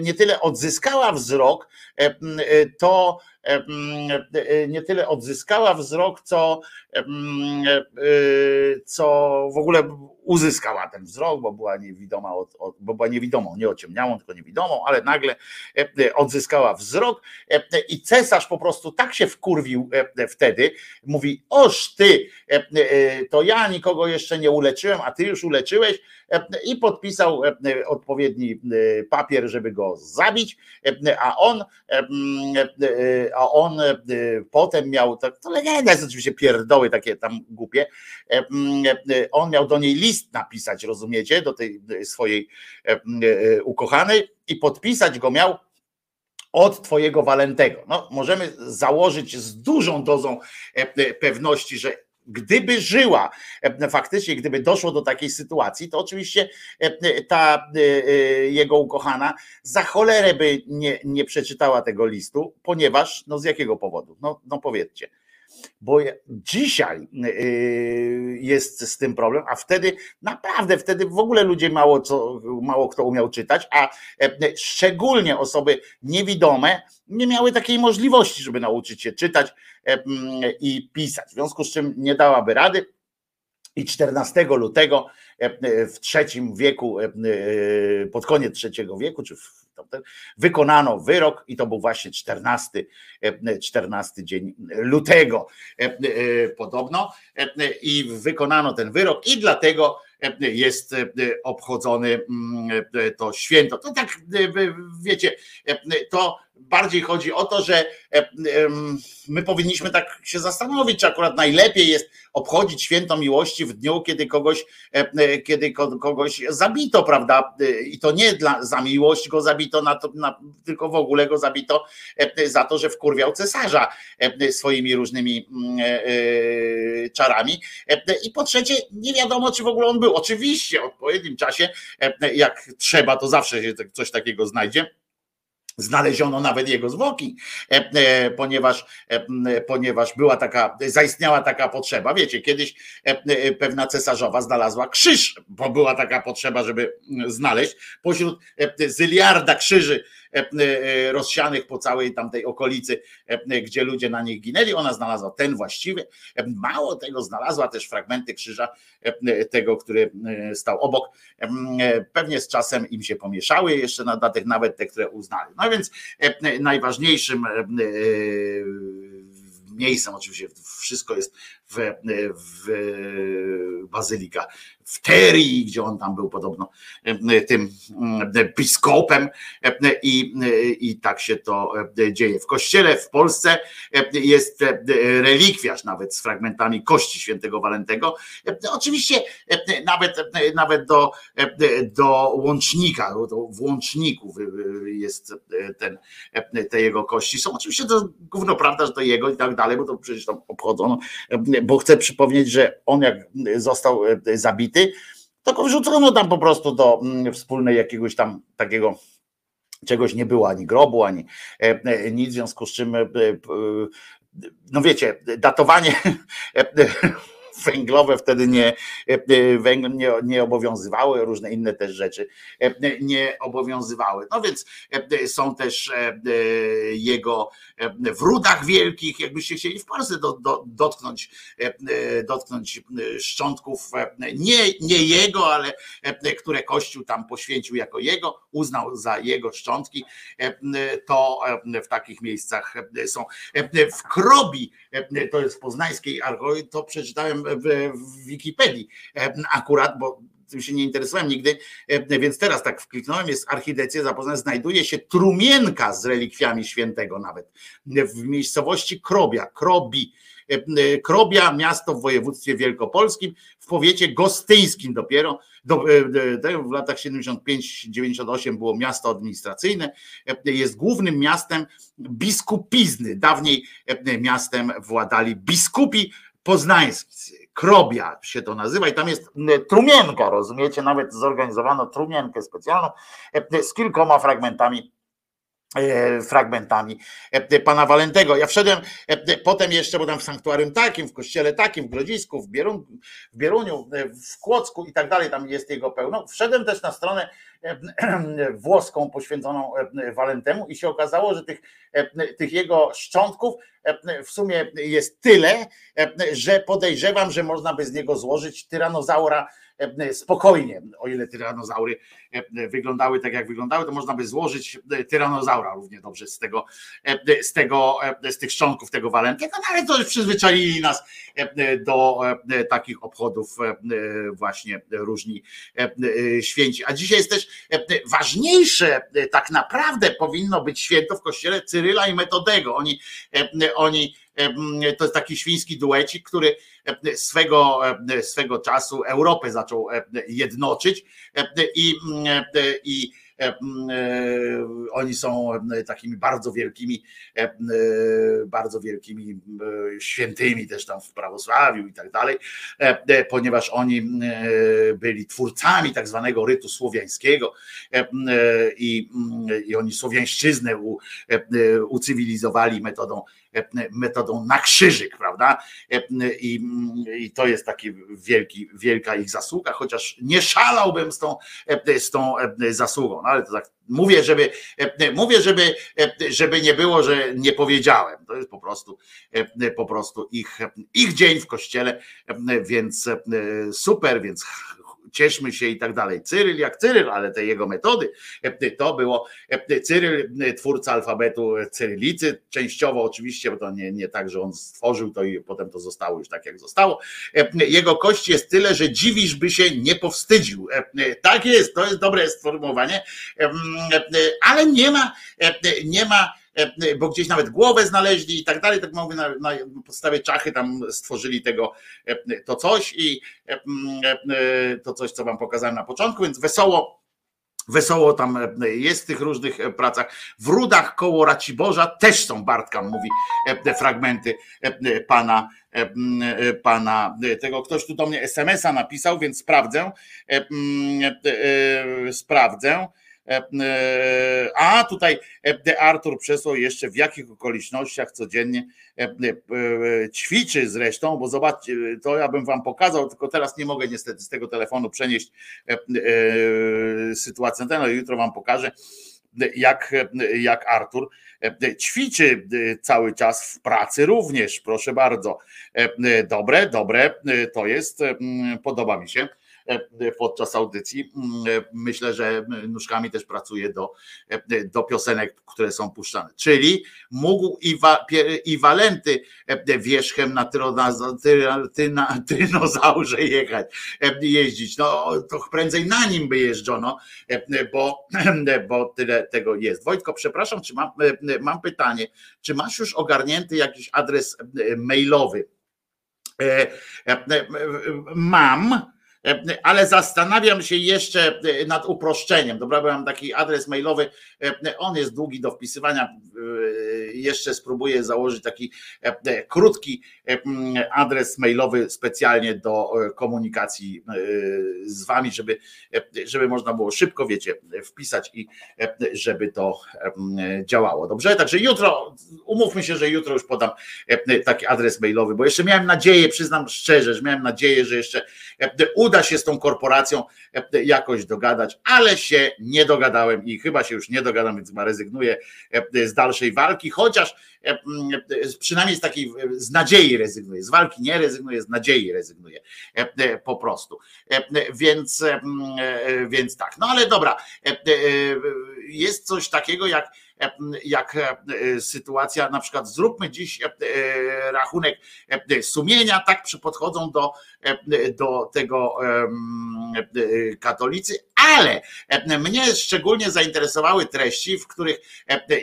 nie tyle odzyskała wzrok, to nie tyle odzyskała wzrok, co, co w ogóle uzyskała ten wzrok, bo była niewidoma, bo była niewidomą, nie ociemniałą, tylko niewidomą, ale nagle odzyskała wzrok i cesarz po prostu tak się wkurwił wtedy, mówi, oż ty, to ja nikogo jeszcze nie uleczyłem, a ty już uleczyłeś i podpisał odpowiedni papier, żeby go zabić, a on a on potem miał, to, to legenda jest oczywiście pierdoły takie tam głupie, on miał do niej list napisać, rozumiecie, do tej swojej ukochanej i podpisać go miał od twojego Walentego. No, możemy założyć z dużą dozą pewności, że gdyby żyła, faktycznie, gdyby doszło do takiej sytuacji, to oczywiście ta jego ukochana za cholerę by nie, nie przeczytała tego listu, ponieważ, no z jakiego powodu? No, no powiedzcie. Bo dzisiaj jest z tym problem, a wtedy naprawdę, wtedy w ogóle ludzie mało, co, mało kto umiał czytać, a szczególnie osoby niewidome nie miały takiej możliwości, żeby nauczyć się czytać i pisać. W związku z czym nie dałaby rady. I 14 lutego w trzecim wieku, pod koniec trzeciego wieku, czy w wykonano wyrok i to był właśnie 14, 14 dzień lutego podobno i wykonano ten wyrok i dlatego jest obchodzony to święto. To tak, wiecie, to bardziej chodzi o to, że my powinniśmy tak się zastanowić, czy akurat najlepiej jest obchodzić święto miłości w dniu, kiedy kogoś, kiedy kogoś zabito, prawda? I to nie dla, za miłość go zabito, na to, na, tylko w ogóle go zabito za to, że wkurwiał cesarza swoimi różnymi czarami. I po trzecie, nie wiadomo, czy w ogóle on był. Oczywiście w odpowiednim czasie, jak trzeba, to zawsze się coś takiego znajdzie Znaleziono nawet jego zwłoki, ponieważ, ponieważ była taka, zaistniała taka potrzeba. Wiecie, kiedyś pewna cesarzowa znalazła krzyż, bo była taka potrzeba, żeby znaleźć pośród zyliarda krzyży rozsianych po całej tamtej okolicy, gdzie ludzie na nich ginęli. Ona znalazła ten właściwy. Mało tego, znalazła też fragmenty krzyża tego, który stał obok. Pewnie z czasem im się pomieszały jeszcze na tych nawet te, które uznali. No więc najważniejszym miejscem, oczywiście wszystko jest w, w bazylika w Terii, gdzie on tam był podobno tym biskopem i, i tak się to dzieje. W kościele w Polsce jest relikwiarz nawet z fragmentami kości świętego Walentego. Oczywiście nawet, nawet do, do łącznika, w łączniku jest ten, te jego kości. Są oczywiście to gówno prawda, że to jego i tak dalej, bo to przecież tam obchodzono, bo chcę przypomnieć, że on jak został zabity, to go wrzucono tam po prostu do mm, wspólnej jakiegoś tam takiego czegoś nie było, ani grobu, ani nic, w związku z czym no wiecie, datowanie węglowe wtedy nie, nie, nie obowiązywały, różne inne też rzeczy nie obowiązywały. No więc są też jego w rudach wielkich, jakbyście chcieli w Polsce do, do, dotknąć, dotknąć szczątków nie, nie jego, ale które Kościół tam poświęcił jako jego, uznał za jego szczątki, to w takich miejscach są. W Krobi, to jest w poznańskiej archeologii, to przeczytałem w, w Wikipedii akurat, bo tym się nie interesowałem nigdy, więc teraz tak wkliknąłem, jest archidecja zapoznana, znajduje się trumienka z relikwiami świętego nawet w miejscowości Krobia, Krobi. Krobia, miasto w województwie wielkopolskim, w powiecie gostyńskim dopiero. Do, w latach 75-98 było miasto administracyjne. Jest głównym miastem biskupizny. Dawniej miastem władali biskupi poznańscy. Krobia się to nazywa i tam jest trumienka, rozumiecie? Nawet zorganizowano trumienkę specjalną z kilkoma fragmentami fragmentami pana Walentego. Ja wszedłem potem jeszcze, bo tam w sanktuarium takim, w kościele takim, w Grodzisku, w Bieruniu, w Kłodzku i tak dalej, tam jest jego pełno. Wszedłem też na stronę włoską poświęconą Walentemu i się okazało, że tych, tych jego szczątków w sumie jest tyle, że podejrzewam, że można by z niego złożyć tyranozaura spokojnie, o ile tyranozaury wyglądały tak, jak wyglądały, to można by złożyć tyranozaura równie dobrze z tego, z tego, z tych szczątków tego Walentego, no ale to już przyzwyczaili nas do takich obchodów właśnie różni święci. A dzisiaj jest też ważniejsze, tak naprawdę powinno być święto w kościele Cyryla i Metodego. Oni, oni to jest taki świński duecik, który swego, swego czasu Europę zaczął jednoczyć. I, i oni są takimi bardzo wielkimi, bardzo wielkimi świętymi też tam w prawosławiu i tak dalej, ponieważ oni byli twórcami tak zwanego rytu słowiańskiego i, i oni słowiańszczyznę ucywilizowali metodą metodą na krzyżyk, prawda? I, I, to jest taki wielki, wielka ich zasługa, chociaż nie szalałbym z tą, z tą zasługą, no ale to tak mówię, żeby mówię, żeby, żeby nie było, że nie powiedziałem. To jest po prostu po prostu ich, ich dzień w kościele, więc super, więc cieszmy się i tak dalej. Cyryl jak Cyryl, ale te jego metody to było Cyryl, twórca alfabetu cyrylicy, częściowo oczywiście, bo to nie, nie tak, że on stworzył to i potem to zostało już tak, jak zostało. Jego kość jest tyle, że dziwisz, by się nie powstydził. Tak jest, to jest dobre sformułowanie, ale nie ma, nie ma bo gdzieś nawet głowę znaleźli i tak dalej, tak mówię, na, na podstawie czachy tam stworzyli tego, to coś i to coś, co wam pokazałem na początku, więc wesoło Wesoło tam jest w tych różnych pracach. W Rudach koło Raciborza też są, Bartka mówi, fragmenty pana, pana tego. Ktoś tu do mnie SMS-a napisał, więc sprawdzę. Sprawdzę. A tutaj Artur przesłał jeszcze w jakich okolicznościach codziennie ćwiczy zresztą, bo zobaczcie, to ja bym wam pokazał, tylko teraz nie mogę niestety z tego telefonu przenieść sytuację, no jutro wam pokażę jak, jak Artur ćwiczy cały czas w pracy również, proszę bardzo. Dobre, dobre, to jest, podoba mi się podczas audycji. Myślę, że nóżkami też pracuje do, do piosenek, które są puszczane. Czyli mógł i, wa, i Walenty wierzchem na, tynozaurze jechać, jeździć. No to prędzej na nim by jeżdżono, bo, bo tyle tego jest. Wojtko, przepraszam, czy mam, mam pytanie, czy masz już ogarnięty jakiś adres mailowy? Mam, ale zastanawiam się jeszcze nad uproszczeniem. Dobra, bo mam taki adres mailowy, on jest długi do wpisywania. jeszcze spróbuję założyć taki krótki adres mailowy specjalnie do komunikacji z wami, żeby, żeby można było szybko, wiecie, wpisać i żeby to działało. Dobrze? Także jutro, umówmy się, że jutro już podam taki adres mailowy, bo jeszcze miałem nadzieję, przyznam szczerze, że miałem nadzieję, że jeszcze uda się z tą korporacją jakoś dogadać, ale się nie dogadałem i chyba się już nie dogadam, więc chyba rezygnuję z dalszej walki, chociaż przynajmniej z takiej, z nadziei rezygnuję, z walki nie rezygnuję, z nadziei rezygnuję po prostu. Więc, więc tak, no ale dobra, jest coś takiego jak jak sytuacja, na przykład zróbmy dziś rachunek sumienia, tak podchodzą do, do tego katolicy, ale mnie szczególnie zainteresowały treści, w których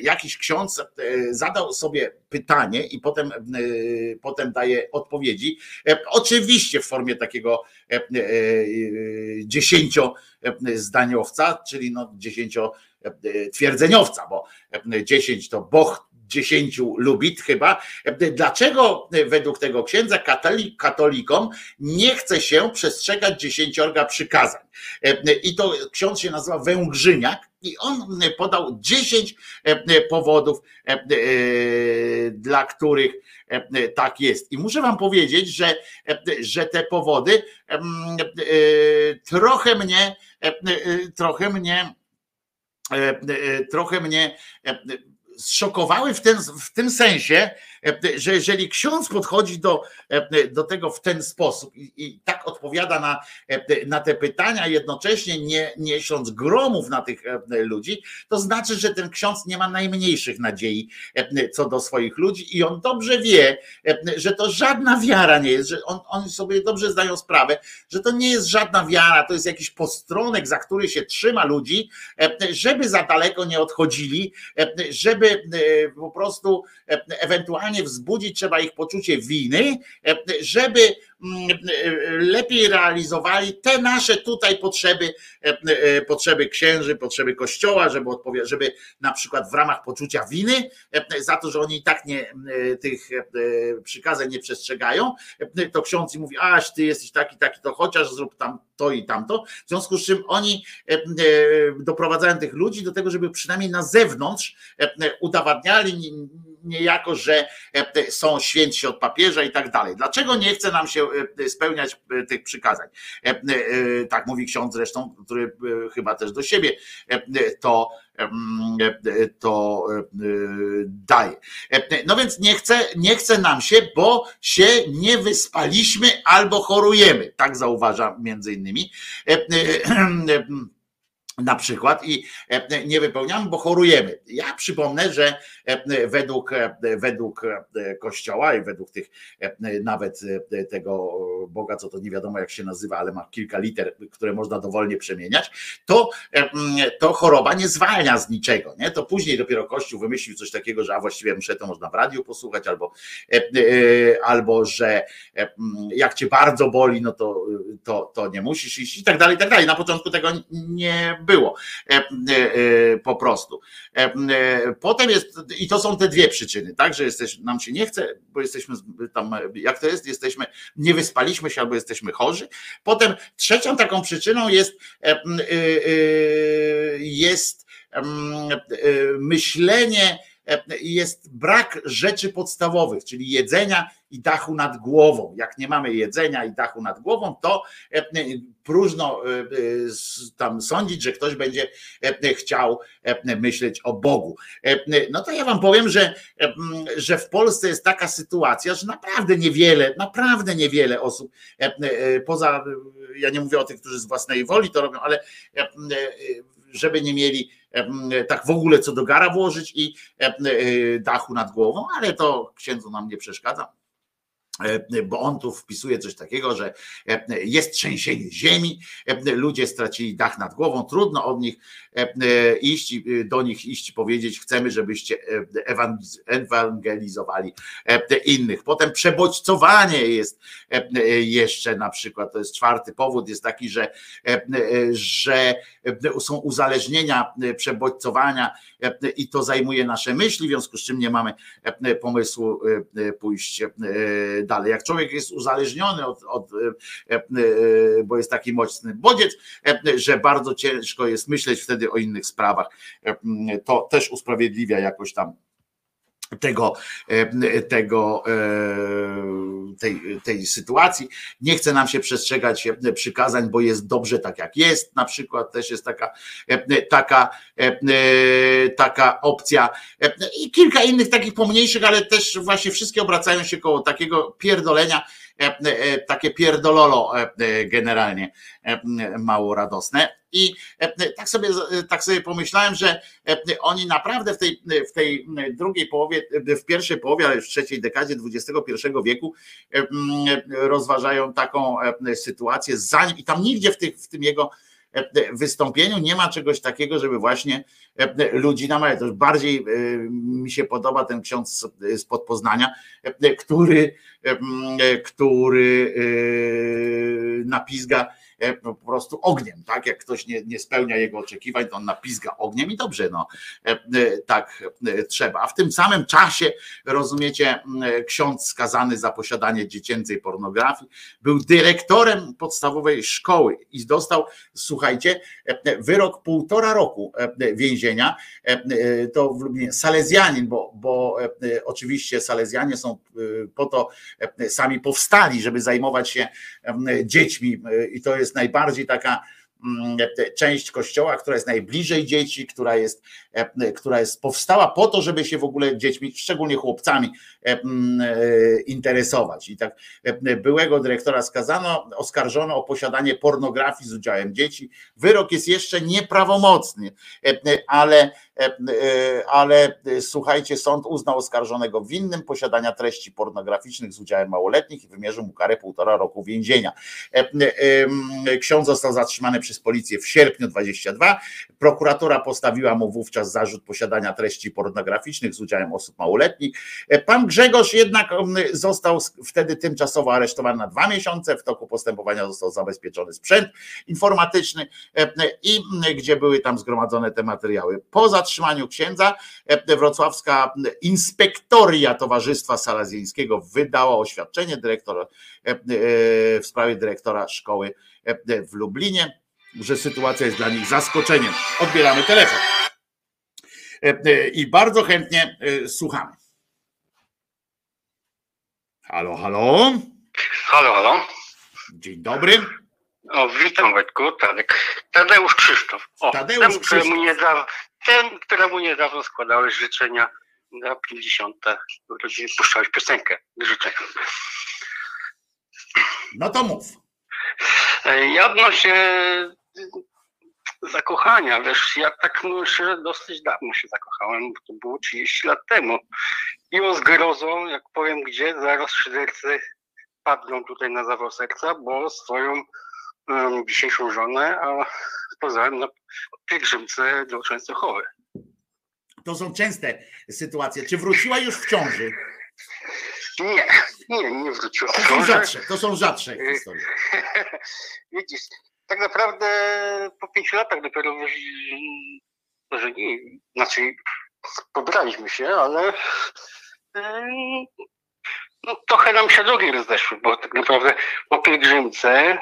jakiś ksiądz zadał sobie pytanie i potem, potem daje odpowiedzi. Oczywiście w formie takiego dziesięciozdaniowca, czyli no dziesięcio twierdzeniowca, bo 10 to Boch dziesięciu lubit chyba. Dlaczego według tego księdza katolik, katolikom nie chce się przestrzegać dziesięciorga przykazań? I to ksiądz się nazywa Węgrzyniak i on podał dziesięć powodów, dla których tak jest. I muszę wam powiedzieć, że, że te powody trochę mnie, trochę mnie trochę mnie zszokowały w, ten, w tym sensie, że jeżeli ksiądz podchodzi do, do tego w ten sposób i, i tak odpowiada na, na te pytania, jednocześnie nie niesiąc gromów na tych ludzi, to znaczy, że ten ksiądz nie ma najmniejszych nadziei co do swoich ludzi i on dobrze wie, że to żadna wiara nie jest, że on, oni sobie dobrze zdają sprawę, że to nie jest żadna wiara, to jest jakiś postronek, za który się trzyma ludzi, żeby za daleko nie odchodzili, żeby po prostu ewentualnie wzbudzić trzeba ich poczucie winy, żeby lepiej realizowali te nasze tutaj potrzeby, potrzeby księży, potrzeby kościoła, żeby odpowiadać, żeby na przykład w ramach poczucia winy za to, że oni i tak nie tych przykazań nie przestrzegają, to ksiądz mówi, aś ty jesteś taki, taki, to chociaż zrób tam to i tamto. W związku z czym oni doprowadzają tych ludzi do tego, żeby przynajmniej na zewnątrz udowadniali niejako, że są świętsi od papieża i tak dalej. Dlaczego nie chce nam się spełniać tych przykazań? Tak mówi ksiądz zresztą, który chyba też do siebie to to daje. No więc nie chce, nie chce nam się, bo się nie wyspaliśmy albo chorujemy. Tak zauważa między innymi na przykład i nie wypełniamy, bo chorujemy. Ja przypomnę, że według, według Kościoła i według tych nawet tego Boga, co to nie wiadomo jak się nazywa, ale ma kilka liter, które można dowolnie przemieniać, to, to choroba nie zwalnia z niczego. Nie? To później dopiero Kościół wymyślił coś takiego, że a właściwie muszę to można w radiu posłuchać, albo, albo że jak cię bardzo boli, no to, to, to nie musisz iść i tak dalej, i tak dalej. Na początku tego nie było po prostu. Potem jest, i to są te dwie przyczyny, tak, że jesteś, nam się nie chce, bo jesteśmy tam, jak to jest, jesteśmy, nie wyspaliśmy się albo jesteśmy chorzy. Potem trzecią taką przyczyną jest, jest myślenie, jest brak rzeczy podstawowych, czyli jedzenia i dachu nad głową. Jak nie mamy jedzenia i dachu nad głową, to próżno tam sądzić, że ktoś będzie chciał myśleć o Bogu. No to ja wam powiem, że, że w Polsce jest taka sytuacja, że naprawdę niewiele, naprawdę niewiele osób, poza, ja nie mówię o tych, którzy z własnej woli to robią, ale żeby nie mieli tak w ogóle co do gara włożyć i dachu nad głową, ale to księdzu nam nie przeszkadza. E, bo on tu wpisuje coś takiego, że e, jest trzęsienie ziemi, e, ludzie stracili dach nad głową, trudno od nich iść, do nich iść powiedzieć, chcemy, żebyście ewangelizowali innych. Potem przebodźcowanie jest jeszcze na przykład, to jest czwarty powód, jest taki, że, że są uzależnienia przebodźcowania i to zajmuje nasze myśli, w związku z czym nie mamy pomysłu pójść dalej. Jak człowiek jest uzależniony od, od e, e, bo jest taki mocny bodziec, e, że bardzo ciężko jest myśleć wtedy o innych sprawach. To też usprawiedliwia jakoś tam tego, tego tej, tej sytuacji. Nie chce nam się przestrzegać przykazań, bo jest dobrze tak jak jest. Na przykład też jest taka, taka, taka opcja i kilka innych takich pomniejszych, ale też właśnie wszystkie obracają się koło takiego pierdolenia, takie pierdololo generalnie mało radosne. I tak sobie, tak sobie pomyślałem, że oni naprawdę w tej, w tej drugiej połowie, w pierwszej połowie, ale w trzeciej dekadzie XXI wieku rozważają taką sytuację, i tam nigdzie w, tych, w tym jego wystąpieniu nie ma czegoś takiego, żeby właśnie ludzi namawiać. To bardziej mi się podoba ten ksiądz z Poznania, który, który napizga E, po prostu ogniem, tak? Jak ktoś nie, nie spełnia jego oczekiwań, to on napizga ogniem i dobrze, no e, e, tak trzeba. A w tym samym czasie, rozumiecie, ksiądz skazany za posiadanie dziecięcej pornografii był dyrektorem podstawowej szkoły i dostał, słuchajcie, wyrok półtora roku więzienia. To w Lublinie Salezjanin, bo, bo oczywiście Salezjanie są po to sami powstali, żeby zajmować się dziećmi i to jest jest najbardziej taka mm, część kościoła, która jest najbliżej dzieci, która jest, e, która jest powstała po to, żeby się w ogóle dziećmi, szczególnie chłopcami, e, e, interesować. I tak byłego dyrektora skazano, oskarżono o posiadanie pornografii z udziałem dzieci. Wyrok jest jeszcze nieprawomocny, ale E, e, ale e, słuchajcie, sąd uznał oskarżonego winnym posiadania treści pornograficznych z udziałem małoletnich i wymierzył mu karę półtora roku więzienia. Ksiądz został zatrzymany przez policję w sierpniu 22. Prokuratura postawiła mu wówczas zarzut posiadania treści pornograficznych z udziałem osób małoletnich. Pan Grzegorz jednak został wtedy tymczasowo aresztowany na dwa miesiące. W toku postępowania został zabezpieczony sprzęt informatyczny i gdzie były tam zgromadzone te materiały. Poza zatrzymaniu księdza e, wrocławska inspektoria Towarzystwa Salazjańskiego wydała oświadczenie dyrektor, e, e, w sprawie dyrektora szkoły w Lublinie, że sytuacja jest dla nich zaskoczeniem. Odbieramy telefon. I bardzo chętnie słuchamy. Halo, halo. Halo, halo. Dzień dobry. O, witam Wojtku, Tadek. Tadeusz Krzysztof. O, Tadeusz ten, Krzysztof. Któremu niedawno, ten, któremu niedawno składałeś życzenia na 50. urodziny, puszczałeś piosenkę życzenia. No to mów. Ja odnośnie zakochania, wiesz, ja tak no, szczerze dosyć dawno się zakochałem, bo to było 30 lat temu. I o zgrozą, jak powiem gdzie, zaraz szydercy padną tutaj na zawał serca, bo swoją um, dzisiejszą żonę, a poznałem na pielgrzymce do Częstochowy. To są częste sytuacje. Czy wróciła już w ciąży? Nie, nie, nie wróciła. To są rzadsze, to są rzadsze historie. Widzisz, tak naprawdę po pięciu latach dopiero że nie, znaczy pobraliśmy się, ale ym, no, trochę nam się drogi rozeszły, bo tak naprawdę po pielgrzymce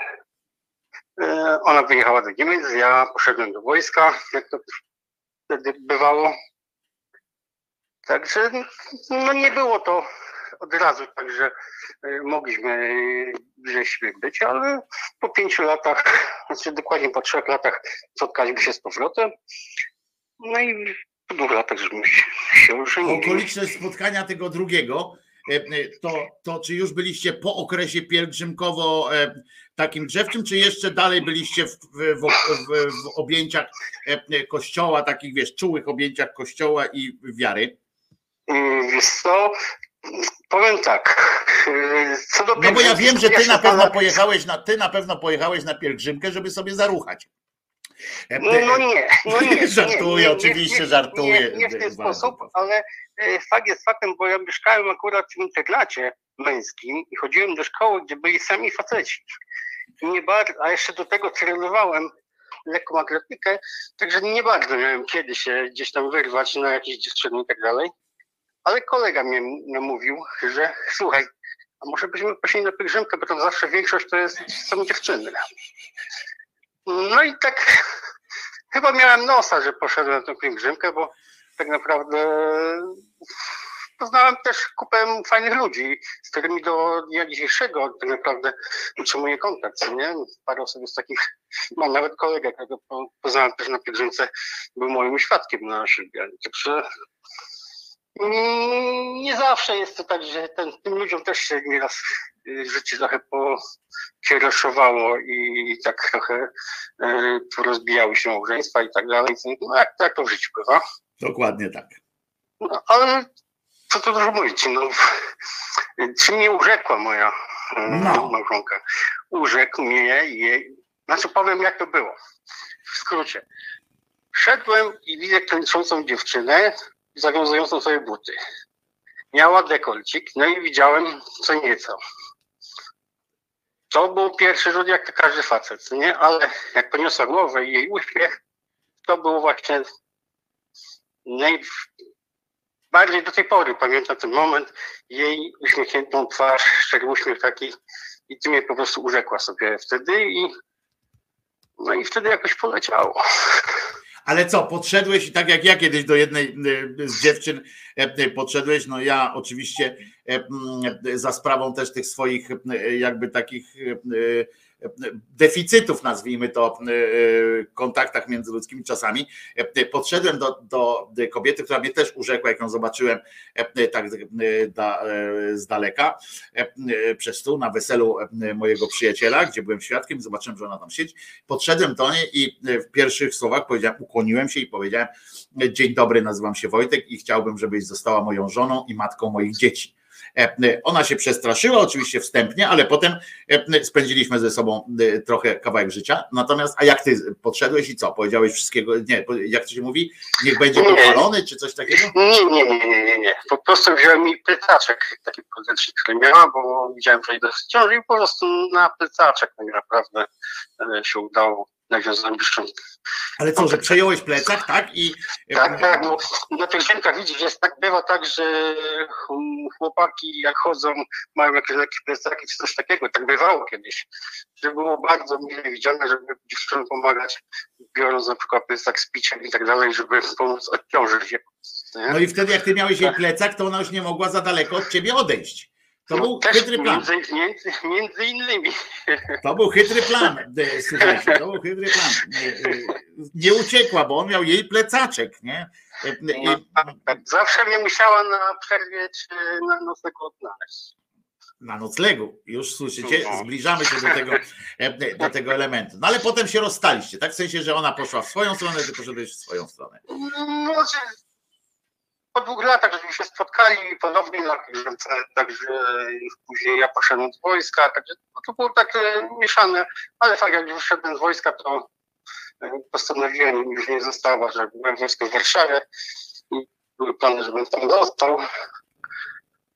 ona wyjechała do Niemiec, ja poszedłem do wojska, jak to wtedy bywało. Także no nie było to od razu, także e, mogliśmy gdzieś być, ale po pięciu latach, znaczy dokładnie po trzech latach spotkaliśmy się z powrotem. No i po dwóch latach żeśmy się, ożenili. Okoliczność spotkania tego drugiego, e, e, to, to czy już byliście po okresie pielgrzymkowo e, takim drzewczym, czy jeszcze dalej byliście w, w, w, w objęciach e, kościoła, takich wiesz, czułych objęciach kościoła i wiary? Mm, co, Powiem tak. e, Co do No bo ja wiem, że ty na pewno pojechałeś na, ty na pewno pojechałeś na pielgrzymkę, żeby sobie zaruchać. No, no nie, no nie. Żartuję, nie, oczywiście nie, żartuję. Nie, w ten sposób, ale e, fakt jest faktem, bo ja mieszkałem akurat w internacie męskim i chodziłem do szkoły, gdzie byli sami faceci. Nie bardzo, a jeszcze do tego trenowałem lekką atletykę, także nie bardzo miałem kiedy się gdzieś tam wyrwać na jakieś dziewczyny i tak dalej. Ale kolega mnie namówił, że słuchaj, a może byśmy poszli na pielgrzymkę, bo tam zawsze większość to jest, są dziewczyny. No i tak chyba miałem nosa, że poszedłem tę pielgrzymkę, bo tak naprawdę poznałem też kupę fajnych ludzi, z którymi do dnia dzisiejszego tak naprawdę utrzymuję kontakt, nie? Parę osób z takich, mam nawet kolegę, którego po- poznałem też na pielgrzymce, był moim świadkiem na ślubie. Także nie zawsze jest to tak, że ten, tym ludziom też się nieraz y, życie trochę pokieroszowało i tak trochę y, porozbijały się małżeństwa i tak dalej. No jak, jak to w życiu bywa. Dokładnie tak. No, ale co tu dużo mówić, no, czy mnie urzekła moja e, No. małżonka? Urzekł mnie jej, znaczy powiem jak to było, w skrócie. Szedłem i widzę kręcącą dziewczynę, zawiązującą sobie buty. Miała dekolcik, no i widziałem co nieco. To był pierwszy rzut jak każdy facet, nie? Ale jak poniosła głowę i jej uśmiech, to było właśnie naj, bardziej do tej pory pamiętam ten moment, jej uśmiechniętą twarz, szczery uśmiech taki i ty mnie po prostu urzekła sobie wtedy i no i wtedy jakoś poleciało. Ale co, podszedłeś i tak jak ja kiedyś do jednej e, z dziewczyn e, e, podszedłeś, no ja oczywiście za sprawą też tych swoich jakby takich deficytów, nazwijmy to, e, e, kontaktach międzyludzkimi czasami, e, podszedłem do, do kobiety, która mnie też urzekła, jak ją zobaczyłem tak z daleka, przez stół na weselu mojego przyjaciela, gdzie byłem świadkiem, zobaczyłem, że ona tam siedzi, podszedłem do niej i w pierwszych słowach powiedziałem, ukłoniłem się i powiedziałem, dzień dobry, nazywam się Wojtek i chciałbym, żebyś została moją żoną i matką moich dzieci. E, e, Ona się przestraszyła, oczywiście wstępnie, ale potem e, spędziliśmy ze sobą trochę kawałek życia. Natomiast, a jak ty podszedłeś i co? Powiedziałeś wszystkiego, nie, jak to się mówi, niech będzie pochwalony, czy coś takiego? Nie, nie, nie, nie, nie, nie. Po prostu wziąłem mi plecaczek taki podręcznik, który miała, bo widziałem, że idę w ciąży i po prostu na plecaczek tak naprawdę się udało bliższą Ale co, że przejąłeś plecak, tak? I Tak, tak, bo na tych ziemkach widzisz, jest tak, bywa tak, że ch- chłopaki jak chodzą, mają jakieś lekkie plecaki czy coś takiego, tak bywało kiedyś, że było bardzo mile widziane, żeby dziewczynom pomagać, biorąc na przykład plecak z piciem i tak dalej, żeby pomóc odciążyć je. nie? No i wtedy, jak ty miałeś jej plecak, to ona już nie mogła za daleko od ciebie odejść. To No, był też chytry plan. Między, między, między innymi. To był chytry plan. e, Słuchajcie, to był chytry plan. E, e, Nie uciekła, bo on miał jej plecaczek, nie? No, tak, tak. Zawsze mnie musiała na przerwie czy na nocnego odnaleźć. na noclegu. Już słyszycie, zbliżamy się do tego, do tego elementu. No ale potem się rozstaliście, tak? W sensie, że ona poszła w swoją stronę, ty poszedłeś w swoją stronę. No, po dwóch latach żeśmy się spotkali ponownie na pielgrzymce, także później ja poszedłem z wojska, także no, to było tak mieszane, ale fakt jak już wyszedłem z wojska, to e, postanowiłem już nie została, że byłem w wojsku w Warszawie i były plany, żebym tam został,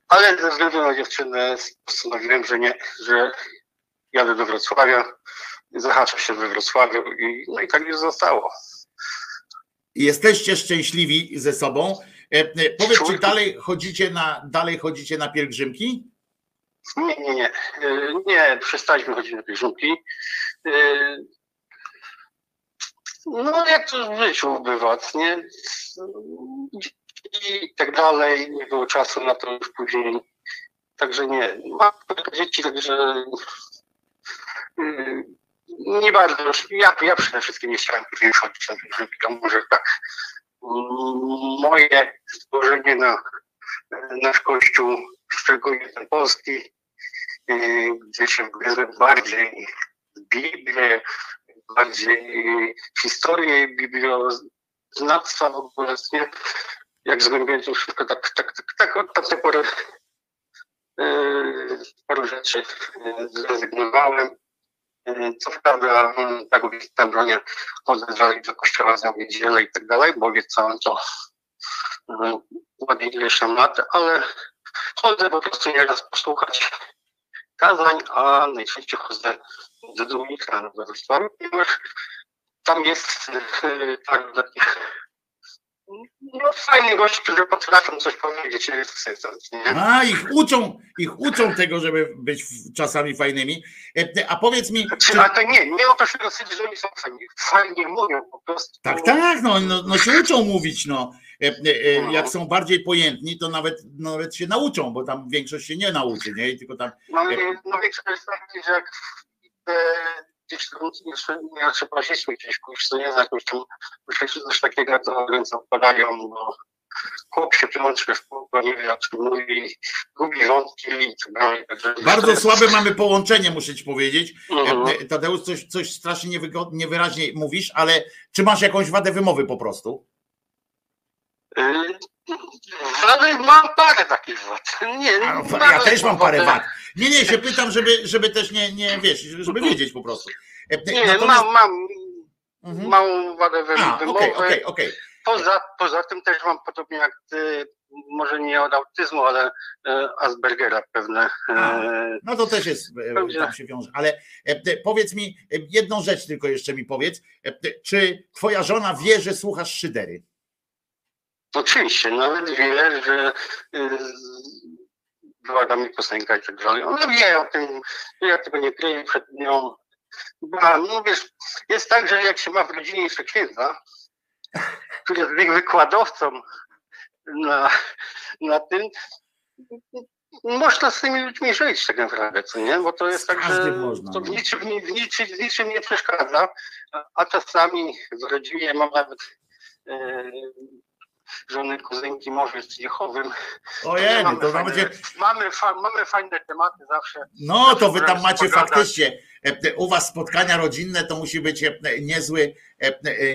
ale ze względu na dziewczynę postanowiłem, że nie, że jadę do Wrocławia, zahaczę się we Wrocławiu i no i tak już zostało. Jesteście szczęśliwi ze sobą. E, e, Powiedz, czy dalej chodzicie na, dalej chodzicie na pielgrzymki? Nie, nie, nie. E, Nie, przestaliśmy chodzić na pielgrzymki. No, jak to w życiu bywa, nie? I tak dalej, nie było czasu na to już później. Także nie. Mam dzieci, także nie bardzo. Ja, ja przede wszystkim nie chciałem później chodzić na pielgrzymki, może tak. Moje spojrzenie na nasz kościół, szczególnie ten polski, e, gdzie się wgryzłem bardziej Biblię, bardziej historię biblioznawstwa w ogóle, nie? jak zgłębiłem to wszystko, tak, tak, tak, tak od tamtej pory Yy, paru rzeczy yy, zrezygnowałem. Yy, Co prawda, mm, tak w Tembronie chodzę dalej do kościoła za niedzielę i tak dalej, bo obiecałem to yy, ładnie ileś tam lat, ale chodzę po prostu nieraz posłuchać kazań, a najczęściej chodzę do Dominika na Wrocławiu, ponieważ tam jest yy, tak takich no, fajnych gości, którzy potrafią coś powiedzieć, jest sens, nie? A, ich uczą, ich uczą tego, żeby być czasami fajnymi. E, A powiedz mi, czy, A to nie, nie o to się rozchodzi, że oni są fajni. Fajnie mówią po prostu. tak, tak, no, no, no się uczą mówić, no. E, e, e, Jak są bardziej pojętni, to nawet, nawet się nauczą, bo tam większość się nie nauczy, nie? I tylko tam. No, i- no większość jest taki, że jak jeszcze nie trzeba się gdzieś pójść, to nie za jakąś tam myśleć, że coś takiego, to ręce opadają, bo chłop się plącze w czym mówi, gubi wątki i tak dalej. Bardzo słabe mamy połączenie, muszę ci powiedzieć. Mhm. E, e, Tadeusz, coś, coś strasznie niewyraźnie mówisz, ale czy masz jakąś wadę wymowy po prostu? Ale mam parę takich wad. Nie, A, no, Ja też mam parę wad. Nie, nie, się pytam, żeby, żeby też nie, nie wiesz, żeby wiedzieć po prostu. E, Nie, natomiast- mam, mam Mhm. małą wadę wymowy. okej, okej, okej. Poza, poza tym też mam podobnie jak ty, może nie od autyzmu, ale e, Aspergera pewne. E, No to też jest, tam się wiąże. Ale powiedz mi, jedną rzecz tylko jeszcze mi powiedz. Czy twoja żona wie, że słuchasz szydery? Oczywiście, nawet wie, że była dla mnie piosenka i tak dalej. Ona wie o tym, ja tego nie kryję przed nią. Była, no wiesz, jest tak, że jak się ma w rodzinie jeszcze księdza, który jest wy- wykładowcą na, na tym, można z tymi ludźmi żyć tak naprawdę, co nie? Bo to jest tak, że to w no. niczym, nie- w, niczym, w niczym nie przeszkadza, a, czasami w rodzinie mam nawet e, żony kuzynki może z Jehowym. Ojej, mamy, to fajne, nawet mamy, fa, mamy fajne tematy zawsze. No, to wy tam macie pogadać. faktycznie, e, e, u was spotkania rodzinne to musi być e, niezły,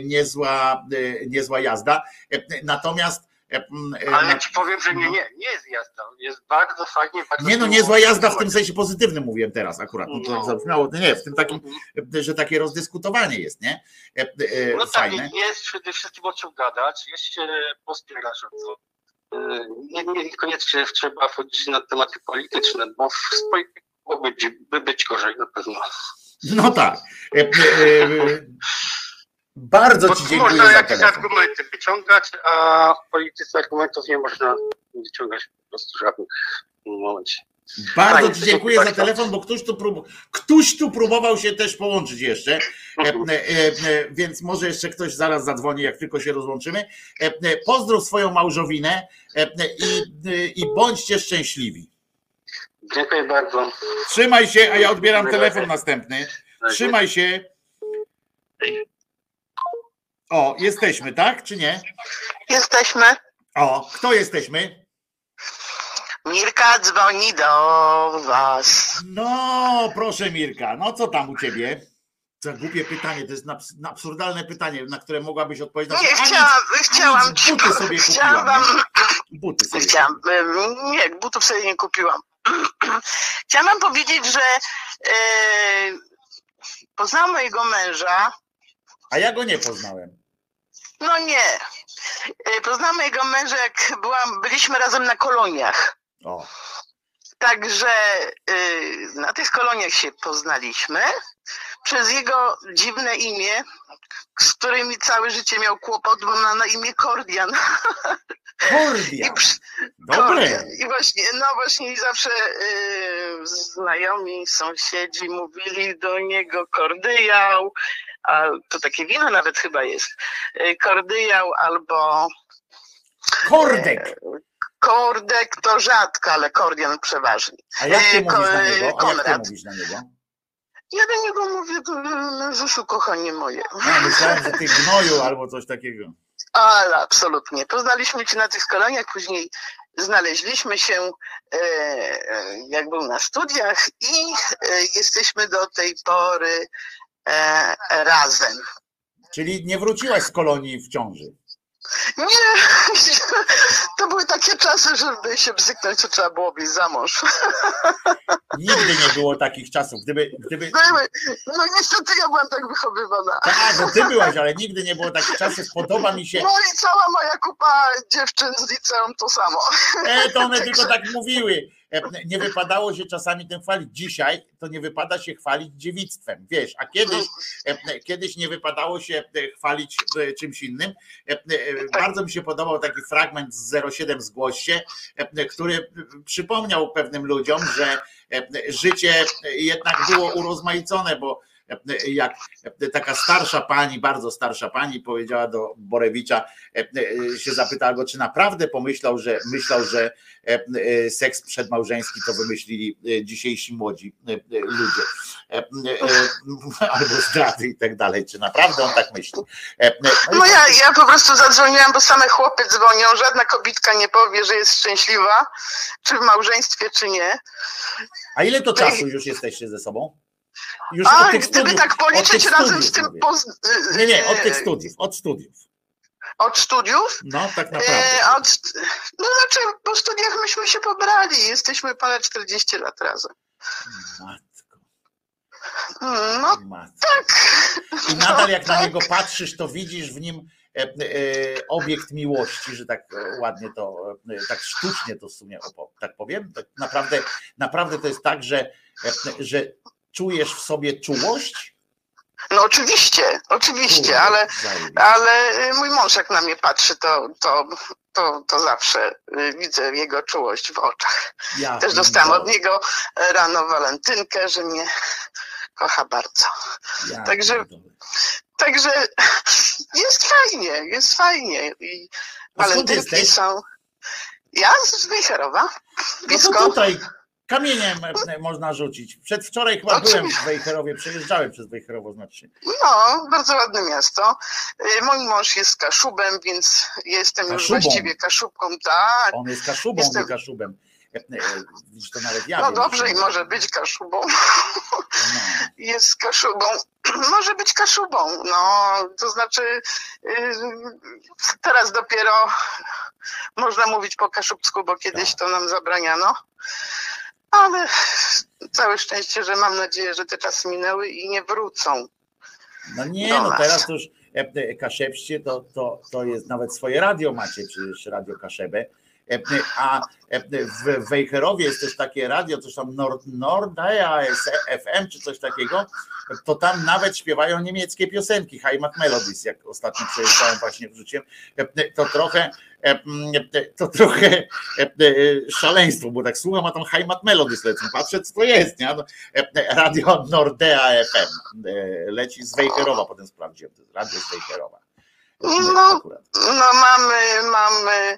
niezła, niezła jazda. Natomiast Ale na- ci powiem, że nie, nie, nie jest jazda. Jest bardzo fajnie, bardzo nie no, niezła jazda w tym sensie pozytywnym mówiłem teraz akurat. No to tak No. zabrzmiało, nie, w tym takim, e, że takie rozdyskutowanie jest, nie? E, e, No tak, Fajne. jest przede wszystkim o czym gadać, jest się pospieracząco. Nie, nie, niekoniecznie trzeba wchodzić na tematy polityczne, bo z polityką by być gorzej na pewno. No tak. Bardzo Bo ci dziękuję można za jakieś telefon. argumenty wyciągać, a w polityce argumentów nie można wyciągać po prostu żadnych w momencie. Bardzo Fajnie, Ci dziękuję za telefon, bo ktoś tu, prób- ktoś tu próbował się też połączyć jeszcze, e, e, e, więc może jeszcze ktoś zaraz zadzwoni, jak tylko się rozłączymy. Pozdrów swoją małżowinę i, i bądźcie szczęśliwi. Dziękuję bardzo. Trzymaj się, a ja odbieram telefon następny. Trzymaj się. O, jesteśmy, tak czy nie? Jesteśmy. O, kto jesteśmy? Mirka dzwoni do was. No, proszę Mirka, no co tam u ciebie? Co głupie pytanie, to jest abs- absurdalne pytanie, na które mogłabyś odpowiedzieć. Nie, nic, chciałam, nic, chciałam ci buty sobie chciałam kupiłam. nie? Buty sobie. chciałam, nie, butów sobie nie kupiłam. Chciałam powiedzieć, że e, poznałam mojego męża, A ja go nie poznałem. no nie, e, poznałam mojego męża jak byłam, byliśmy razem na koloniach. O. Także y, na tych koloniach się poznaliśmy. Przez jego dziwne imię, z którymi całe życie miał kłopot, bo ma na imię Kordian. Kordian. Dobre. Kordian. I właśnie, no właśnie i zawsze y, znajomi, sąsiedzi mówili do niego kordyjał, a to takie wino nawet chyba jest. Y, kordyjał albo Kordek. Kordek to rzadko, ale kordian przeważnie. A jak ty mówisz na niego? A jak ty Konrad. mówisz na niego? Ja do niego mówię, Mężuszu, kochanie moje. Ja myślałem, że ty gnoju albo coś takiego. Ale absolutnie. Poznaliśmy się na tych koloniach, później znaleźliśmy się, e, e, jak był na studiach i e, jesteśmy do tej pory razem. Czyli nie wróciłaś z kolonii w ciąży. Nie, to były takie czasy, żeby się bzyknąć, to trzeba było wyjść za mąż. Nigdy nie było takich czasów. Gdyby, gdyby, Były. No niestety ja byłam tak wychowywana. tak, no ty byłaś, ale nigdy nie było takich czasów. Podoba mi się. No i cała moja kupa dziewczyn z liceum to samo. E, to one tylko tak mówiły. E, Nie wypadało się czasami tym chwalić. Dzisiaj to nie wypada się chwalić dziewictwem, wiesz, a kiedyś, e, kiedyś nie wypadało się e, chwalić e, czymś innym. E, e, Bardzo mi się podobał taki fragment z 07 Zgłoś się, e, który przypomniał pewnym ludziom, że e, życie jednak było urozmaicone, bo e, jak taka starsza pani, bardzo starsza pani powiedziała do Borewicza, e, e, się zapytała go, czy naprawdę pomyślał, że myślał, że e, seks przedmałżeński to wymyślili dzisiejsi młodzi ludzie. Albo zdrady i tak dalej. Czy naprawdę on tak myśli? E, No ja, ja po prostu zadzwoniłam, bo same chłopy dzwonią, żadna kobitka nie powie, że jest szczęśliwa, czy w małżeństwie, czy nie. A ile to czasu już jesteście ze sobą? Już A gdyby studiów- tak policzyć razem z tym poz... Nie, nie, od tych e, studiów, od studiów. Od studiów? No, tak E, naprawdę. od, no znaczy po studiach myśmy się pobrali, jesteśmy ponad 40 lat razem. No tak. I nadal jak na niego patrzysz, to widzisz w nim e, e, obiekt miłości, że tak e, ładnie to, e, tak sztucznie to w sumie tak powiem. Tak naprawdę, naprawdę to jest tak, że, e, że czujesz w sobie czułość. No oczywiście, oczywiście, ale, ale y, mój mąż jak na mnie patrzy, to, to, to, to zawsze y, widzę jego czułość w oczach. Ja Też dostałam od niego rano walentynkę, że mnie kocha bardzo. Ja Także, także jest fajnie, jest fajnie. I walentynki są. Ja z Wejherowa, No blisko. to tutaj kamieniem e, można rzucić. Przedwczoraj chyba byłem w Wejherowie, przejeżdżałem przez Wejherowo, znaczy. No, bardzo ładne miasto. Y, Mój mąż jest kaszubem, więc jestem już Kaszubą? właściwie kaszubką, tak. On jest kaszubą, Jestem- nie kaszubem. E, e, to nawet ja No wiem. dobrze i może być kaszubą. Jest kaszubą. Może być kaszubą. No, to znaczy y, teraz dopiero można mówić po kaszubsku, bo kiedyś Tak. to nam zabraniano. Ale całe szczęście, że mam nadzieję, że te czasy minęły i nie wrócą. No nie, no nas. teraz już e, e, Kaszebście to, to, to jest nawet swoje radio macie, przecież Radio Kaszebę. E, A w Wejherowie jest też takie radio, coś tam Nord, Nordea FM czy coś takiego, to tam nawet śpiewają niemieckie piosenki, Heimat Melodies, jak ostatnio przejeżdżałem właśnie wrzuciłem, to trochę to trochę e, e, szaleństwo, bo tak słucham, a tam Heimat Melodies lecą, patrzę co to jest, nie? No, e, e, Radio Nordea FM e, leci z Wejherowa, potem sprawdziłem, to radio z Wejherowa. No, no mamy, mamy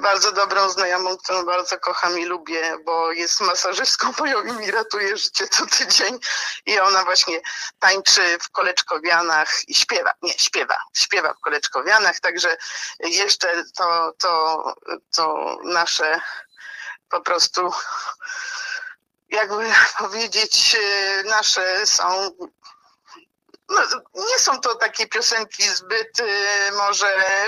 bardzo dobrą znajomą, którą bardzo kocham i lubię, bo jest masażystką moją i mi ratuje życie co tydzień. I ona właśnie tańczy w Koleczkowianach i śpiewa, nie, śpiewa, śpiewa w Koleczkowianach, także jeszcze to, to, to nasze po prostu jakby powiedzieć, e, nasze są no, nie są to takie piosenki zbyt y, może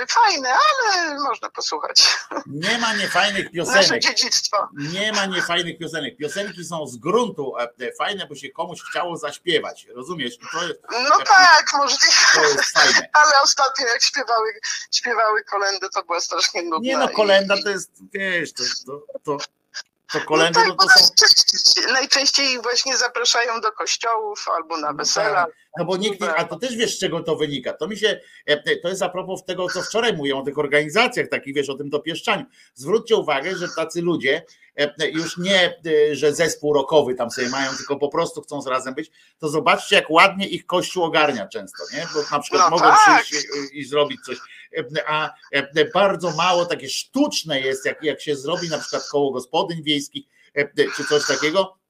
fajne, ale można posłuchać. Nie ma niefajnych Nasze piosenek. dziedzictwo. Nie ma niefajnych piosenek. Piosenki są z gruntu e, e, fajne, bo się komuś chciało zaśpiewać. Rozumiesz? I jest, No tak, możliwe. Ale ostatnio jak śpiewały, śpiewały kolendy, to było strasznie nudne. Nie no, kolenda to jest, wiesz, to, to, to, to kolendy tak, no to są najczęściej, najczęściej ich właśnie zapraszają do kościołów albo na wesela. No bo nikt, a to też wiesz, z czego to wynika. To mi się, e, to jest a propos tego, co wczoraj mówią o tych organizacjach, takich wiesz, o tym dopieszczaniu. Zwróćcie uwagę, że tacy ludzie już nie, e, że zespół rockowy tam sobie mają, tylko po prostu chcą razem być, to zobaczcie, jak ładnie ich kościół ogarnia często, nie? Bo na przykład No mogą tak. przyjść i, zrobić coś. E, A e, bardzo mało takie sztuczne jest, jak, jak się zrobi na przykład koło gospodyń wiejskich, e, czy coś takiego,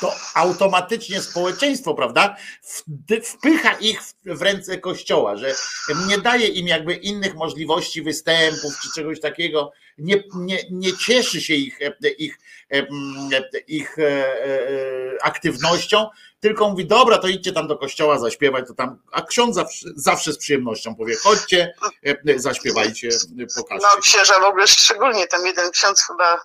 to automatycznie społeczeństwo, prawda, wpycha ich w ręce kościoła, że nie daje im jakby innych możliwości występów czy czegoś takiego, nie, nie, nie cieszy się ich, e, ich, e, ich e, e, aktywnością, tylko mówi, dobra, to idźcie tam do kościoła zaśpiewać, to tam, a ksiądz zawsze, zawsze z przyjemnością powie, chodźcie, zaśpiewajcie, pokażcie. No księża w ogóle szczególnie, tam jeden ksiądz chyba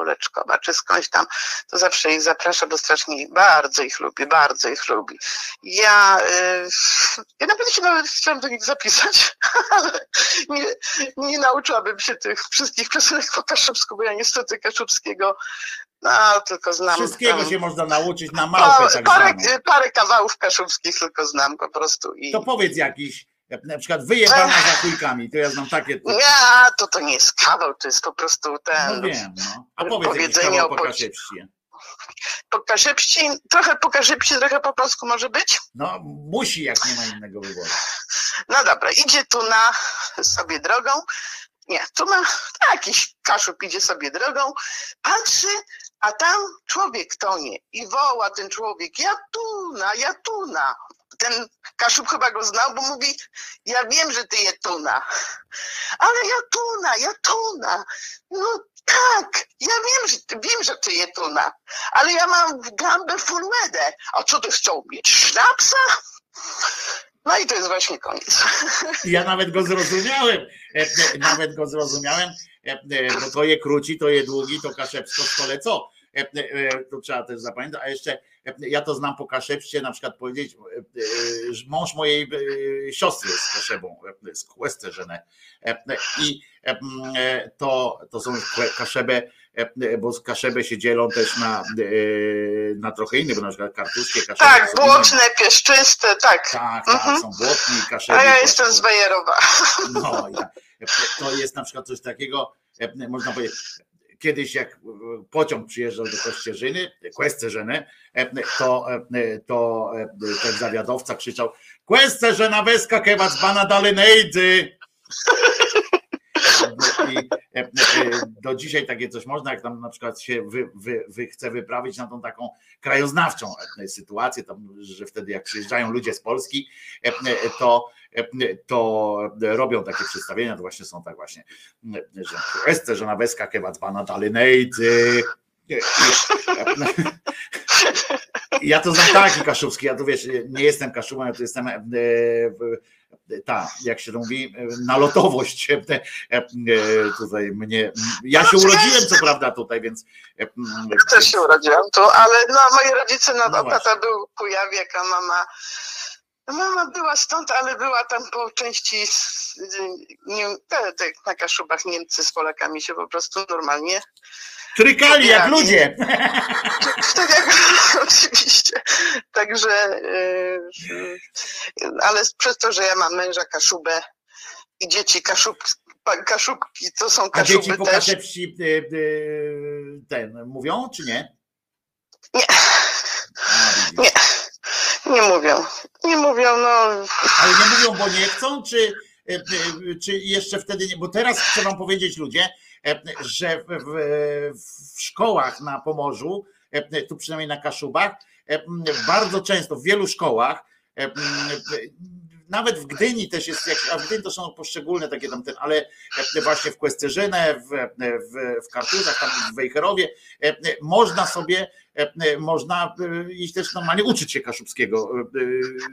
Kuleczkowa czy skądś tam, to zawsze ich zaprasza, bo strasznie bardzo ich lubi, bardzo ich lubi. Ja, y, ja naprawdę się nawet chciałam do nich zapisać, ale nie, nie nauczyłabym się tych wszystkich piosenek po kaszubsku, bo ja niestety kaszubskiego no, tylko znam. Wszystkiego tam- się można nauczyć na małpę No, tak parę, parę kawałów kaszubskich tylko znam po prostu i To powiedz jakiś, na przykład wyjebana za chujkami, to ja znam takie. nie, to to nie jest kawał, to jest po prostu ten No wiem, no. A powiedz powiedzenie o po poci- kaszepści. Pokaszepści, trochę pokaszepści, trochę po polsku może być? No musi, jak nie ma innego wyboru. No dobra, idzie tu na sobie drogą. Nie, tu ma jakiś kaszub idzie sobie drogą, patrzy, a tam człowiek tonie i woła ten człowiek, Jatuna, Jatuna. Ten kaszub chyba go znał, bo mówi, ja wiem, że ty Jatuna. Ale Jatuna, Jatuna. No tak, ja wiem, że wiem, że ty Jatuna. Ale ja mam gambę full medę. A co ty chciał mieć? Sznapsa? No i to jest właśnie koniec. Ja nawet go zrozumiałem. e, e, Nawet go zrozumiałem, e, bo to je króci, to je długi, to kaszepsko stole co. E, e, To trzeba też zapamiętać. A jeszcze e, ja to znam po kaszepście, na przykład powiedzieć, e, e, że mąż mojej e, siostry jest kaszebą, e, z Kłesterzenę. I e, e, to, to są kłe- kaszebę, e, bo z kaszebę się dzielą też na, e, na trochę inne, bo na przykład kartuskie kaszeby. Tak, są inne. błotne, pieszczyste, tak. Tak, tak, Mhm. są błotni kaszeby. A ja to- jestem z Bajerowa. no, ja, to jest na przykład coś takiego, e, można powiedzieć, kiedyś jak e, pociąg przyjeżdżał do Kościerzyny, e, to, e, to ten zawiadowca krzyczał Kłesterzyna weska kewac bana dalej nejdzy. E, e, do dzisiaj takie coś można, jak tam na przykład się wy, wy, wy chce wyprawić na tą taką krajoznawczą sytuację, tam, że wtedy jak przyjeżdżają ludzie z Polski, e, to, to robią takie przedstawienia, to właśnie są tak właśnie, że Ester, że na weska kewac bana ja to znam taki kaszubski, ja to wiesz, nie jestem kaszubem, ja to jestem e, w- ta, jak się to mówi, e, nalotowość e, e, tutaj mnie, ja się urodziłem co prawda tutaj, więc e, Też się urodziłam tu, ale no moi rodzice, no, No no tata był Kujawiek, a mama Mama była stąd, ale była tam po części nie, te, te, na Kaszubach Niemcy z Polakami się po prostu normalnie trykali jak pobierali. ludzie. Tak jak oczywiście. Także, yy, ale przez to, że ja mam męża Kaszubę i dzieci Kaszub, Kaszubki, to są A dzieci Kaszuby po też. kaszepsi e, e, ten mówią, czy nie? Nie. Nie. Nie mówią. Nie mówią, no. Ale nie mówią, bo nie chcą, czy, czy jeszcze wtedy nie? Bo teraz chcę wam powiedzieć ludzie, że w, w, w szkołach na Pomorzu, e, tu przynajmniej na Kaszubach, e, bardzo często w wielu szkołach, e, nawet w Gdyni też jest, jak- a w Gdyni to są poszczególne takie tam ten, ale e, właśnie w Kłesterzynę, w, w, w Kartuzach, tam w Wejherowie, e, można sobie, e, można e, iść też normalnie uczyć się kaszubskiego.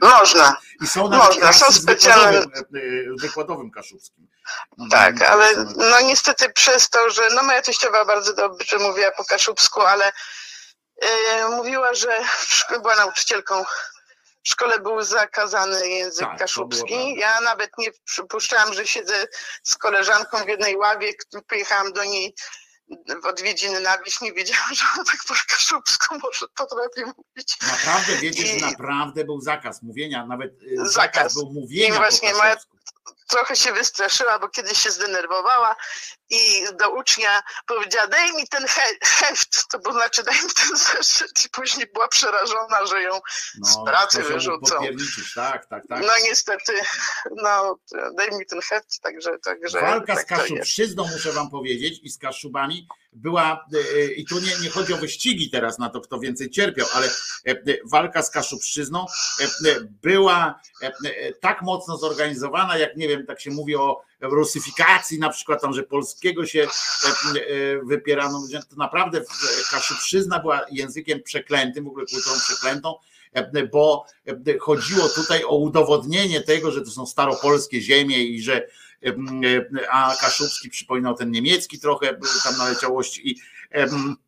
e, Można. I są nawet Można, są specjalne- wykładowym, e, wykładowym kaszubskim. Tak, ale no niestety przez to, że no moja teściowa bardzo dobrze mówiła po kaszubsku, ale e, mówiła, że była nauczycielką. W szkole był zakazany język Tak, kaszubski. Ja nawet nie przypuszczałam, że siedzę z koleżanką w jednej ławie, pojechałam do niej w odwiedziny na wieś, nie wiedziałam, że ona tak po kaszubsku może potrafi mówić. Naprawdę wiecie, że I- naprawdę był zakaz mówienia, nawet e, zakaz, Zakaz. był I mówienia właśnie po moja trochę się wystraszyła, bo kiedyś się zdenerwowała i do ucznia powiedziała, daj mi ten he heft, to bo znaczy daj mi ten zeszyt i później była przerażona, że ją z pracy wyrzucą. tak, tak, tak. No niestety, no daj mi ten heft, także, także Walka z tak jest. Kaszubszczyzną, muszę wam powiedzieć, i z Kaszubami była, e, e, i tu nie, nie chodzi o wyścigi teraz na to, kto więcej cierpiał, ale e, e, walka z Kaszubszczyzną e, była e, tak mocno zorganizowana, jak nie wiem, tak się mówi o rusyfikacji na przykład tam, że polskiego się e, e, wypierano, to naprawdę w- Kaszubszczyzna była językiem przeklętym, w ogóle kulturą przeklętą, e, bo e, chodziło tutaj o udowodnienie tego, że to są staropolskie ziemie i że e, a Kaszubski przypominał ten niemiecki trochę były tam naleciałości i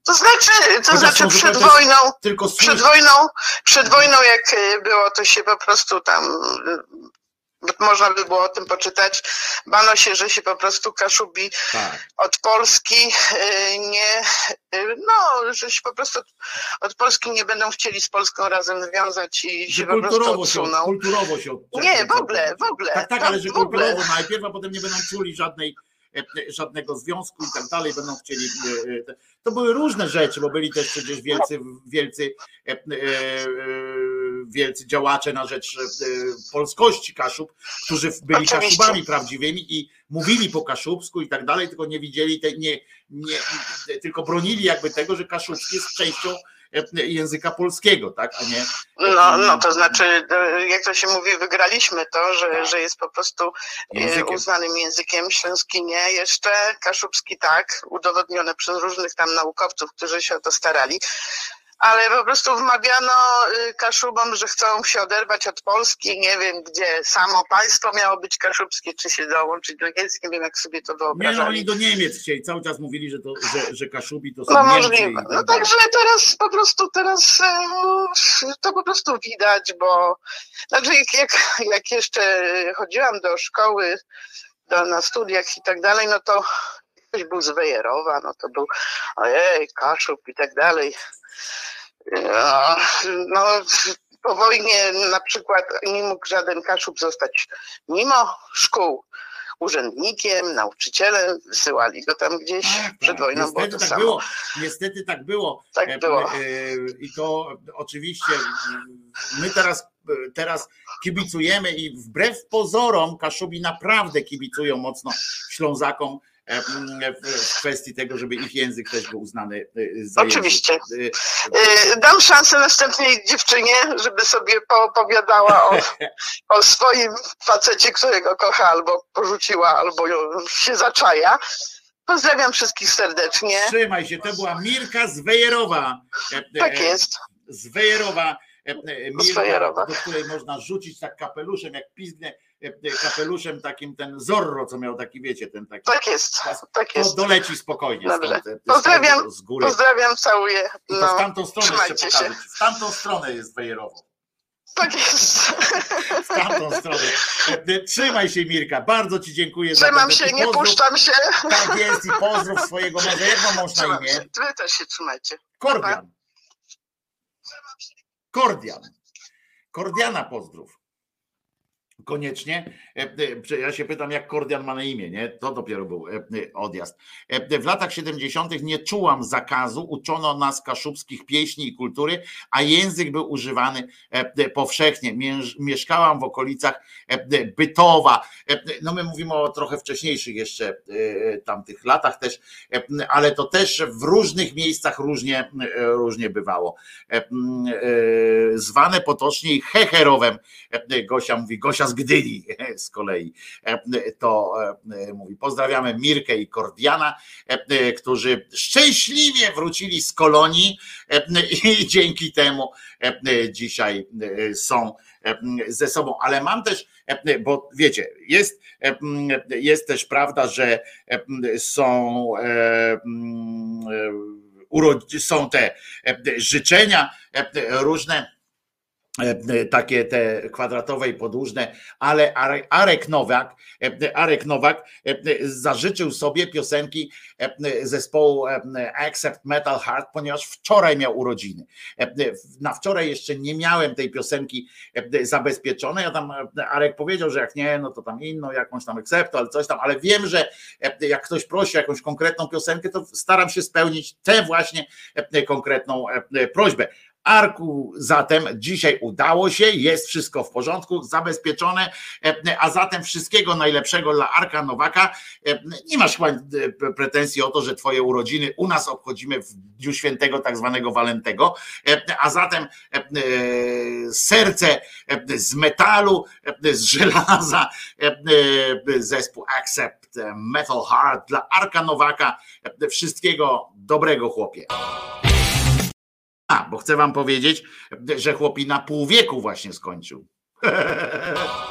To znaczy, to znaczy przed wojną, tylko przed wojną, przed wojną jak było, to się po prostu tam można by było o tym poczytać. Bano się, że się po prostu Kaszubi tak. od Polski y, nie, y, no, że się po prostu od Polski nie będą chcieli z Polską razem związać i się po prostu kulturowo się, odsuną. kulturowo się. Nie, w ogóle, w ogóle. Tak, tak, No, ale że kulturowo najpierw, a potem nie będą czuli żadnej, e, e, żadnego związku i tak dalej, będą chcieli. e, To były różne rzeczy, bo byli też przecież wielcy, wielcy, e, e, wielcy działacze na rzecz e, polskości Kaszub, którzy byli. Kaszubami prawdziwymi i mówili po kaszubsku i tak dalej, tylko nie widzieli, te, nie, nie, tylko bronili jakby tego, że kaszubski jest częścią e, języka polskiego, tak, a nie No, no to znaczy, e, jak to się mówi, wygraliśmy to, że, Tak. że jest po prostu Językiem. uznanym językiem, śląski nie, jeszcze kaszubski tak, udowodnione przez różnych tam naukowców, którzy się o to starali. Ale po prostu wmawiano y, Kaszubom, że chcą się oderwać od Polski, nie wiem gdzie samo państwo miało być kaszubskie, czy się dołączyć do Niemiec, nie wiem jak sobie to Nie, no wyobrażali. oni do Niemiec chcieli, cały czas mówili, że, to, że, że Kaszubi to są No Niemcy. możliwe. tak No także teraz po prostu teraz e, to po prostu widać, bo jak, jak, jak jeszcze chodziłam do szkoły, do, na studiach i tak dalej, no to ktoś był z Wejerowa, no to był ojej, Kaszub i tak dalej. Ja, No, po wojnie na przykład nie mógł żaden Kaszub zostać mimo szkół urzędnikiem, nauczycielem, wysyłali go tam gdzieś przed wojną, było Niestety to tak samo. było. Niestety tak było. Tak E, było. e, I to oczywiście my teraz, teraz kibicujemy i wbrew pozorom Kaszubi naprawdę kibicują mocno Ślązakom e, w kwestii tego, żeby ich język też był uznany e, za Oczywiście. język. Y, Dam szansę następnej dziewczynie, żeby sobie poopowiadała o, o swoim facecie, którego kocha, albo porzuciła, albo się zaczaja. Pozdrawiam wszystkich serdecznie. Trzymaj się, to była Mirka z Wejerowa. E, e, Tak jest. Z Wejerowa. e, e, Z Mirka, Wejerowa. do której można rzucić tak kapeluszem, jak pizgnę e, e, kapeluszem takim ten Zorro, co miał taki, wiecie, ten taki. Tak jest, tak To jest. doleci spokojnie. Dobrze. stąd, e, Pozdrawiam, z góry. pozdrawiam, całuję. I to No, w tamtą stronę jeszcze pokażę. W tamtą stronę jest Wejerowo. Tak jest. W tamtą stronę. E, e, Trzymaj się Mirka, bardzo ci dziękuję za Trzymam się, nie pozdrów- puszczam się. Tak jest i pozdrów swojego męża. Jak mąż na Trzymam imię? Wy też się trzymajcie. Kordian. Kordian. Kordiana pozdrów. Koniecznie. E, e, Ja się pytam, jak Kordian ma na imię, nie? To dopiero był e, odjazd. W latach 70. nie czułam zakazu, uczono nas kaszubskich pieśni i kultury, a język był używany powszechnie. Mieszkałam w okolicach Bytowa. No my mówimy o trochę wcześniejszych jeszcze tamtych latach też, ale to też w różnych miejscach różnie, różnie bywało. Zwane potocznie Hecherowem, Gosia mówi, Gosia z Gdyni z kolei, E, to e, mówi, pozdrawiamy Mirkę i Kordiana, e, którzy szczęśliwie wrócili z kolonii i dzięki temu dzisiaj są ze sobą, ale mam też, bo wiecie, jest, jest też prawda, że są są te życzenia różne takie te kwadratowe i podłużne, ale Are- Arek Nowak, e, Arek Nowak e, zażyczył sobie piosenki e, zespołu e, Accept Metal Heart, ponieważ wczoraj miał urodziny. E, Na wczoraj jeszcze nie miałem tej piosenki e, zabezpieczonej, a tam e, Arek powiedział, że jak nie, no to tam inną, jakąś tam Accept, ale coś tam, ale wiem, że e, jak ktoś prosi o jakąś konkretną piosenkę, to staram się spełnić tę właśnie e, konkretną e, prośbę. Arku, zatem dzisiaj udało się, jest wszystko w porządku, zabezpieczone, e, a zatem wszystkiego najlepszego dla Arka Nowaka. E, Nie masz chyba e, pretensji o to, że Twoje urodziny u nas obchodzimy w Dniu Świętego, tak zwanego Walentego, a zatem serce z metalu, z żelaza, zespół Accept Metal Heart dla Arka Nowaka. Wszystkiego dobrego, chłopie. A, bo chcę wam powiedzieć, że chłopi na pół wieku właśnie skończył.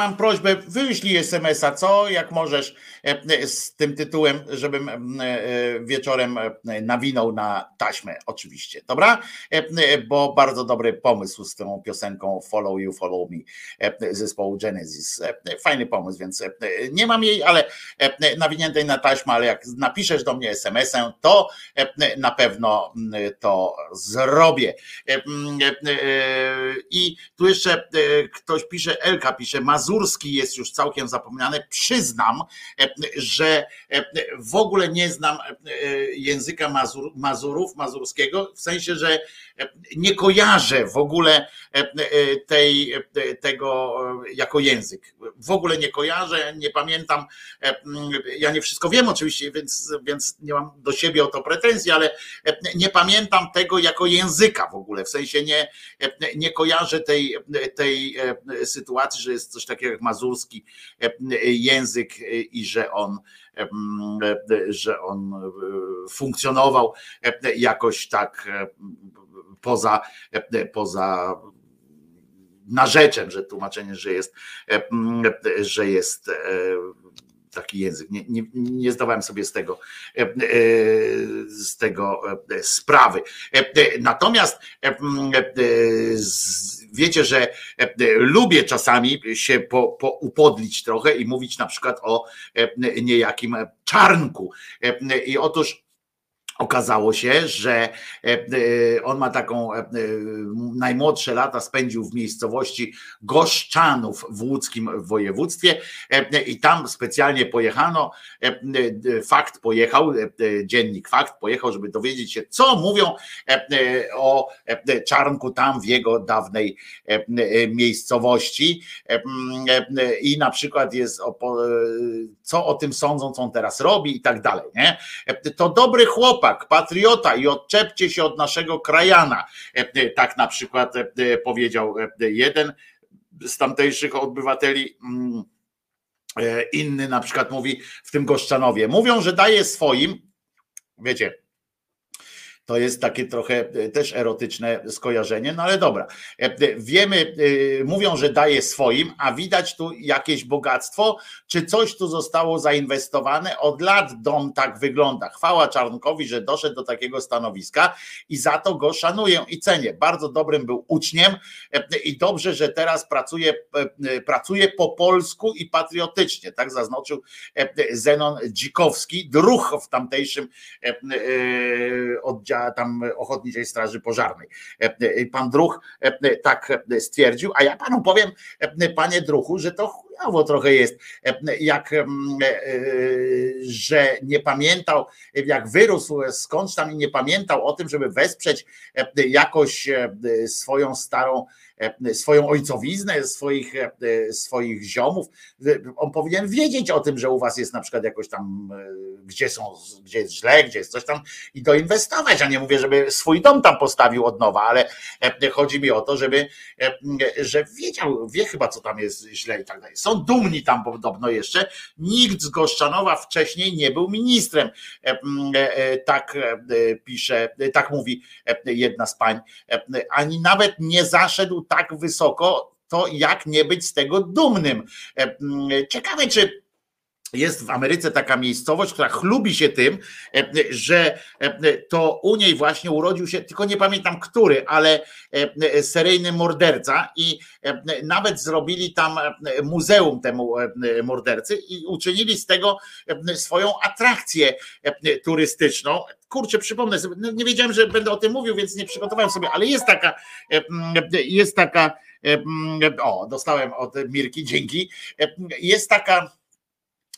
mam prośbę, wyślij SMS-a, co, jak możesz, e, e, z tym tytułem, żebym e, wieczorem nawinął na taśmę, oczywiście, dobra? Bo bardzo dobry pomysł z tą piosenką Follow You, Follow Me zespołu Genesis. Fajny pomysł, więc nie mam jej, ale nawiniętej na taśmę, ale jak napiszesz do mnie SMS-em, to e, na pewno mm, to zrobię. E, mm, e, e, I tu jeszcze e, ktoś pisze, Elka pisze, Mazurski jest już całkiem zapomniany. Przyznam, e, że e, w ogóle nie znam e, języka Mazur, Mazurów, mazurskiego, w sensie, że e, nie kojarzę w ogóle e, e, tej, e, tego e, jako język. W ogóle nie kojarzę, nie pamiętam. Mm, Ja nie wszystko wiem oczywiście, więc, więc nie mam do siebie o to pretensji, ale e, nie pamiętam tego jako języka w ogóle. W sensie nie, e, nie kojarzę tej, tej e, sytuacji, że jest coś takiego jak mazurski język i że on że on funkcjonował jakoś tak poza, poza narzeczem, że tłumaczenie, że jest, że jest taki język. Nie, nie, nie zdawałem sobie z tego, e, e, z tego e, sprawy. Natomiast wiecie, że lubię czasami się po, po upodlić trochę i mówić na przykład o niejakim czarnku. I otóż Okazało się, że e, e, on ma taką e, najmłodsze lata spędził w miejscowości Goszczanów w łódzkim województwie i tam specjalnie pojechano. Fakt pojechał, dziennik Fakt pojechał, żeby dowiedzieć się, co mówią o Czarnku tam w jego dawnej miejscowości. I na przykład jest co o tym sądzą, co on teraz robi i tak dalej. Nie? To dobry chłopak, patriota i odczepcie się od naszego krajana. E, e, Tak na przykład e, powiedział jeden z tamtejszych obywateli. mm, Inny na przykład mówi w tym Goszczanowie. Mówią, że daje swoim, wiecie, to jest takie trochę e, też erotyczne skojarzenie, no ale dobra. E, e, Wiemy, mówią, że daje swoim, a widać tu jakieś bogactwo, czy coś tu zostało zainwestowane. Od lat dom tak wygląda. Chwała Czarnkowi, że doszedł do takiego stanowiska i za to go szanuję i cenię. Bardzo dobrym był uczniem i dobrze, że teraz pracuje, pracuje po polsku i patriotycznie. Tak zaznaczył Zenon Dzikowski, druh w tamtejszym e, tam Ochotniczej Straży Pożarnej. E, e, Pan Druch e, tak stwierdził, a ja panu powiem, panie Druchu, że to chujowo trochę jest, e, jak e, e, że nie pamiętał, jak wyrósł skądś tam i nie pamiętał o tym, żeby wesprzeć jakoś swoją starą, swoją ojcowiznę, swoich, swoich ziomów. On powinien wiedzieć o tym, że u was jest na przykład jakoś tam, gdzie są, gdzie jest źle, gdzie jest coś tam i doinwestować, a nie mówię, żeby swój dom tam postawił od nowa, ale chodzi mi o to, żeby, że wiedział, wie chyba co tam jest źle i tak dalej. Są dumni tam podobno jeszcze. Nikt z Goszczanowa wcześniej nie był ministrem. E, e, e, Tak pisze, tak mówi jedna z pań. Ani nawet nie zaszedł tak wysoko, to jak nie być z tego dumnym. Ciekawe, czy jest w Ameryce taka miejscowość, która chlubi się tym, e, że e, to u niej właśnie urodził się, tylko nie pamiętam który, ale e, seryjny morderca i nawet zrobili tam muzeum temu mordercy i uczynili z tego swoją atrakcję turystyczną. Kurczę, przypomnę sobie, no nie wiedziałem, że będę o tym mówił, więc nie przygotowałem sobie, ale jest taka, jest taka, o, dostałem od Mirki, dzięki. Jest taka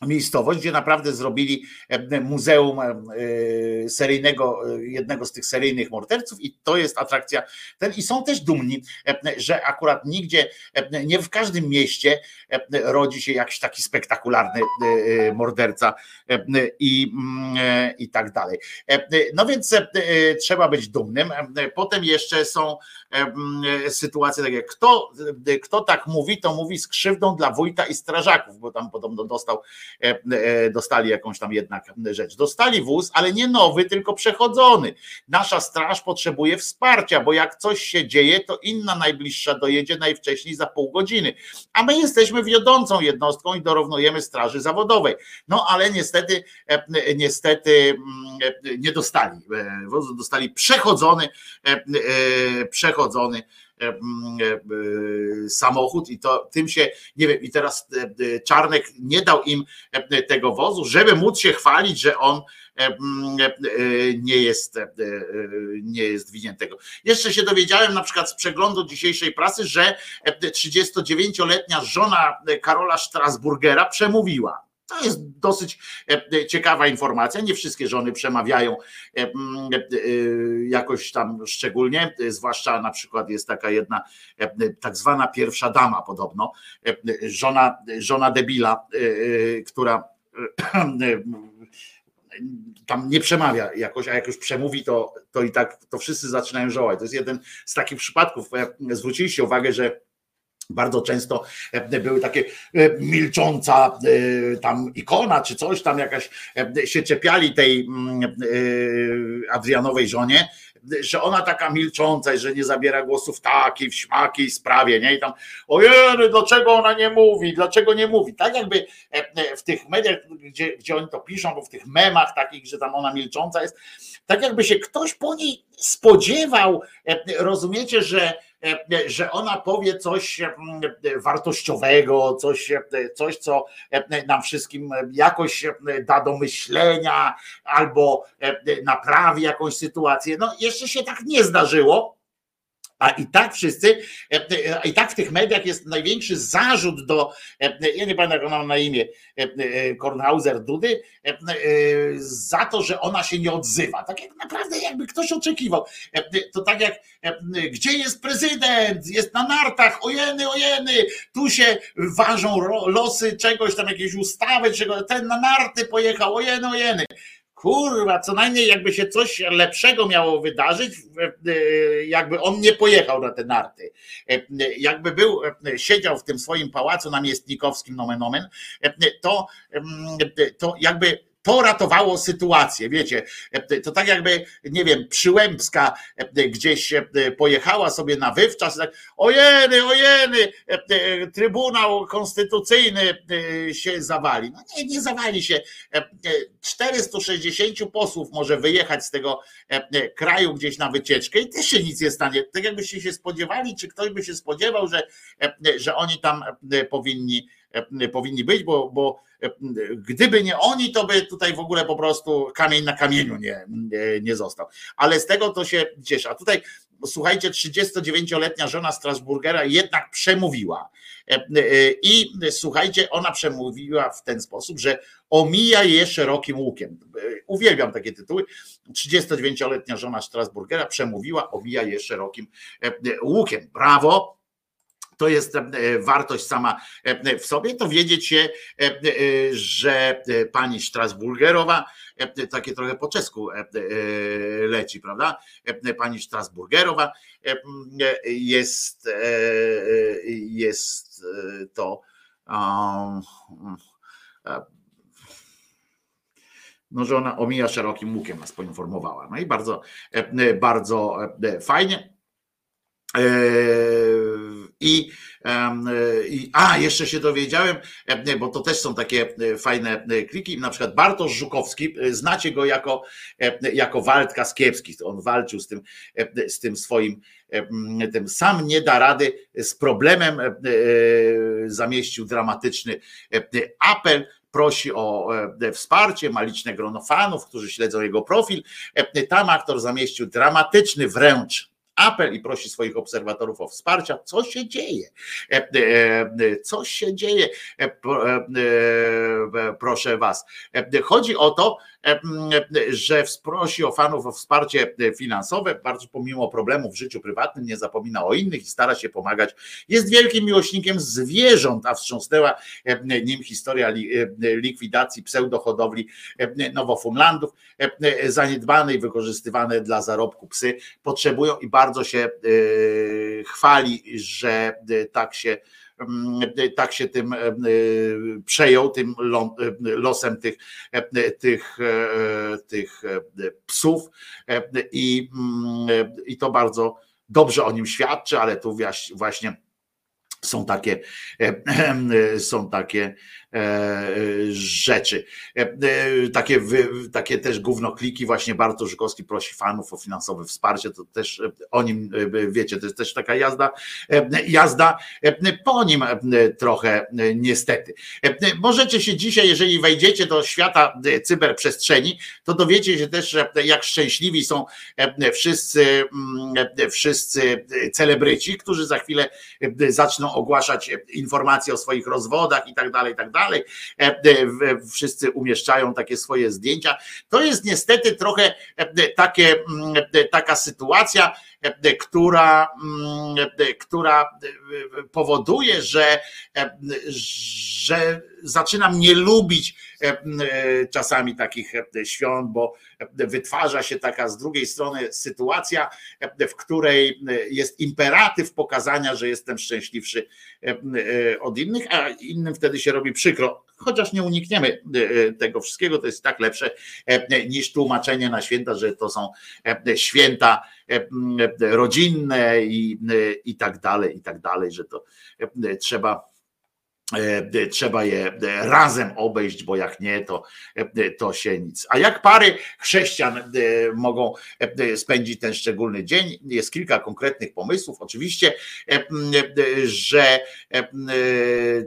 miejscowość, gdzie naprawdę zrobili e, muzeum e, seryjnego, e, jednego z tych seryjnych morderców i to jest atrakcja ten i są też dumni, że akurat nigdzie, nie w każdym mieście rodzi się jakiś taki spektakularny morderca i, mm, i tak dalej. No więc trzeba być dumnym. Potem jeszcze są mm, sytuacje takie, kto, kto tak mówi, to mówi z krzywdą dla wójta i strażaków, bo tam podobno dostał dostali jakąś tam jednak rzecz. Dostali wóz, ale nie nowy, tylko przechodzony. Nasza straż potrzebuje wsparcia, bo jak coś się dzieje, to inna najbliższa dojedzie najwcześniej za pół godziny. A my jesteśmy wiodącą jednostką i dorównujemy straży zawodowej. No ale niestety, e, niestety mm, e, nie dostali e, wozu, dostali przechodzony, e, e, przechodzony e, e, samochód i to tym się, nie wiem, i teraz e, e, Czarnek nie dał im e, tego wozu, żeby móc się chwalić, że on e, e, e, nie jest, e, e, nie jest winien tego. Jeszcze się dowiedziałem na przykład z przeglądu dzisiejszej prasy, że e, 39-letnia żona Karola Strasburgera przemówiła. To jest dosyć e, ciekawa informacja. Nie wszystkie żony przemawiają e, e, jakoś tam szczególnie, e, zwłaszcza na przykład jest taka jedna e, tak zwana pierwsza dama podobno, e, żona, żona debila, e, e, która e, tam nie przemawia jakoś, a jak już przemówi, to, to i tak to wszyscy zaczynają żołać. To jest jeden z takich przypadków. E, Zwróciliście uwagę, że bardzo często e, były takie e, milcząca e, tam ikona czy coś tam jakaś się czepiali tej mm, Adrianowej żonie, że ona taka milcząca że nie zabiera głosu w takiej, w śmakiej sprawie, nie? I tam, ojej, dlaczego ona nie mówi, dlaczego nie mówi? Tak jakby w tych mediach, gdzie, gdzie oni to piszą, bo w tych memach takich, że tam ona milcząca jest, tak jakby się ktoś po niej spodziewał, rozumiecie, że że ona powie coś e, wartościowego, coś, e, coś, co e, nam wszystkim jakoś e, da do myślenia albo e, naprawi jakąś sytuację. No jeszcze się tak nie zdarzyło. A i tak wszyscy, e, e, i tak w tych mediach jest największy zarzut do, e, ja nie pamiętam jak ona ma na imię, Kornhauser Dudy, za to, że ona się nie odzywa. Tak jak naprawdę jakby ktoś oczekiwał. To tak jak, gdzie jest prezydent? Jest na nartach, ojeny, ojeny, tu się ważą losy czegoś, tam jakieś ustawy, czego, ten na narty pojechał, ojeny, ojeny. Kurwa, co najmniej jakby się coś lepszego miało wydarzyć, jakby on nie pojechał na te narty. E, Jakby był, e, siedział w tym swoim pałacu namiestnikowskim nomen omen, e, to, mm, to jakby to ratowało sytuację, wiecie, to tak jakby, nie wiem, Przyłębska gdzieś pojechała sobie na wywczas, tak, ojeny, ojeny, Trybunał Konstytucyjny się zawali. No nie, nie zawali się. 460 posłów może wyjechać z tego kraju gdzieś na wycieczkę i też się nic nie stanie. Tak jakbyście się spodziewali, czy ktoś by się spodziewał, że, że oni tam powinni powinni być, bo, bo gdyby nie oni, to by tutaj w ogóle po prostu kamień na kamieniu nie, nie, został. Ale z tego to się cieszę. A tutaj słuchajcie, 39-letnia żona Strasburgera jednak przemówiła. I słuchajcie, ona przemówiła w ten sposób, że omija je szerokim łukiem. Uwielbiam takie tytuły. 39-letnia żona Strasburgera przemówiła, omija je szerokim łukiem. Brawo, to jest e, wartość sama e, w sobie, to wiedzieć się, e, że pani Strasburgerowa, takie trochę po czesku leci, prawda? Pani Strasburgerowa jest, jest to no, że ona omija szerokim łukiem, nas poinformowała. No i bardzo, bardzo fajnie. I, i a, jeszcze się dowiedziałem, bo to też są takie fajne kliki, na przykład Bartosz Żukowski, znacie go jako, jako Waldka Skiepski, on walczył z tym, z tym swoim, tym sam nie da rady z problemem, zamieścił dramatyczny apel, prosi o wsparcie, ma liczne grono fanów, którzy śledzą jego profil. Tam aktor zamieścił dramatyczny wręcz apel i prosi swoich obserwatorów o wsparcie. Co się dzieje? Co się dzieje? Proszę Was. Chodzi o to, że prosi o fanów o wsparcie finansowe, bardzo pomimo problemów w życiu prywatnym, nie zapomina o innych i stara się pomagać. Jest wielkim miłośnikiem zwierząt, a wstrząsnęła nim historia likwidacji pseudohodowli Nowofunlandów, zaniedbane i wykorzystywane dla zarobku psy potrzebują i bardzo się chwali, że tak się tak się tym przejął, tym losem tych, tych, tych psów. I, i to bardzo dobrze o nim świadczy, ale tu właśnie są takie, są takie rzeczy. Takie, takie też głównokliki, właśnie Bartosz Żukowski prosi fanów o finansowe wsparcie, to też o nim wiecie, to jest też taka jazda, jazda po nim trochę niestety. Możecie się dzisiaj, jeżeli wejdziecie do świata cyberprzestrzeni, to dowiecie się też, jak szczęśliwi są wszyscy, wszyscy celebryci, którzy za chwilę zaczną ogłaszać informacje o swoich rozwodach i tak dalej, i tak dalej dalej. E, e, wszyscy umieszczają takie swoje zdjęcia. To jest niestety trochę e, takie, mm, taka sytuacja, która, mm, która powoduje, że, że zaczynam nie lubić czasami takich świąt, bo wytwarza się taka z drugiej strony sytuacja, w której jest imperatyw pokazania, że jestem szczęśliwszy od innych, a innym wtedy się robi przykro. Chociaż nie unikniemy tego wszystkiego, to jest tak lepsze niż tłumaczenie na święta, że to są święta rodzinne i, i tak dalej, i tak dalej, że to trzeba trzeba je e, razem obejść, bo jak nie, to, e, to się nic. A jak pary chrześcijan mogą spędzić ten szczególny dzień? Jest kilka konkretnych pomysłów. Oczywiście, że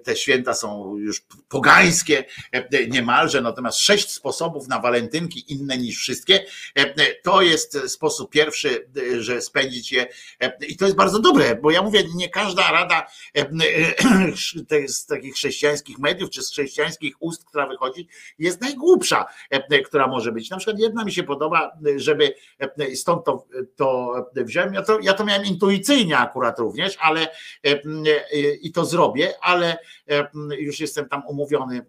te święta są już pogańskie niemalże, natomiast sześć sposobów na walentynki inne niż wszystkie. To jest sposób pierwszy, że spędzić je i to jest bardzo dobre, bo ja mówię, nie każda rada to jest takich chrześcijańskich mediów, czy z chrześcijańskich ust, która wychodzi, jest najgłupsza, e, która może być. Na przykład jedna mi się podoba, żeby e, stąd to, to wziąłem, ja to, ja to miałem intuicyjnie akurat również, ale e, i to zrobię, ale już jestem tam umówiony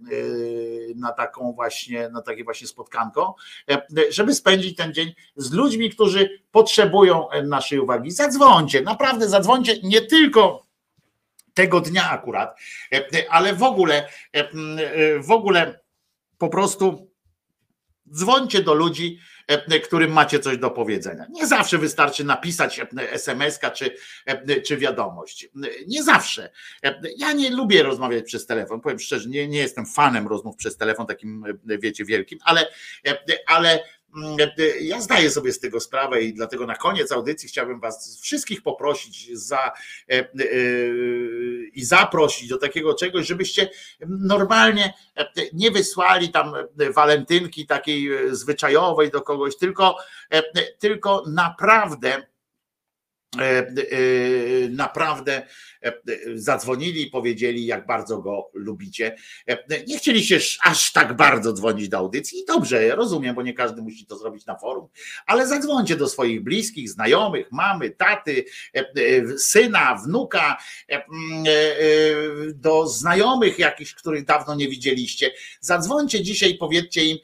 na taką właśnie, na takie właśnie spotkanko, żeby spędzić ten dzień z ludźmi, którzy potrzebują naszej uwagi. Zadzwońcie, naprawdę zadzwońcie, nie tylko tego dnia akurat, e, e, ale w ogóle, e, w ogóle po prostu dzwońcie do ludzi, którym macie coś do powiedzenia. Nie zawsze wystarczy napisać SMS-ka czy, czy wiadomość. Nie zawsze. Ja nie lubię rozmawiać przez telefon. Powiem szczerze, nie, nie jestem fanem rozmów przez telefon, takim wiecie, wielkim, ale, ale ja zdaję sobie z tego sprawę i dlatego na koniec audycji chciałbym Was wszystkich poprosić za e, e, i zaprosić do takiego czegoś, żebyście normalnie e, nie wysłali tam walentynki takiej zwyczajowej do kogoś, tylko, tylko naprawdę naprawdę zadzwonili i powiedzieli, jak bardzo go lubicie. Nie chcieliście aż tak bardzo dzwonić do audycji. I dobrze, rozumiem, bo nie każdy musi to zrobić na forum, ale zadzwońcie do swoich bliskich, znajomych, mamy, taty, syna, wnuka, do znajomych jakichś, których dawno nie widzieliście. Zadzwońcie dzisiaj powiedzcie im,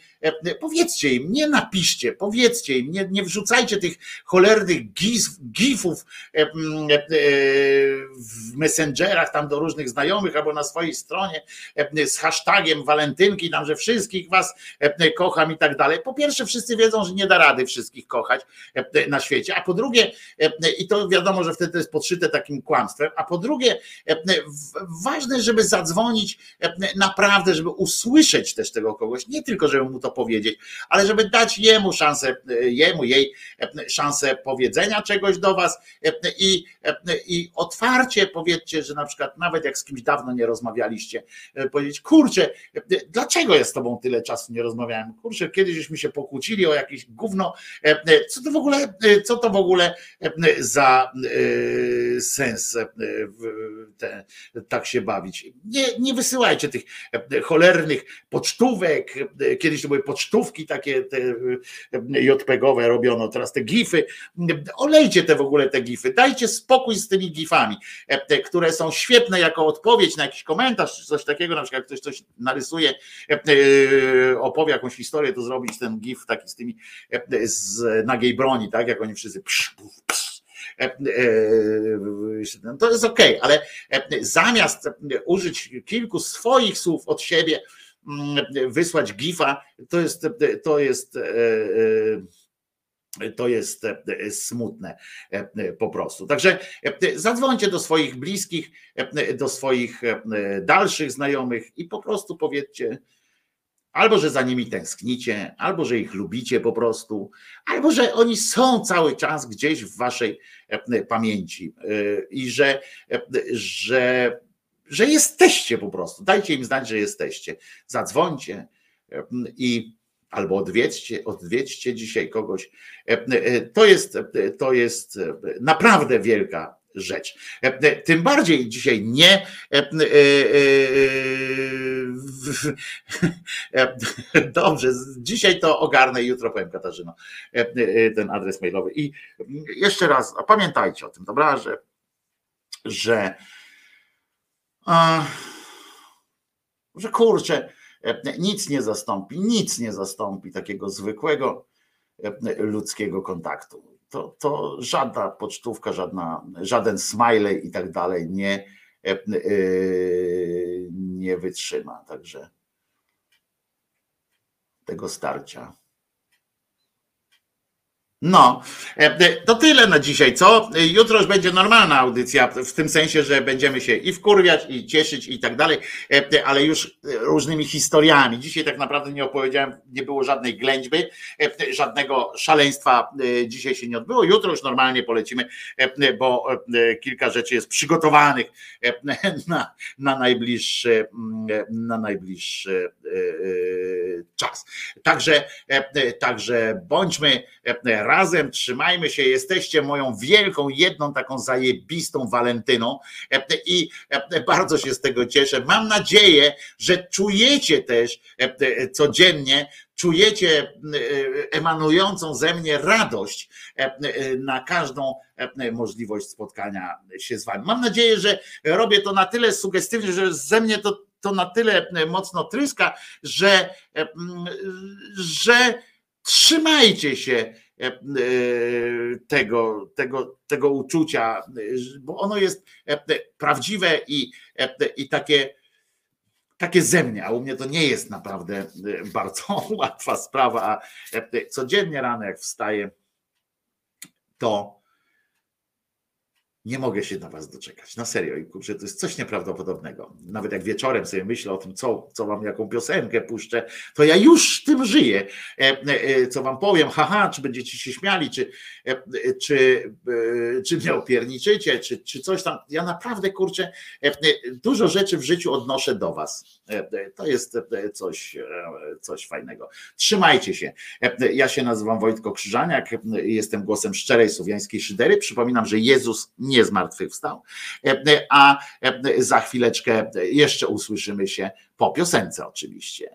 powiedzcie im, nie napiszcie, powiedzcie im, nie, nie wrzucajcie tych cholernych gif, gifów w w messengerach tam do różnych znajomych albo na swojej stronie e, z hashtagiem walentynki, tam, że wszystkich was e, kocham i tak dalej. Po pierwsze, wszyscy wiedzą, że nie da rady wszystkich kochać e, na świecie, a po drugie, i to wiadomo, że wtedy jest podszyte takim kłamstwem, a po drugie, ważne, żeby zadzwonić naprawdę, żeby usłyszeć też tego kogoś, nie tylko, żeby mu to powiedzieć, ale żeby dać jemu szansę, jemu, jej szansę powiedzenia czegoś do was i, i otwarcie powiedzcie, że na przykład nawet jak z kimś dawno nie rozmawialiście, powiedzieć, kurczę, dlaczego ja z tobą tyle czasu nie rozmawiałem? Kurczę, kiedyś żeśmy się pokłócili o jakieś gówno, co to w ogóle, co to w ogóle za sens te, tak się bawić. Nie, nie wysyłajcie tych cholernych pocztówek, kiedyś to były pocztówki takie te JPG-owe robiono, teraz te gify, olejcie te w ogóle te gify, dajcie spokój z tymi gifami, które są świetne jako odpowiedź na jakiś komentarz, czy coś takiego, na przykład jak ktoś coś narysuje, opowie jakąś historię, to zrobić ten gif taki z tymi z nagiej broni, tak, jak oni wszyscy psz, psz, to jest ok, ale zamiast użyć kilku swoich słów od siebie, wysłać gifa, to jest, to jest to jest smutne po prostu. Także zadzwońcie do swoich bliskich, do swoich dalszych znajomych i po prostu powiedzcie, albo że za nimi tęsknicie, albo że ich lubicie po prostu, albo że oni są cały czas gdzieś w waszej pamięci i że, że, że jesteście po prostu. Dajcie im znać, że jesteście. Zadzwońcie i albo odwiedźcie, odwiedźcie dzisiaj kogoś. To jest, to jest naprawdę wielka rzecz. Tym bardziej dzisiaj nie dobrze, dzisiaj to ogarnę i jutro powiem Katarzyno ten adres mailowy. I jeszcze raz, pamiętajcie o tym, dobra, że że, że kurczę, nic nie zastąpi, nic nie zastąpi takiego zwykłego ludzkiego kontaktu. To, to żadna pocztówka, żadna, żaden smiley i tak dalej nie, nie wytrzyma. Także tego starcia. No, to tyle na dzisiaj, co? Jutro już będzie normalna audycja, w tym sensie, że będziemy się i wkurwiać, i cieszyć, i tak dalej, ale już różnymi historiami. Dzisiaj tak naprawdę nie opowiedziałem, nie było żadnej ględźby, żadnego szaleństwa dzisiaj się nie odbyło. Jutro już normalnie polecimy, bo kilka rzeczy jest przygotowanych na, na najbliższy, na najbliższy czas. Także, także bądźmy razem, trzymajmy się, jesteście moją wielką, jedną taką zajebistą walentyną i bardzo się z tego cieszę. Mam nadzieję, że czujecie też codziennie, czujecie emanującą ze mnie radość na każdą możliwość spotkania się z wami. Mam nadzieję, że robię to na tyle sugestywnie, że ze mnie to, to na tyle mocno tryska, że, że trzymajcie się tego, tego, tego uczucia, bo ono jest prawdziwe i, i takie, takie ze mnie, a u mnie to nie jest naprawdę bardzo łatwa sprawa, a codziennie rano jak wstaję, to nie mogę się na was doczekać. Na serio. I kurczę, to jest coś nieprawdopodobnego. Nawet jak wieczorem sobie myślę o tym, co, co wam, jaką piosenkę puszczę, to ja już tym żyję. Co wam powiem, haha, czy będziecie się śmiali, czy, czy, czy mnie opierniczycie, czy, czy coś tam. Ja naprawdę, kurczę, dużo rzeczy w życiu odnoszę do was. To jest coś, coś fajnego. Trzymajcie się. Ja się nazywam Wojtko Krzyżaniak, jestem głosem szczerej słowiańskiej szydery. Przypominam, że Jezus nie zmartwychwstał, a za chwileczkę jeszcze usłyszymy się po piosence oczywiście.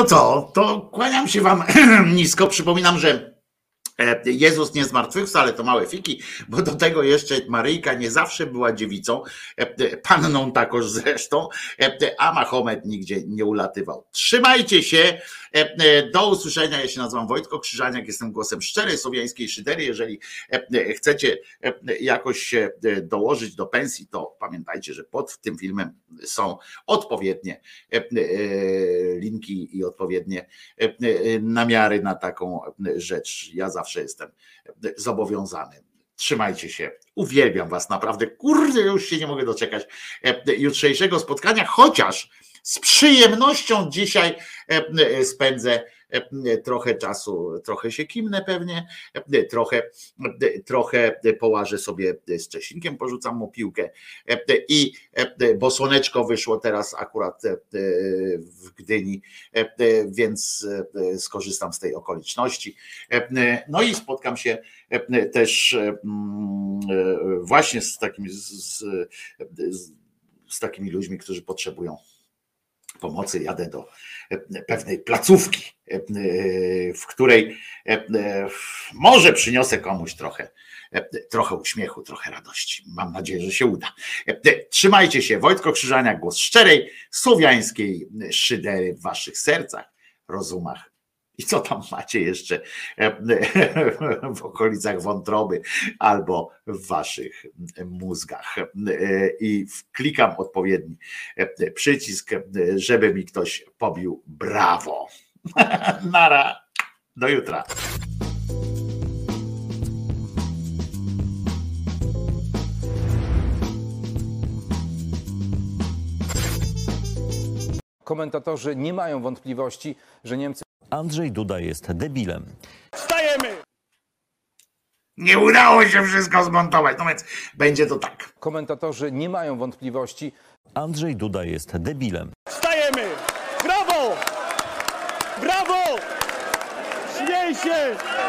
To co? To kłaniam się wam nisko. Przypominam, że e, Jezus nie zmartwychwstał, to małe fiki, bo do tego jeszcze Maryjka nie zawsze była dziewicą, e, e, panną takoż zresztą, a Mahomet nigdzie nie ulatywał. Trzymajcie się, do usłyszenia. Ja się nazywam Wojtko Krzyżaniak, jestem głosem szczerej słowiańskiej szydery. Jeżeli e, e, chcecie e, jakoś się e, dołożyć do pensji, to pamiętajcie, że pod tym filmem są odpowiednie e, e, linki i odpowiednie e, e, namiary na taką e, rzecz. Ja zawsze jestem e, zobowiązany. Trzymajcie się. Uwielbiam Was naprawdę. Kurde, już się nie mogę doczekać e, jutrzejszego spotkania, chociaż z przyjemnością dzisiaj e, e, spędzę e, trochę czasu, trochę się kimnę pewnie, trochę, trochę połażę sobie z Czesinkiem, porzucam mu piłkę i bo słoneczko wyszło teraz akurat w Gdyni, więc skorzystam z tej okoliczności. No i spotkam się też mm, właśnie z, z, z, z takimi ludźmi, którzy potrzebują pomocy. Jadę do e, pewnej placówki, e, w której e, może przyniosę komuś trochę, trochę uśmiechu, trochę radości. Mam nadzieję, że się uda. Trzymajcie się. Wojtko Krzyżania, głos szczerej, słowiańskiej szydery w waszych sercach, rozumach. I co tam macie jeszcze e, w okolicach wątroby albo w waszych mózgach. E, I klikam odpowiedni e, przycisk, żeby mi ktoś pobił brawo. Nara. Do jutra. Komentatorzy nie mają wątpliwości, że Niemcy. Andrzej Duda jest debilem. Wstajemy! Nie udało się wszystko zmontować, no więc będzie to tak. Komentatorzy nie mają wątpliwości. Andrzej Duda jest debilem. Wstajemy! Brawo! Brawo! się! Brawo!